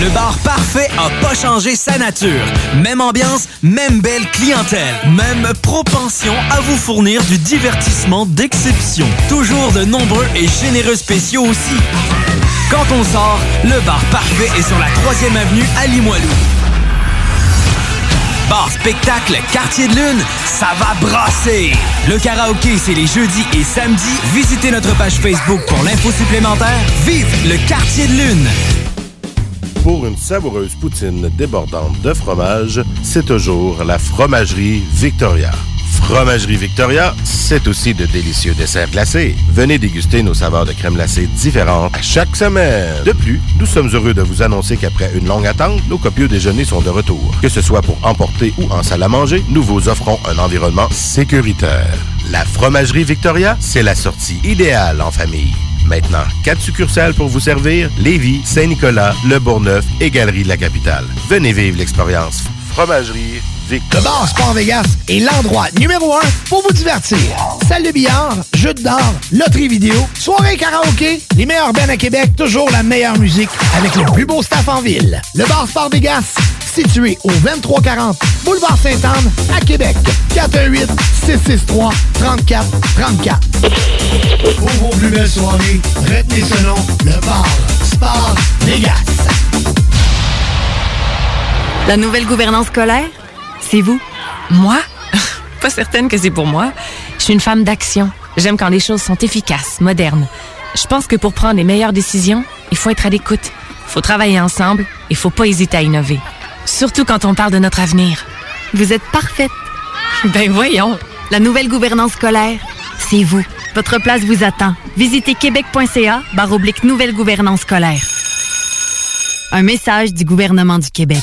Le bar parfait a pas changé sa nature. Même ambiance, même belle clientèle, même propension à vous fournir du divertissement d'exception. Toujours de nombreux et généreux spéciaux aussi. Quand on sort, le bar parfait est sur la 3e avenue à Limoilou. Bar spectacle Quartier de Lune, ça va brasser! Le karaoké, c'est les jeudis et samedis. Visitez notre page Facebook pour l'info supplémentaire. Vive le Quartier de Lune! Pour une savoureuse poutine débordante de fromage, c'est toujours la Fromagerie Victoria. Fromagerie Victoria, c'est aussi de délicieux desserts glacés. Venez déguster nos saveurs de crème glacée différentes à chaque semaine. De plus, nous sommes heureux de vous annoncer qu'après une longue attente, nos copieux déjeuners sont de retour. Que ce soit pour emporter ou en salle à manger, nous vous offrons un environnement sécuritaire. La Fromagerie Victoria, c'est la sortie idéale en famille. Maintenant, quatre succursales pour vous servir Lévis, Saint-Nicolas, Le Bourgneuf et Galerie de la Capitale. Venez vivre l'expérience. Fromagerie Le bar Sport Vegas est l'endroit numéro un pour vous divertir. Salle de billard, jeux d'or, loterie vidéo, soirée karaoké, les meilleurs bennes à Québec, toujours la meilleure musique avec le plus beau staff en ville. Le bar Sport Vegas, situé au 2340 Boulevard Sainte-Anne à Québec. 418 663 34 34. Pour vos plus belles soirées, retenez ce nom, le bar Sport Vegas. La nouvelle gouvernance scolaire, c'est vous? Moi? [laughs] Pas certaine que c'est pour moi. Je suis une femme d'action. J'aime quand les choses sont efficaces, modernes. Je pense que pour prendre les meilleures décisions, il faut être à l'écoute. Il faut travailler ensemble et faut pas hésiter à innover. Surtout quand on parle de notre avenir. Vous êtes parfaite. [laughs] Ben voyons. La nouvelle gouvernance scolaire, c'est vous. Votre place vous attend. Visitez québec.ca barre nouvelle gouvernance scolaire. Un message du gouvernement du Québec.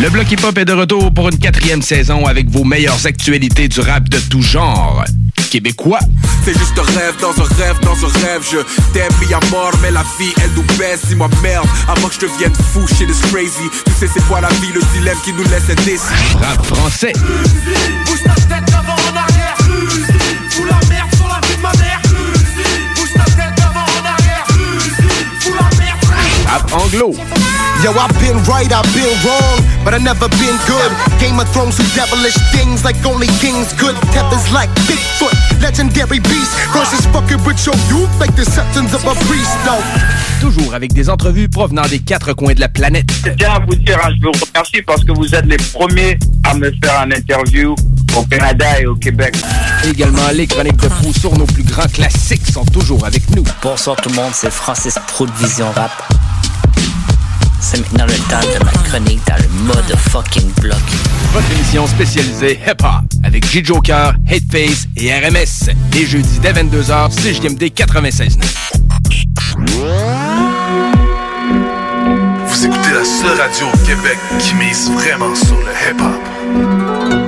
Le Bloc Hip Hop est de retour pour une quatrième saison avec vos meilleures actualités du rap de tout genre. Québécois, C'est juste un rêve dans un rêve dans un rêve. Je t'aime mis à mort mais la vie elle nous baisse. Dis-moi merde avant que je devienne fou shit is crazy. Tu sais c'est quoi la vie le dilemme qui nous laisse indécis. Rap français, Bouge ta tête avant en arrière. Fous la merde sur la vie de ma mère. Bouge ta tête avant en arrière. Fous la merde rap anglo, Yo, I've been right, I've been wrong, but I never been good. Game of Thrones do devilish things like only kings could. Tethers like Bigfoot, legendary beast. Crosses fucking with your youth like the substance of a priest, though. toujours avec des entrevues provenant des quatre coins de la planète. Je tiens à vous dire, hein, je vous remercie parce que vous êtes les premiers à me faire un interview au Canada et au Québec. Également, les chroniques de fou sur nos plus grands classiques sont toujours avec nous. Bonsoir tout le monde, c'est Francis Pro de Vision Rap. C'est maintenant le temps de ma chronique dans le mode fucking bloc. Votre émission spécialisée hip-hop avec J. Joker, Hateface et RMS. Les jeudis dès 22h, CJMD 96.9. Vous écoutez la seule radio au Québec qui mise vraiment sur le hip-hop.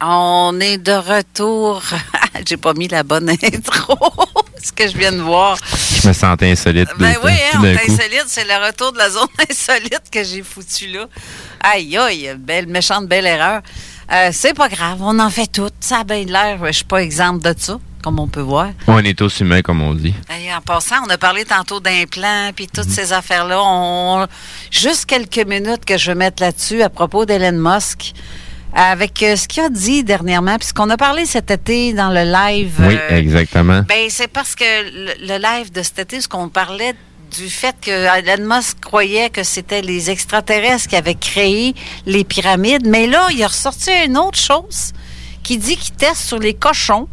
On est de retour. [laughs] J'ai pas mis la bonne [laughs] intro. Ce que je viens de voir. Je me sentais insolite. Ben oui, hein, on est insolite. C'est le retour de la zone [laughs] insolite que j'ai foutu là. Aïe, aïe, belle, méchante, belle erreur. Euh, c'est pas grave, on en fait toutes. Ça a bien l'air. Je suis pas exemple de ça, comme on peut voir. On est tous humains, comme on dit. Et en passant, on a parlé tantôt d'implants puis toutes ces affaires-là. On... Juste quelques minutes que je vais mettre là-dessus à propos d'Elon Musk. Avec euh, ce qu'il a dit dernièrement, puisqu'on a parlé cet été dans le live. Oui, euh, exactement. Ben, c'est parce que le, le live de cet été, ce qu'on parlait du fait que Elon Musk croyait que c'était les extraterrestres qui avaient créé les pyramides, mais là, il a ressorti une autre chose qui dit qu'il teste sur les cochons,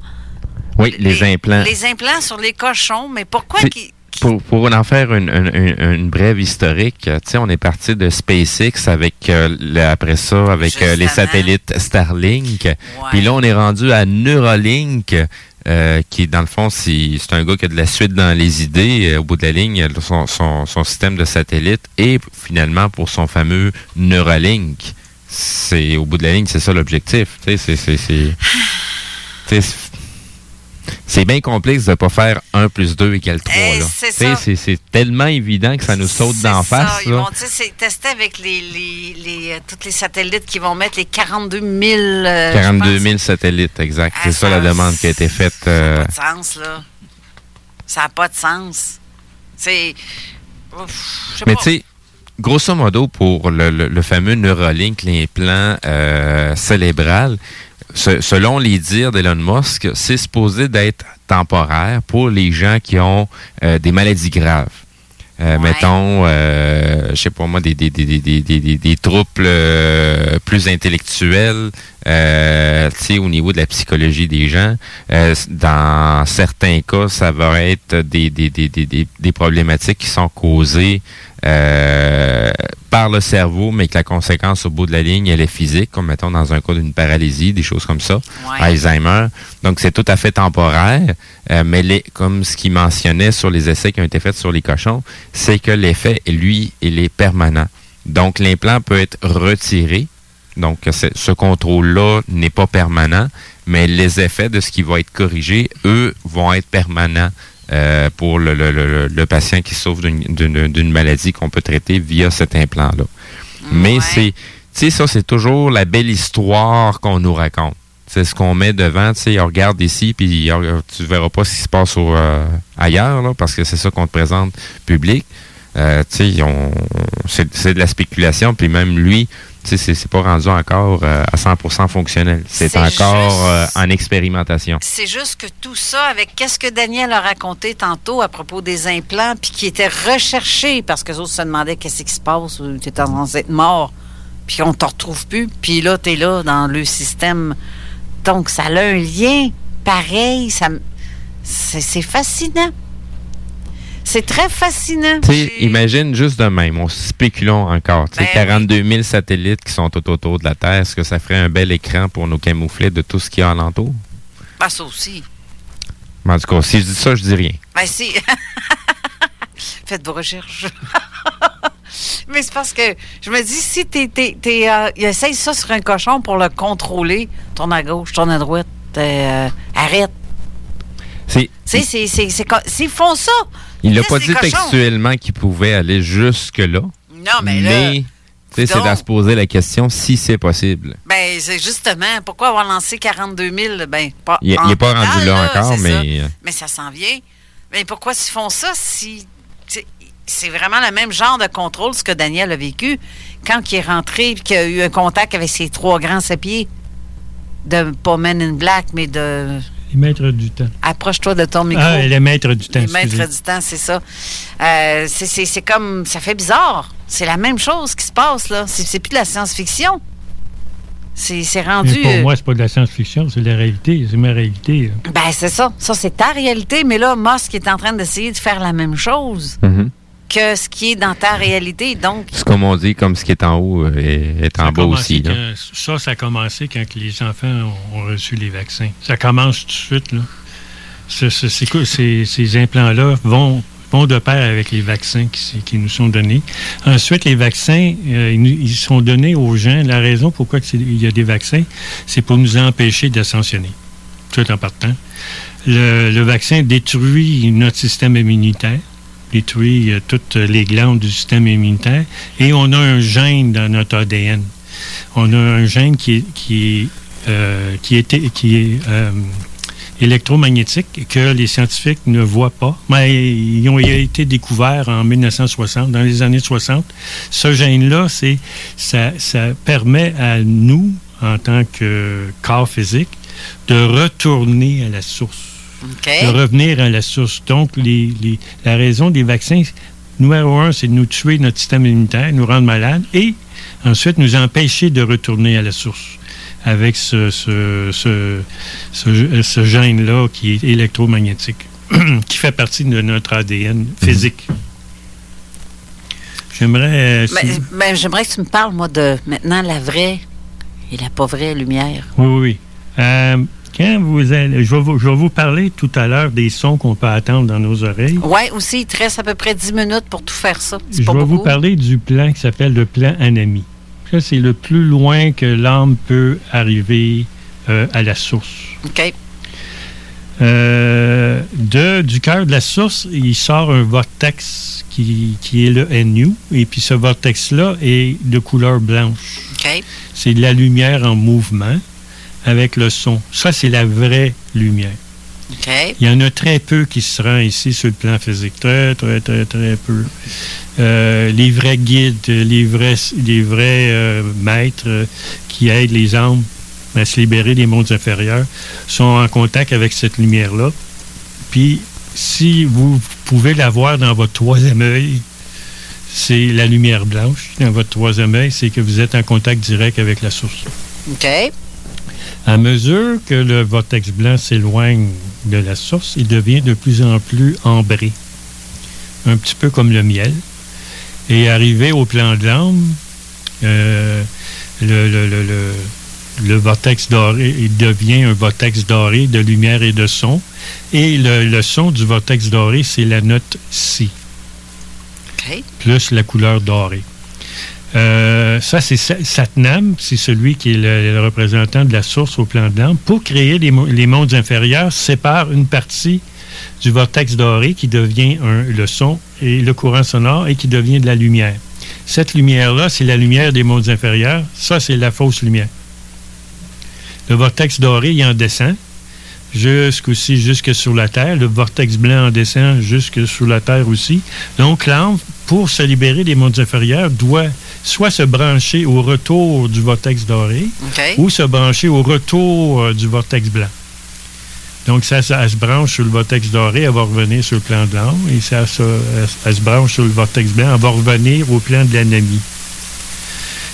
Oui, les, implants. les implants sur les cochons, mais pourquoi qu'il Pour, pour en faire une, une- une- brève historique, tu sais, on est parti de SpaceX avec euh, le- après ça avec euh, les satellites Starlink. Puis là, on est rendu à Neuralink, euh, qui dans le fond, c'est c'est un gars qui a de la suite dans les idées. Euh, au bout de la ligne, son, son, son système de satellite et finalement pour son fameux Neuralink. C'est au bout de la ligne, c'est ça l'objectif. Tu sais, c'est [sighs] c'est bien complexe de pas faire 1 plus 2 égale 3. là. Eh, c'est ça. Tellement évident que ça nous saute d'en ça, face. ils là. vont tester avec les, les, les, euh, tous les satellites qui vont mettre les 42 000. euh, je 42 pense. 000 satellites, exact. C'est Ah, ça la ça, demande qui a été faite. euh, pas de sens, là. Ça n'a pas de sens. C'est. Mais tu sais, grosso modo, pour le, le- le fameux Neuralink, l'implant euh, cérébral, selon les dires d'Elon Musk, c'est supposé d'être temporaire pour les gens qui ont euh, des maladies graves. Euh, Mettons, euh, je sais pas moi, des, des, des, des, des, des, troubles euh, plus intellectuels, euh, tu sais, au niveau de la psychologie des gens. Euh, dans certains cas, ça va être des, des, des, des, des, des problématiques qui sont causées euh, par le cerveau, mais que la conséquence au bout de la ligne, elle est physique, comme mettons dans un cas d'une paralysie, des choses comme ça, Alzheimer. Donc c'est tout à fait temporaire, euh, mais les, comme ce qu'il mentionnait sur les essais qui ont été faits sur les cochons, c'est que l'effet, lui, il est permanent. Donc l'implant peut être retiré. Donc ce contrôle-là n'est pas permanent, mais les effets de ce qui va être corrigé, eux, vont être permanents euh, pour le, le- le- le patient qui souffre d'une- maladie qu'on peut traiter via cet implant-là. Mais c'est, tu sais, ça, c'est toujours la belle histoire qu'on nous raconte. C'est ce qu'on met devant, tu sais, on regarde ici, puis tu verras pas ce qui se passe au, euh, ailleurs, là, parce que c'est ça qu'on te présente public. Euh, tu sais, c'est de la spéculation, puis même lui, c'est- pas rendu encore euh, à 100% fonctionnel. C'est encore euh, en expérimentation. C'est juste que tout ça, avec qu'est-ce que Daniel a raconté tantôt à propos des implants, puis qui était recherché parce que les autres se demandaient qu'est-ce qui se passe, ou tu es en être mort, puis on te retrouve plus, puis là, tu es là dans le système. Donc, ça a un lien pareil. Ça, c'est fascinant. C'est très fascinant. Tu sais, imagine juste de même, on spéculons encore. Tu sais, Ben 42 000 satellites qui sont tout autour de la Terre, est-ce que ça ferait un bel écran pour nous camoufler de tout ce qu'il y a alentour? Ben, ça aussi. Mais en tout cas, si je dis ça, je dis rien. Ben, si. [laughs] Faites vos recherches. [laughs] Mais c'est parce que je me dis, si t'es, euh, il essaye ça sur un cochon pour le contrôler, tourne à gauche, tourne à droite, euh, arrête. C'est, Tu s'ils font ça. Il n'a pas dit cochons. textuellement qu'il pouvait aller jusque-là. Non, mais là. tu sais, c'est à se poser la question si c'est possible. Ben, c'est justement, pourquoi avoir lancé 42 000? Ben, pas Il n'est pas total, rendu là, encore, mais. ça. euh, Mais ça s'en vient. Mais pourquoi s'ils font ça si. c'est- vraiment le même genre de contrôle, ce que Daniel a vécu quand il est rentré et qu'il a eu un contact avec ses trois grands pieds de pas Men in Black, mais de. Les maîtres du temps. Approche-toi de ton micro. Ah, les maîtres du temps. Les maîtres excusez. du temps, c'est ça. Euh, c'est- c'est c'est comme. Ça fait bizarre. C'est la même chose qui se passe, là. C'est c'est plus de la science-fiction. C'est c'est rendu. Mais pour euh, moi, c'est pas de la science-fiction, c'est de la réalité. C'est ma réalité. là. Ben, c'est ça. Ça, c'est ta réalité. Mais là, Musk est en train d'essayer de faire la même chose mhm. Que ce qui est dans ta réalité. Donc, C'est comme on dit, comme ce qui est en haut euh, est, en bas aussi. là. ça, ça a commencé quand les enfants ont, ont reçu les vaccins. Ça commence tout de suite. Là. Ces, ces implants-là vont, vont de pair avec les vaccins qui, nous sont donnés. Ensuite, les vaccins, euh, ils, sont donnés aux gens. La raison pourquoi il y a des vaccins, c'est pour nous empêcher d'ascensionner, tout en partant. Le, le vaccin détruit notre système immunitaire euh, toutes les glandes du système immunitaire et on a un gène dans notre ADN. On a un gène qui est, qui est, euh, qui était- qui est euh, électromagnétique que les scientifiques ne voient pas. Mais ils ont été découverts en 1960, dans les années 60. Ce gène-là, c'est ça, ça permet à nous, en tant que corps physique, de retourner à la source. De revenir à la source. Donc, les- les- la raison des vaccins, numéro un, c'est de nous tuer notre système immunitaire, nous rendre malades, et ensuite nous empêcher de retourner à la source avec ce, ce, ce, ce- ce gène-là qui est électromagnétique, [clears throat] qui fait partie de notre ADN physique. J'aimerais... euh, si- Ben, ben, J'aimerais que tu me parles, moi, de maintenant la vraie et la pas vraie lumière. Oui, oui, oui. Euh, quand vous allez, je vais vous, je vais vous parler tout à l'heure des sons qu'on peut attendre dans nos oreilles. Oui, aussi, il te reste à peu près 10 minutes pour tout faire ça. Je pas vais beaucoup. vous parler du plan qui s'appelle le plan Anami. Ça, c'est le plus loin que l'âme peut arriver euh, à la source. OK. Euh, de, du cœur de la source, il sort un vortex qui, qui est le NU. Et puis ce vortex-là est de couleur blanche. OK. C'est de la lumière en mouvement avec le son. Ça, c'est la vraie lumière. OK. Il y en a très peu qui se rendent ici sur le plan physique. Très, très, très, très peu. Euh, les vrais guides, les vrais, les vrais euh, maîtres euh, qui aident les âmes à se libérer des mondes inférieurs sont en contact avec cette lumière-là. Puis, si vous pouvez la voir dans votre troisième œil, c'est la lumière blanche. Dans votre troisième œil, c'est que vous êtes en contact direct avec la source. OK. À mesure que le vortex blanc s'éloigne de la source, il devient de plus en plus ambré, un petit peu comme le miel. Et arrivé au plan de l'âme, euh, le, le- le- le- le vortex doré il devient un vortex doré de lumière et de son. Et le, son du vortex doré, c'est la note Si, plus la couleur dorée. Euh, ça, c'est Sa- Satnam, c'est celui qui est le, représentant de la source au plan de l'âme. Pour créer les, mo- les mondes inférieurs, sépare une partie du vortex doré qui devient le son et le courant sonore et qui devient de la lumière. Cette lumière-là, c'est la lumière des mondes inférieurs. Ça, c'est la fausse lumière. Le vortex doré, il en descend jusqu'aussi jusque sur la Terre. Le vortex blanc en descend jusque sur la Terre aussi. Donc, l'âme, pour se libérer des mondes inférieurs, doit soit se brancher au retour du vortex doré ou se brancher au retour euh, du vortex blanc. Donc, ça, ça, elle se branche sur le vortex doré, elle va revenir sur le plan de l'âme. Et ça, ça, elle, elle se branche sur le vortex blanc, elle va revenir au plan de l'ennemi.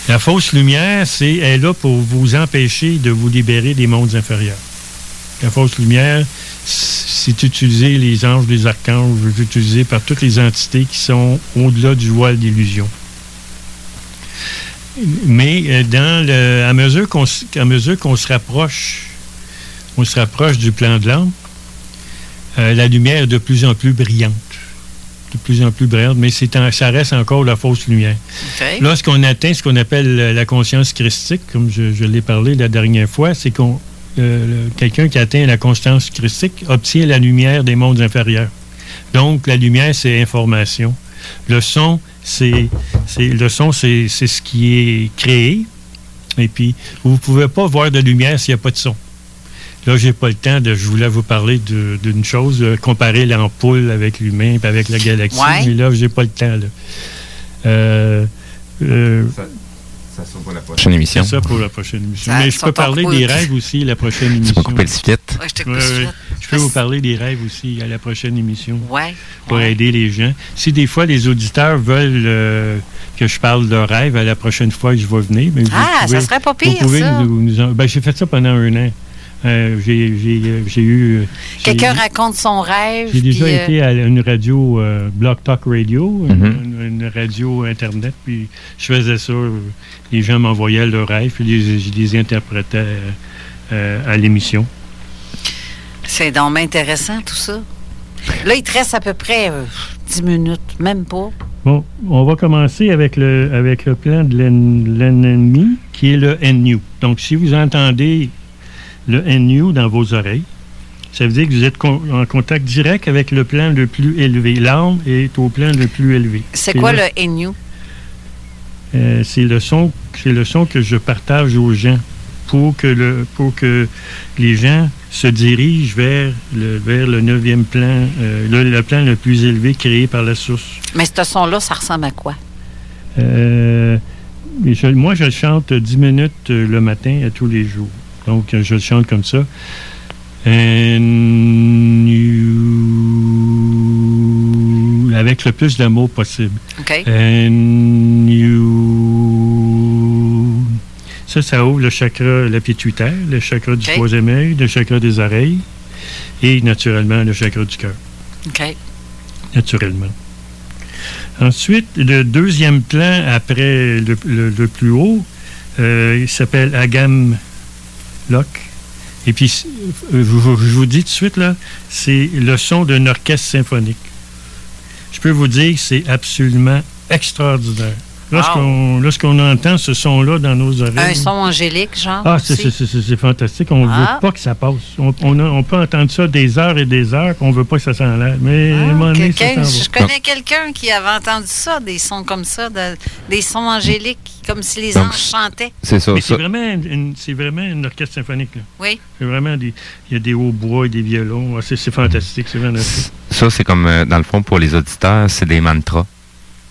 La fausse lumière, c'est elle est là pour vous empêcher de vous libérer des mondes inférieurs. La fausse lumière, c'est utilisé, les anges, les archanges, utilisé par toutes les entités qui sont au-delà du voile d'illusion. Mais euh, dans le, à mesure qu'on s- à mesure qu'on se rapproche, on se rapproche du plan de l'âme, euh, la lumière est de plus en plus brillante. De plus en plus brillante, mais c'est en- ça reste encore la fausse lumière. Lorsqu'on atteint ce qu'on appelle euh, la conscience christique, comme je, je l'ai parlé la dernière fois, c'est qu'on euh, quelqu'un qui atteint la conscience christique obtient la lumière des mondes inférieurs. Donc, la lumière, c'est information. Le son, c'est c'est- le son, c'est c'est ce qui est créé. Et puis, vous ne pouvez pas voir de lumière s'il n'y a pas de son. Là, j'ai pas le temps de. Je voulais vous parler de- d'une chose, euh, comparer l'ampoule avec l'humain et avec la galaxie. Ouais. Mais là, j'ai pas le temps. Là. Euh, euh, Ça sera pour la prochaine émission. c'est ça pour la prochaine émission. Ça- Mais je ça peux parler des rêves aussi la prochaine émission. vas couper le split. Ouais, je Ouais, ouais. Je peux vous parler des rêves aussi à la prochaine émission. Ouais. Pour aider les gens. Si des fois les auditeurs veulent euh, que je parle de rêves à la prochaine fois que je vais venir. mais vous Ah, ça pouvez- serait pas vous pire, pouvez ça. nous- nous en- ben, j'ai fait ça pendant un an. Euh, j'ai j'ai, euh, j'ai eu. euh, Quelqu'un raconte son rêve. j'ai déjà euh, été à une radio, euh, Block Talk Radio, une- Mhm. une, une radio Internet, puis je faisais ça. Les gens m'envoyaient leurs rêves, puis les- je les interprétais à l'émission. C'est donc intéressant, tout ça. Là, il te reste à peu près euh, 10 minutes, même pas. Bon, on va commencer avec le, avec le plan de l'en- l'ennemi, qui est le NU. Donc, si vous entendez le NU dans vos oreilles, ça veut dire que vous êtes con- en contact direct avec le plan le plus élevé. L'âme est au plan le plus élevé. C'est quoi là, le NU? Euh, c'est le son, c'est le son que je partage aux gens pour que le, pour que les gens se dirigent vers le, vers le neuvième plan, euh, le, le plan le plus élevé créé par la source. Mais ce son-là, ça ressemble à quoi? Euh, je- moi, je chante 10 minutes le matin à tous les jours. Donc, euh, je le chante comme ça. And you... Avec le plus de mots possible. OK. And you... Ça, ça ouvre le chakra, le pituitaire, le chakra du troisième œil, le chakra des oreilles et naturellement le chakra du cœur. OK. Naturellement. Ensuite, le deuxième plan après le, le- le plus haut, euh, il s'appelle Agam Et puis, euh, je, vous- dis tout de suite, là, c'est le son d'un orchestre symphonique. Je peux vous dire que c'est absolument extraordinaire. Lorsqu'on lorsqu'on entend ce son-là dans nos oreilles. Un son angélique, genre. Ah, c'est aussi? c'est- c'est- c'est fantastique. On ne Ah. veut pas que ça passe. On, on a- on peut entendre ça des heures et des heures, puis on ne veut pas que ça s'enlève. Mais donné, ça je connais quelqu'un qui avait entendu ça, des sons comme ça, de- des sons angéliques, comme si les Donc, anges chantaient. C'est ça. Mais c'est vraiment, une, c'est vraiment une orchestre symphonique. là. Oui. C'est vraiment des. Il y a des hautbois et des violons. Ah, C'est fantastique. C'est vraiment. Ça, c'est comme, euh, dans le fond, pour les auditeurs, c'est des mantras.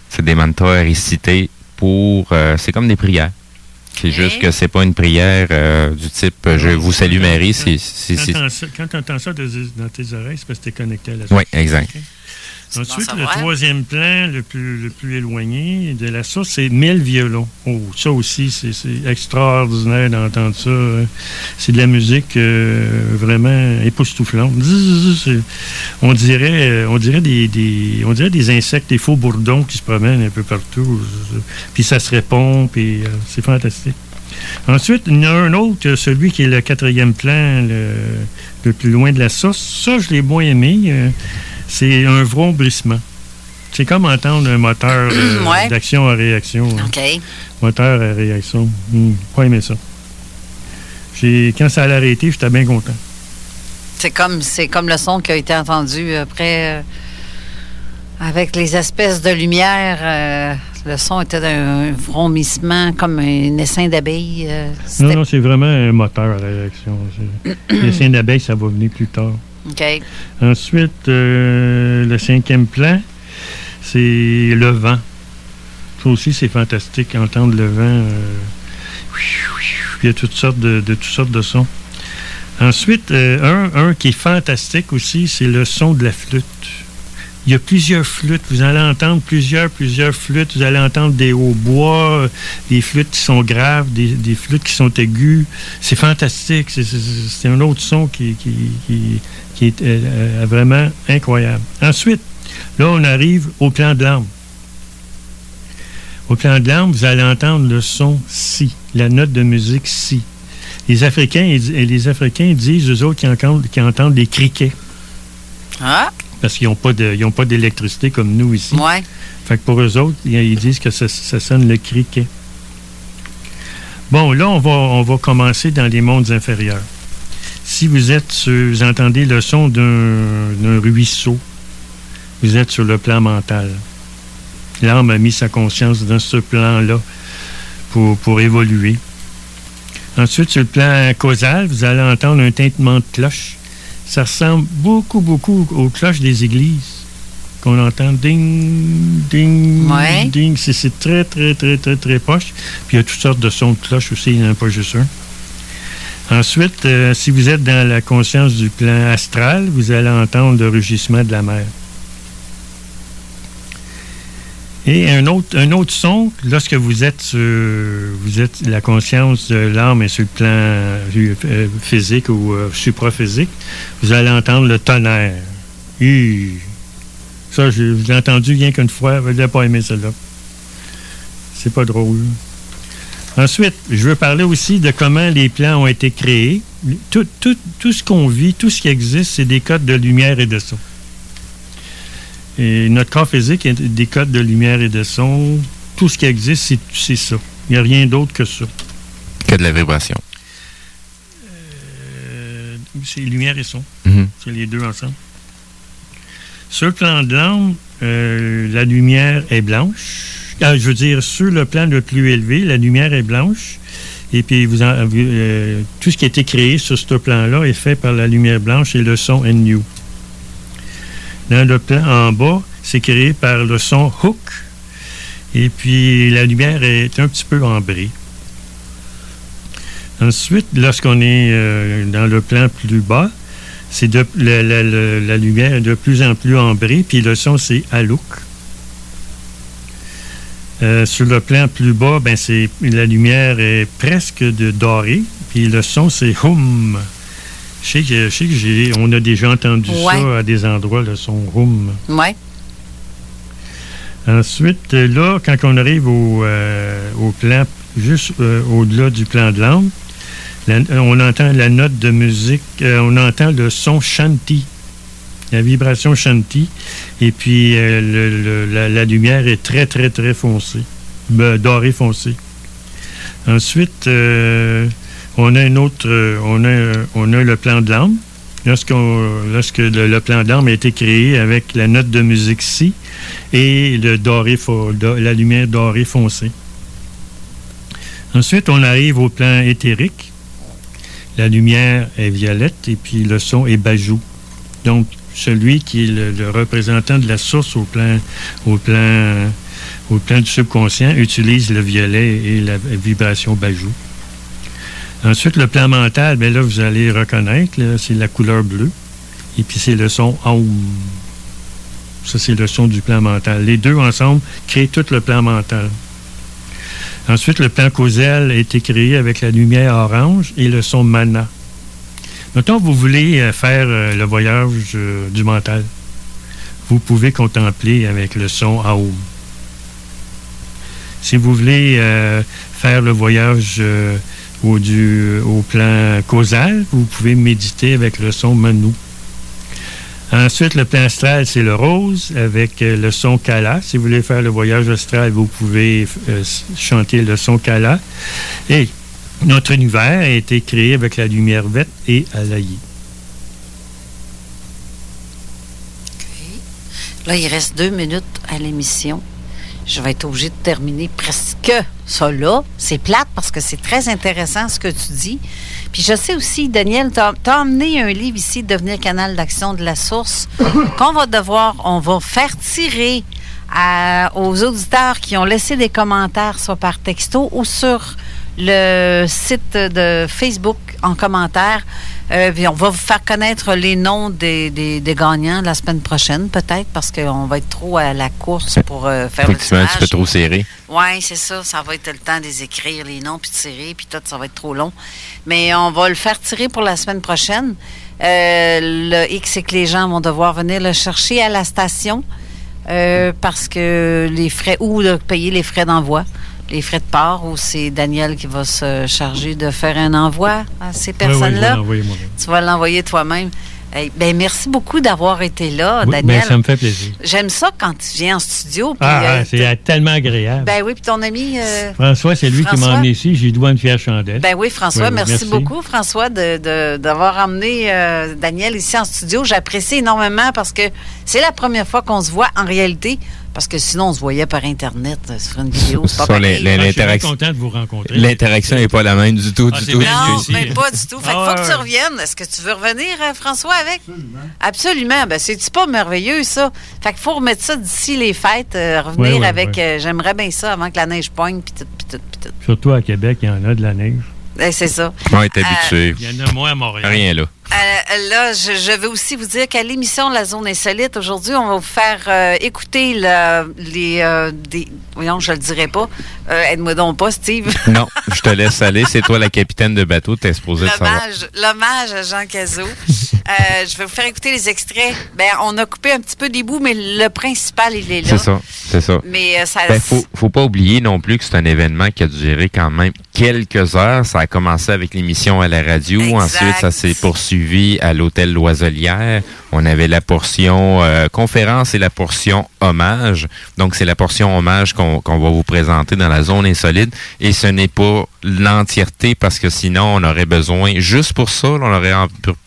C'est des mantras à réciter pour... euh, c'est comme des prières. C'est juste que c'est pas une prière euh, du type Je vous salue Marie. Quand tu entends ça dans tes oreilles, c'est parce que tu es connecté à la Oui, exact. Ensuite, le troisième plan, le plus, le plus éloigné de la source, c'est 1000 violons. Oh, ça aussi, c'est extraordinaire d'entendre ça. hein. C'est de la musique euh, vraiment époustouflante. On dirait, euh, on dirait des, des- on dirait des insectes, des faux bourdons qui se promènent un peu partout. Puis ça se répond, puis euh, c'est fantastique. Ensuite, il y en a un autre, celui qui est le quatrième plan, le, le plus loin de la source. Ça, je l'ai moins aimé. euh, c'est un vrombissement. C'est comme entendre un moteur [clears throat] euh, Ouais. d'action à réaction. hein. OK. Moteur à réaction. Hmm, pas aimé ça. J'ai- Quand ça allait arrêter, j'étais bien content. C'est comme, c'est comme le son qui a été entendu après, euh, avec les espèces de lumière. euh, le son était d'un vromissement, comme un essaim d'abeille. euh, Non, non, c'est vraiment un moteur à réaction. C'est- [clears throat] Les seins d'abeille, ça va venir plus tard. Ensuite, euh, le cinquième plan, c'est le vent. Ça aussi, c'est fantastique, entendre le vent. euh, il y a toutes sortes de, toutes sortes de sons. Ensuite, euh, un, qui est fantastique aussi, c'est le son de la flûte. Il y a plusieurs flûtes. Vous allez entendre plusieurs, plusieurs flûtes. Vous allez entendre des hautbois, des flûtes qui sont graves, des, flûtes qui sont aiguës. C'est fantastique. C'est- un autre son qui, qui est euh, euh, vraiment incroyable. Ensuite, là, on arrive au plan de l'âme. Au plan de l'âme, vous allez entendre le son si, la note de musique si. Les Africains, et les Africains disent, eux autres, qu'ils entendent, qu'ils entendent des criquets. Ah, Parce qu'ils n'ont pas d'électricité comme nous ici. ouais. Fait que pour eux autres, ils, ils disent que ça, ça sonne le criquet. Bon, là, on va, on va commencer dans les mondes inférieurs. Si vous êtes sur- vous entendez le son d'un ruisseau, vous êtes sur le plan mental. L'âme a mis sa conscience dans ce plan-là pour, pour évoluer. Ensuite, sur le plan causal, vous allez entendre un tintement de cloche. Ça ressemble beaucoup, beaucoup aux cloches des églises qu'on entend ding, ding, Ouais. ding. C'est- C'est très, très, très, très, très proche. Puis il y a toutes sortes de sons de cloche aussi, il n'y en a pas juste un. Ensuite, euh, si vous êtes dans la conscience du plan astral, vous allez entendre le rugissement de la mer. Et un autre, son, lorsque vous êtes sur, la conscience de l'âme est sur le plan euh, physique ou euh, supraphysique, vous allez entendre le tonnerre. Ça, je je l'ai entendu rien qu'une fois, je n'ai pas aimé celle-là. C'est pas drôle. Ensuite, je veux parler aussi de comment les plans ont été créés. Tout, tout- tout ce qu'on vit, tout ce qui existe, c'est des codes de lumière et de son. Et notre corps physique est des codes de lumière et de son. Tout ce qui existe, c'est- ça. Il n'y a rien d'autre que ça. Que de la vibration. Euh, c'est lumière et son. Mhm. C'est les deux ensemble. Sur le plan de l'âme, euh, la lumière est blanche. Ah, je veux dire, sur le plan le plus élevé, la lumière est blanche. Et puis, vous en- euh, tout ce qui a été créé sur ce plan-là est fait par la lumière blanche et le son new. Dans le plan en bas, c'est créé par le son hook. Et puis, la lumière est un petit peu ambrée. Ensuite, lorsqu'on est euh, dans le plan plus bas, c'est la, la- lumière est de plus en plus ambrée, puis le son, c'est Alouk. Euh, sur le plan plus bas, ben c'est la lumière est presque de dorée, puis le son, c'est Hum. Je sais que, je sais que j'ai, on a déjà entendu Ouais. ça à des endroits, le son Hum. Ouais. Ensuite, là, quand on arrive au, euh, au plan, juste euh, au-delà du plan de l'âme, on entend la note de musique, on entend le son shanti, la vibration shanti, et puis euh, la, lumière est très, très, très foncée, ben, dorée foncée. Ensuite, euh, on a un autre, euh, on a, le plan de lorsque le, plan d'armes a été créé avec la note de musique Si et le doré la lumière dorée foncée. Ensuite, on arrive au plan éthérique. La lumière est violette et puis le son est bajou. Donc, celui qui est le, représentant de la source au plan, au au du subconscient utilise le violet et la vibration bajou. Ensuite, le plan mental, bien là, vous allez reconnaître, c'est la couleur bleue. Et puis, c'est le son Aum. Ça, c'est le son du plan mental. Les deux ensemble créent tout le plan mental. Ensuite, le plan causal a été créé avec la lumière orange et le son mana. Mettons, vous voulez euh, faire euh, le voyage euh, du mental. Vous pouvez contempler avec le son Aum. Si vous voulez faire le voyage au, du, au plan causal, vous pouvez méditer avec le son Manu. Ensuite, le plan astral, c'est le rose avec le son Kala. Si vous voulez faire le voyage astral, vous pouvez chanter le son Kala. Et notre univers a été créé avec la lumière verte et Alaï. Là, il reste deux minutes à l'émission. Je vais être obligée de terminer presque ça là. C'est plate parce que c'est très intéressant ce que tu dis. Puis je sais aussi, Daniel, tu as, emmené un livre ici, Devenir canal d'action de la source, [laughs] qu'on va devoir, on va faire tirer à- aux auditeurs qui ont laissé des commentaires, soit par texto ou sur le site de Facebook en commentaire. Euh, puis on va vous faire connaître les noms des, des- des gagnants la semaine prochaine, peut-être, parce qu'on va être trop à la course pour euh, faire le Effectivement, un petit peu trop serré. Oui, c'est ça. Ça va être le temps de les écrire, les noms, puis de tirer, puis tout, ça va être trop long. Mais on va le faire tirer pour la semaine prochaine. Euh, le X, c'est que les gens vont devoir venir le chercher à la station parce que les frais, ou de payer les frais d'envoi, les frais de port, ou c'est Daniel qui va se charger de faire un envoi à ces Oui, oui, je vais personnes-là? l'envoyer moi-même. tu vas l'envoyer toi-même. Eh ben, merci beaucoup d'avoir été là, Oui, Daniel. ben, ça me fait plaisir. J'aime ça quand tu viens en studio. Ah, euh, ah, c'est tellement agréable. ben oui, puis ton ami. euh, François, c'est lui qui m'a emmené ici. J'ai dois une fière chandelle. Ben oui, François, Oui, oui, merci, beaucoup, François, de- de- d'avoir emmené euh, Daniel ici en studio. J'apprécie énormément parce que c'est la première fois qu'on se voit en réalité. Parce que sinon, on se voyait par Internet euh, sur une vidéo. C'est pas pareil. Ah, je suis bien l'interaction- content de vous rencontrer. L'interaction n'est pas la même du tout, Ah, du c'est tout. Non, mais pas du tout. Fait Ah, faut que tu reviennes. Est-ce que tu veux revenir, euh, François, avec? Absolument. Ben, c'est-tu pas merveilleux, ça? Fait qu'il faut remettre ça d'ici les fêtes, euh, revenir Ouais, ouais, avec. ouais. euh, J'aimerais bien ça avant que la neige poigne, puis tout, puis tout, puis tout. Surtout à Québec, il y en a de la neige. Eh, c'est ça. On est habitué. Il y en a moins à Montréal. Rien là. Euh, là, je, je veux aussi vous dire qu'à l'émission la zone insolite, aujourd'hui, on va vous faire euh, écouter le- les. euh, des, voyons, je le dirai pas. Aide-moi donc pas, Steve. [laughs] Non, je te laisse aller. C'est toi la capitaine de bateau. T'es exposé. L'hommage, l'hommage à Jean Cazot. Je vais vous faire écouter les extraits. Ben, on a coupé un petit peu des bouts, mais le principal, il est là. C'est ça, c'est ça. Mais ça. Ben, faut, faut pas oublier non plus que c'est un événement qui a duré quand même quelques heures. Ça a commencé avec l'émission à la radio. Ensuite, ça s'est poursuivi à l'hôtel Loiselière. On avait la portion euh, conférence et la portion hommage. Donc, c'est la portion hommage qu'on va vous présenter dans la zone insolite. Et ce n'est pas l'entièreté parce que sinon, on aurait besoin, juste pour ça, on aurait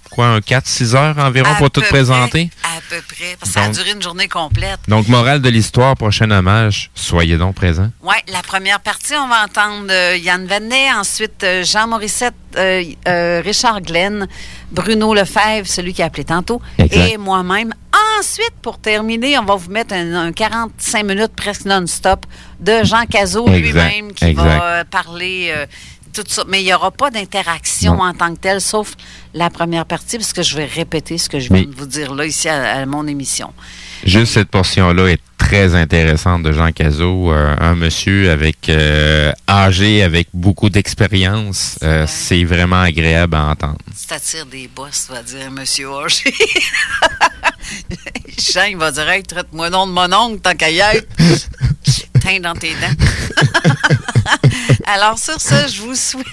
quoi, un 4-6 heures environ À pour tout présenter? à peu près. Parce que ça a Donc- duré une journée complète. Donc, morale de l'histoire, prochain hommage, soyez donc présents. Oui, la première partie, on va entendre euh, Yann Vanet, ensuite euh, Jean Morissette, euh, Richard Glenn, Bruno Lefebvre, celui qui a appelé tantôt, Exact. et moi-même. Ensuite, pour terminer, on va vous mettre un, un 45 minutes presque non-stop de Jean Cazot lui-même qui exact. va parler tout ça. Mais il n'y aura pas d'interaction en tant que telle, sauf la première partie, parce que je vais répéter ce que je viens Mais- de vous dire là, ici, à, à mon émission. Juste cette portion-là est très intéressante de Jean Cazot, euh, un monsieur avec euh, âgé, avec beaucoup d'expérience. Euh, C'est vraiment agréable à entendre. Si t'attires des boss, tu vas dire Monsieur Roger. [laughs] Jean, il va dire Hey, traite-moi non de mon oncle, tant qu'à y être. [laughs] Teint dans tes dents. [laughs] [laughs] Alors, sur ce, je vous souhaite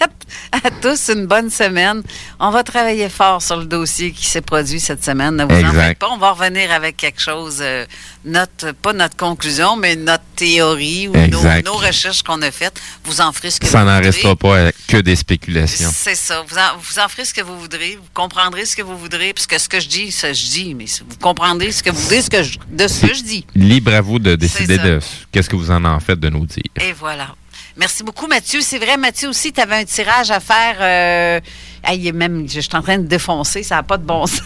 à tous une bonne semaine. On va travailler fort sur le dossier qui s'est produit cette semaine. Ne vous en Exact. faites pas. On va revenir avec quelque chose, euh, notre, pas notre conclusion, mais notre théorie ou nos, recherches qu'on a faites. Vous en ferez ce que Ça vous n'en voudrez. restera pas euh, que des spéculations. C'est ça. Vous en, vous en ferez ce que vous voudrez. Vous comprendrez ce que vous voudrez. Parce que ce que je dis, ça je dis. Mais vous comprendrez ce que vous voudrez ce que je- de ce que je dis. Libre à vous de décider ça. de qu'est-ce que vous en en faites de nous dire. Et voilà. Merci beaucoup, Mathieu. C'est vrai, Mathieu aussi, tu avais un tirage à faire. Euh, ah, il est même, je, je suis en train de défoncer, ça n'a pas de bon [laughs] sens.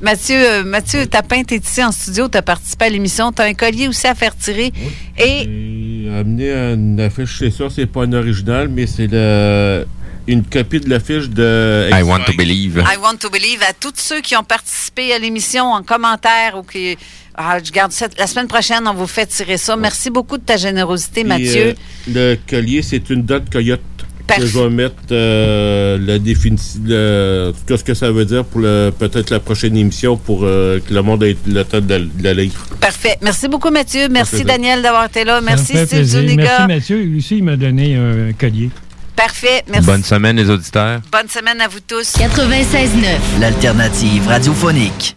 Mathieu, euh, Mathieu Tapin, tu es ici en studio, tu as participé à l'émission, tu as un collier aussi à faire tirer. Et J'ai amené une affiche, c'est ça, c'est pas un original, mais c'est le- une copie de l'affiche de. I want to believe. I want to believe à tous ceux qui ont participé à l'émission en commentaire ou qui. Ah, je garde ça. La semaine prochaine, on vous fait tirer ça. Merci beaucoup de ta générosité, Puis, Mathieu. euh, le collier, c'est une date coyote. Parfait. Que je vais mettre euh, la définition, tout ce que ça veut dire pour peut-être la prochaine émission pour euh, que le monde ait le temps de la, de la lire. Parfait. Merci beaucoup, Mathieu. Merci. Daniel, d'avoir été là. Merci, Steve plaisir. Merci Zuniga. Mathieu. Lui aussi, il m'a donné un collier. Parfait. Merci. Bonne semaine, les auditeurs. Bonne semaine à vous tous. 96.9. L'alternative radiophonique.